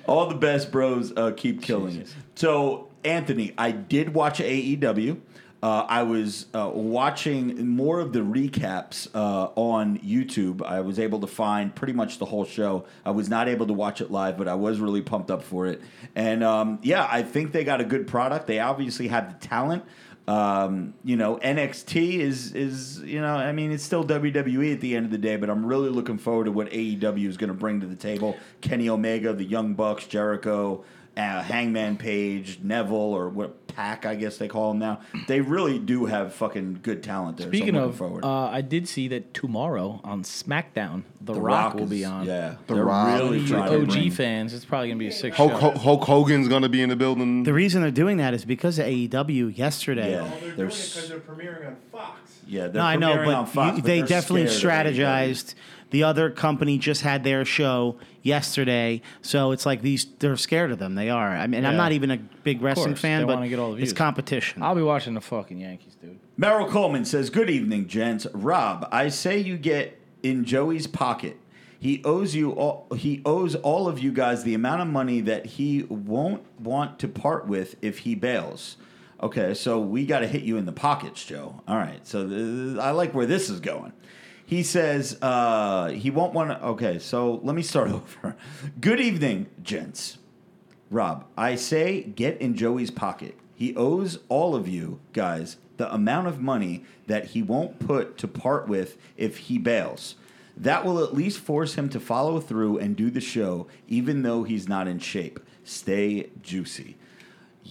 All the best, bros. Uh, keep killing it. So, Anthony, I did watch AEW. Uh, I was uh, watching more of the recaps uh, on YouTube. I was able to find pretty much the whole show. I was not able to watch it live, but I was really pumped up for it. And um, yeah, I think they got a good product. They obviously have the talent. Um, you know, NXT is is you know, I mean, it's still WWE at the end of the day, but I'm really looking forward to what AEW is going to bring to the table. Kenny Omega, the Young Bucks, Jericho, uh, Hangman Page, Neville, or what PAC, I guess they call him now. They really do have fucking good talent there. Speaking so of, forward. uh, I did see that tomorrow on SmackDown, The, The Rock, will is- be on. Yeah, The they're Rock. really You trying OG bring- fans, it's probably gonna be a sick Hulk, show. Hulk, Hulk Hogan's gonna be in the building. The reason they're doing that is because of AEW yesterday. Yeah. Well, they're doing it because they're premiering on Fox. Yeah, they're No, I know, but, on Fox, you- but they definitely scared AEW. strategized. The other company just had their show yesterday, so it's like these they're scared of them. They are. I mean, I'm not even a big wrestling course, fan, they but wanna get all the it's competition. I'll be watching the fucking Yankees, dude. Merrill Coleman says, Good evening, gents. Rob, I say you get in Joey's pocket. He owes you all he owes all of you guys the amount of money that he won't want to part with if he bails. Okay, so we got to hit you in the pockets, Joe. All right, so th- I like where this is going. He says uh, he won't want to. Okay, so let me start over. Good evening, gents. Rob, I say get in Joey's pocket. He owes all of you guys the amount of money that he won't put to part with if he bails. That will at least force him to follow through and do the show, even though he's not in shape. Stay juicy.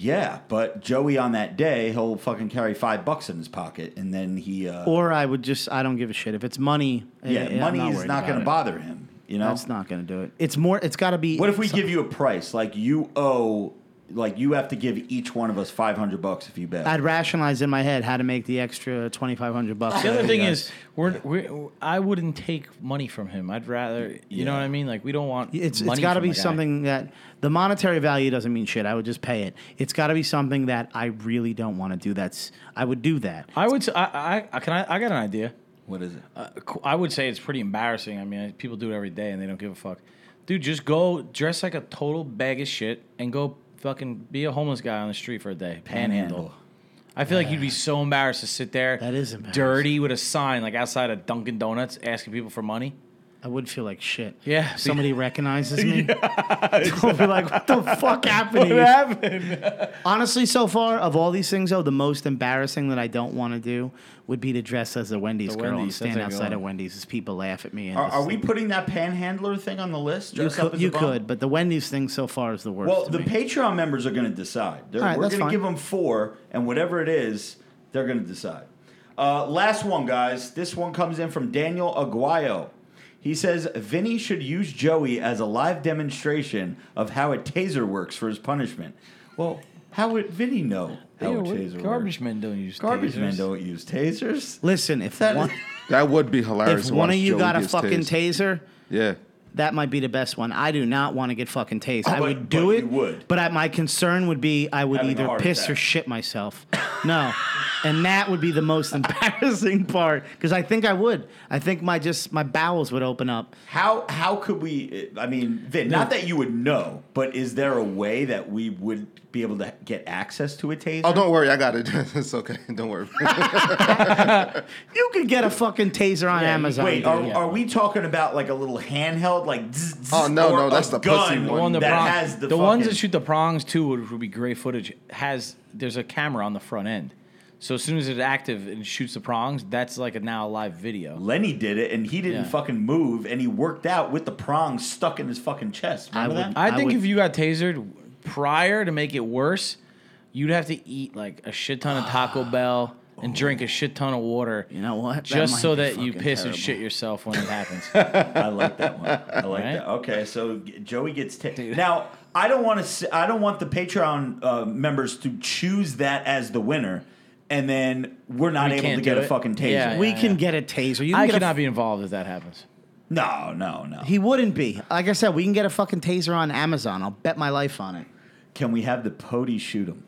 Yeah, but Joey on that day, he'll fucking carry five bucks in his pocket, and then he. Uh, or I would just I don't give a shit if it's money. yeah, eh, I'm money is not going to bother him. You know, That's not going to do it. It's more. It's got to be. What if we some- give you a price? Like you owe, like you have to give each one of us five hundred bucks if you bet. I'd rationalize in my head how to make the extra twenty five hundred bucks. The other thing you is, we're, we're I wouldn't take money from him. I'd rather, you know what I mean? Like we don't want. It's money it's got to be something that the monetary value doesn't mean shit. I would just pay it. It's got to be something that I really don't want to do. That's I would do that. I would. s- I, I, I can. I, I got an idea. what is it? Uh, I would say it's pretty embarrassing. I mean, people do it every day and they don't give a fuck. Dude, just go dress like a total bag of shit and go fucking be a homeless guy on the street for a day. Panhandle. Panhandle. I feel like you'd be so embarrassed to sit there. That is embarrassing. dirty with a sign like outside of Dunkin' Donuts asking people for money. I would feel like shit. Yeah. If somebody recognizes me. They'll be like, what the fuck happened to you? happened? Honestly, so far, of all these things, though, the most embarrassing that I don't want to do would be to dress as a Wendy's The girl and Wendy's, that's stand outside of Wendy's as people laugh at me. And Are, are we putting that panhandler thing on the list? You, Dress up could, as you could, but the Wendy's thing so far is the worst. Well, to the me. Patreon members are going to decide. They're- All right, we're going to give them four, and whatever it is, they're going to decide. Uh, last one, guys. This one comes in from Daniel Aguayo. He says Vinny should use Joey as a live demonstration of how a taser works for his punishment. Well, how would Vinny know how a taser works? garbage works? men don't use Garbage men tasers. don't use tasers. Listen, if That- one, That would be hilarious. if to one watch of you Joey got a gets fucking tased. taser, Yeah. That might be the best one. I do not want to get fucking tased. Oh, I but- would do but it, you would. but I, my concern would be I would Having either piss attack. or shit myself. No, and that would be the most embarrassing part because I think I would. I think my just my bowels would open up. How how could we? I mean, Vin, not that you would know, but is there a way that we would be able to get access to a taser? Oh, don't worry, I got it. it's okay. Don't worry. You could get a fucking taser on Amazon. Wait, dude. are, are we talking about like a little handheld, like? Oh, no, no, that's the pussy The one one that that prong- has the, the ones that shoot the prongs too would, would be great footage. Has there's a camera on the front end, so as soon as it's active and shoots the prongs, that's like a now live video. Lenny did it, and he didn't Yeah. fucking move, and he worked out with the prongs stuck in his fucking chest. Remember I that? would- I I think would- if you got tasered prior to make it worse, you'd have to eat like a shit ton of Taco Bell and drink a shit ton of water. You know what? That Just might so be that you fucking piss terrible. and shit yourself when it happens. I like that one. I like Right? that. Okay, so Joey gets ta- now. I don't want to. I don't want the Patreon uh, members to choose that as the winner, and then we're not We able can't to get do a it. fucking taser. Yeah. we can get a taser. You can I get a cannot be involved if that happens. No, no, no. He wouldn't be. Like I said, we can get a fucking taser on Amazon. I'll bet my life on it. Can we have the Pody shoot him?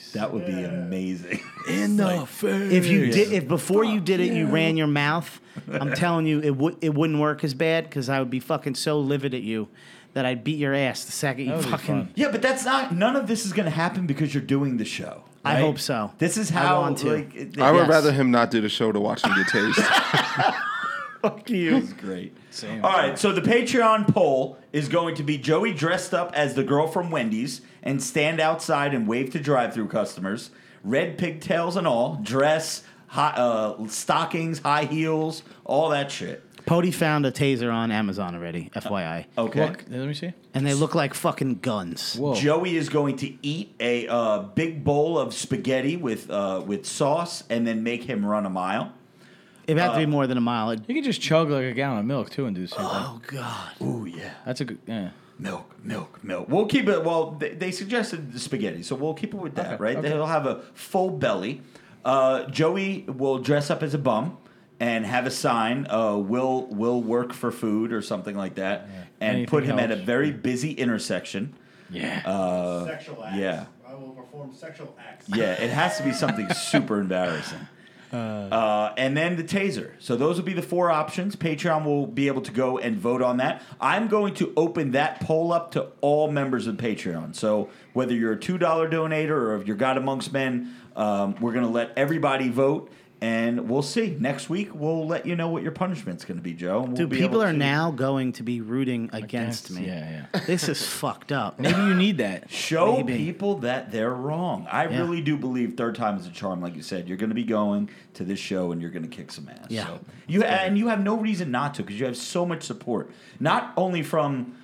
Nice. That would be amazing. In the face. If you did, if before you did it, you ran your mouth, I'm telling you, it would it wouldn't work as bad because I would be fucking so livid at you that I'd beat your ass the second you That would be fucking. yeah, but that's not. None of this is going to happen because you're doing the show. I hope so. This is how. I how. want to. Like, it- I would Yes. rather him not do the show to watch him get tased. Fuck you. It's great. Same. All right, so the Patreon poll is going to be Joey dressed up as the girl from Wendy's and stand outside and wave to drive-through customers, red pigtails and all, dress, high, uh, stockings, high heels, all that shit. Pody found a taser on Amazon already, FYI, Okay. Look, let me see. and they look like fucking guns. Whoa. Joey is going to eat a uh, big bowl of spaghetti with uh, with sauce and then make him run a mile. It would have to be more than a mile. It- You could just chug like a gallon of milk too and do the same thing. Oh God. Ooh yeah. That's a good. Yeah. Milk, milk, milk. We'll keep it. Well, they, they suggested the spaghetti, so we'll keep it with that, Okay, right? okay. They'll have a full belly. Uh, Joey will dress up as a bum and have a sign. Uh, will will work for food or something like that, and Anything put him at a helps. very busy intersection. Yeah. Uh, sexual acts. yeah. I will perform sexual acts. yeah, it has to be something super embarrassing. Uh, and then the taser. So those will be the four options. Patreon will be able to go and vote on that. I'm going to open that poll up to all members of Patreon. So whether you're a two dollar donator or if you're God amongst men, um, we're going to let everybody vote. And we'll see. Next week, we'll let you know what your punishment's going to be, Joe. we'll Dude, be people are to now going to be rooting against, me. Yeah, yeah. This is fucked up. Maybe you need that. show Maybe. people that they're wrong. I Yeah. really do believe third time is a charm. Like you said, you're going to be going to this show and you're going to kick some ass. Yeah. So you and you have no reason not to because you have so much support, not only from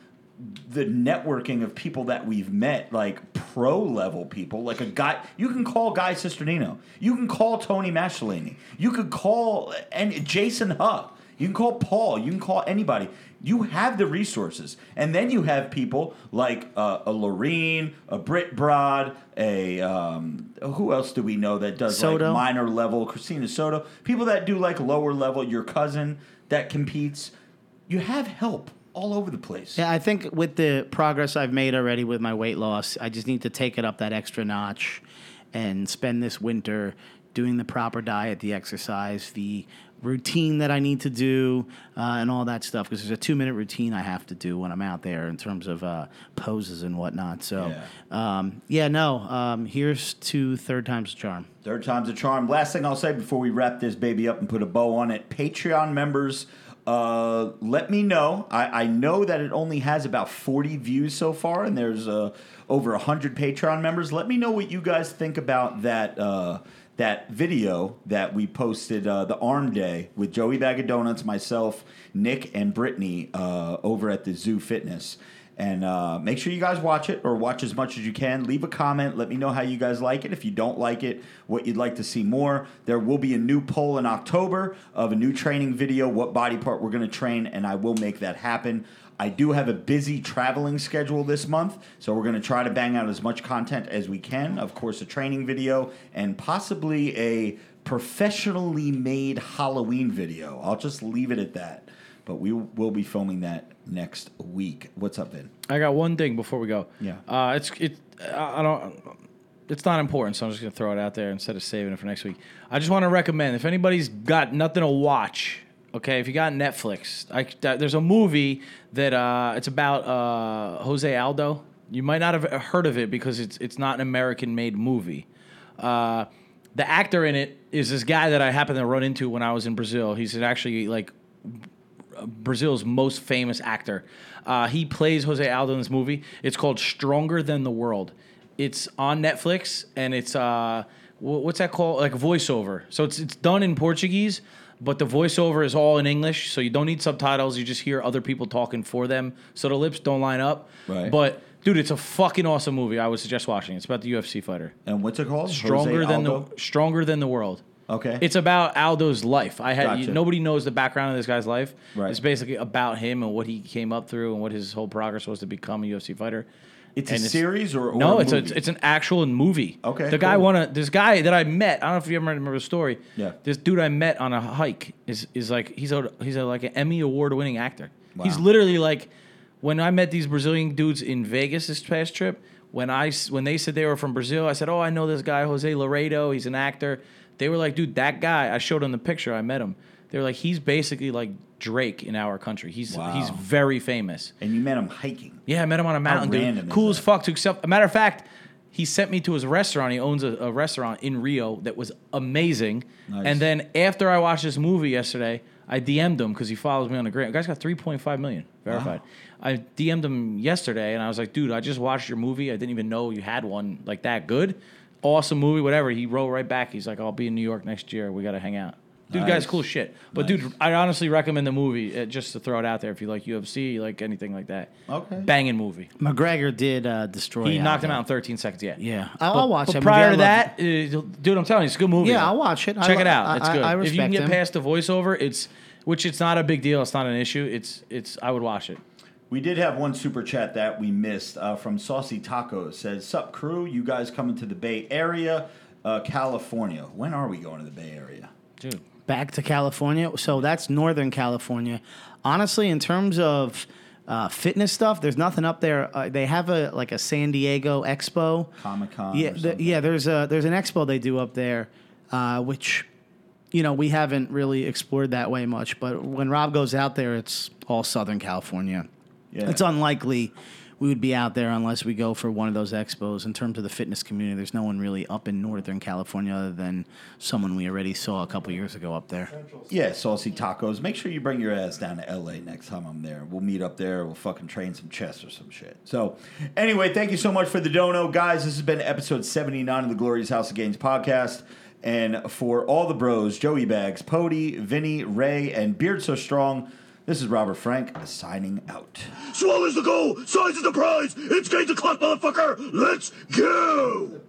the networking of people that we've met, like pro level people, like a guy. You can call Guy Cisternino. You can call Tony Masciolini. You could call and Jason Huff. You can call Paul. You can call anybody. You have the resources, and then you have people like uh, a Lorene, a Britt Broad, a um, who else do we know that does Soto. like minor level? Christina Soto. People that do like lower level. Your cousin that competes. You have help all over the place. Yeah, I think with the progress I've made already with my weight loss, I just need to take it up that extra notch and spend this winter doing the proper diet, the exercise, the routine that I need to do, uh, and all that stuff. Because there's a two minute routine I have to do when I'm out there in terms of uh, poses and whatnot. So, yeah, um, yeah no, um, here's to third time's a charm. Third time's a charm. Last thing I'll say before we wrap this baby up and put a bow on it Patreon members, uh, let me know. I, I know that it only has about 40 views so far, and there's uh, over 100 Patreon members. Let me know what you guys think about that. Uh, that video that we posted uh, the arm day with Joey Bag of Donuts, myself, Nick, and Brittany uh, over at the Zoo Fitness. And uh, make sure you guys watch it or watch as much as you can. Leave a comment. Let me know how you guys like it. If you don't like it, what you'd like to see more. There will be a new poll in October of a new training video, what body part we're going to train, and I will make that happen. I do have a busy traveling schedule this month, so we're going to try to bang out as much content as we can. Of course, a training video and possibly a professionally made Halloween video. I'll just leave it at that. But we will be filming that next week. What's up, Vin? I got one thing before we go. Yeah. Uh, it's it. I don't. it's not important, so I'm just gonna throw it out there instead of saving it for next week. I just want to recommend if anybody's got nothing to watch. Okay, if you got Netflix, I, there's a movie that uh, it's about uh, Jose Aldo. You might not have heard of it because it's it's not an American-made movie. Uh, the actor in it is this guy that I happened to run into when I was in Brazil. He's actually like Brazil's most famous actor. Uh, he plays Jose Aldo in this movie. It's called Stronger Than the World. It's on Netflix and it's uh, what's that called? Like voiceover. So it's it's done in Portuguese, but the voiceover is all in English. So you don't need subtitles. You just hear other people talking for them, so the lips don't line up. Right. But dude, it's a fucking awesome movie. I would suggest watching. It's about the UFC fighter. And what's it called? Stronger Jose than Aldo? the stronger than the world. Okay. It's about Aldo's life. I had Gotcha. nobody knows the background of this guy's life. Right. It's basically about him and what he came up through and what his whole progress was to become a UFC fighter. It's And a series or, or no, a it's a, it's an actual movie. Okay, The guy cool. won a this guy that I met. I don't know if you ever remember the story. Yeah. This dude I met on a hike is is like he's a he's a like an Emmy award winning actor. He's literally like when I met these Brazilian dudes in Vegas this past trip. When I when they said they were from Brazil, I said, "Oh, I know this guy Jose Loreto. He's an actor." They were like, "Dude, that guy." I showed him the picture. I met him. They were like, "He's basically like Drake in our country. He's Wow. he's very famous." and you met him hiking. Yeah, I met him on a mountain, random dude. is Cool as that? fuck. To accept, a matter of fact, he sent me to his restaurant. He owns a, a restaurant in Rio that was amazing. Nice. And then after I watched this movie yesterday, I DM'd him because he follows me on the gram. The guy's got 3.5 million verified. I DM'd him yesterday and I was like, dude, I just watched your movie. I didn't even know you had one like that good. Awesome movie, whatever. He wrote right back. He's like, I'll be in New York next year. We got to hang out. Dude, Nice. guy's cool shit. But Nice. dude, I honestly recommend the movie uh, just to throw it out there if you like UFC, you like anything like that. Okay. Banging movie. McGregor did uh, destroy. He knocked him out in 13 seconds. Yeah. Yeah, I'll, But, I'll watch but that. prior movie. to I love that, uh, dude, I'm telling you, it's a good movie. Yeah, though. I'll watch it. Check lo- it out. It's I- good. I if you can get him. past the voiceover, it's which it's not a big deal. It's not an issue. It's it's. I would watch it. We did have one super chat that we missed uh, from Saucy Tacos. Says, "Sup crew, you guys coming to the Bay Area, uh, California? When are we going to the Bay Area?" Dude, back to California. So that's Northern California. Honestly, in terms of uh, fitness stuff, there's nothing up there. Uh, they have a like a San Diego Expo. Comic Con. Yeah, the, yeah. There's a there's an expo they do up there, uh, which you know we haven't really explored that way much. But when Rob goes out there, it's all Southern California. Yeah. It's unlikely we would be out there unless we go for one of those expos. In terms of the fitness community, there's no one really up in Northern California other than someone we already saw a couple years ago up there. Yeah, Saucy Tacos. Make sure you bring your ass down to LA next time I'm there. We'll meet up there. We'll fucking train some chess or some shit. So, anyway, thank you so much for the dono. Guys, this has been episode 79 of the Glorious House of Gains podcast. And for all the bros, Joey Bags, Pody, Vinny, Ray, and Beard So Strong, this is Robert Frank signing out. Swallows the goal, size is the prize. It's game to clock, motherfucker. Let's go.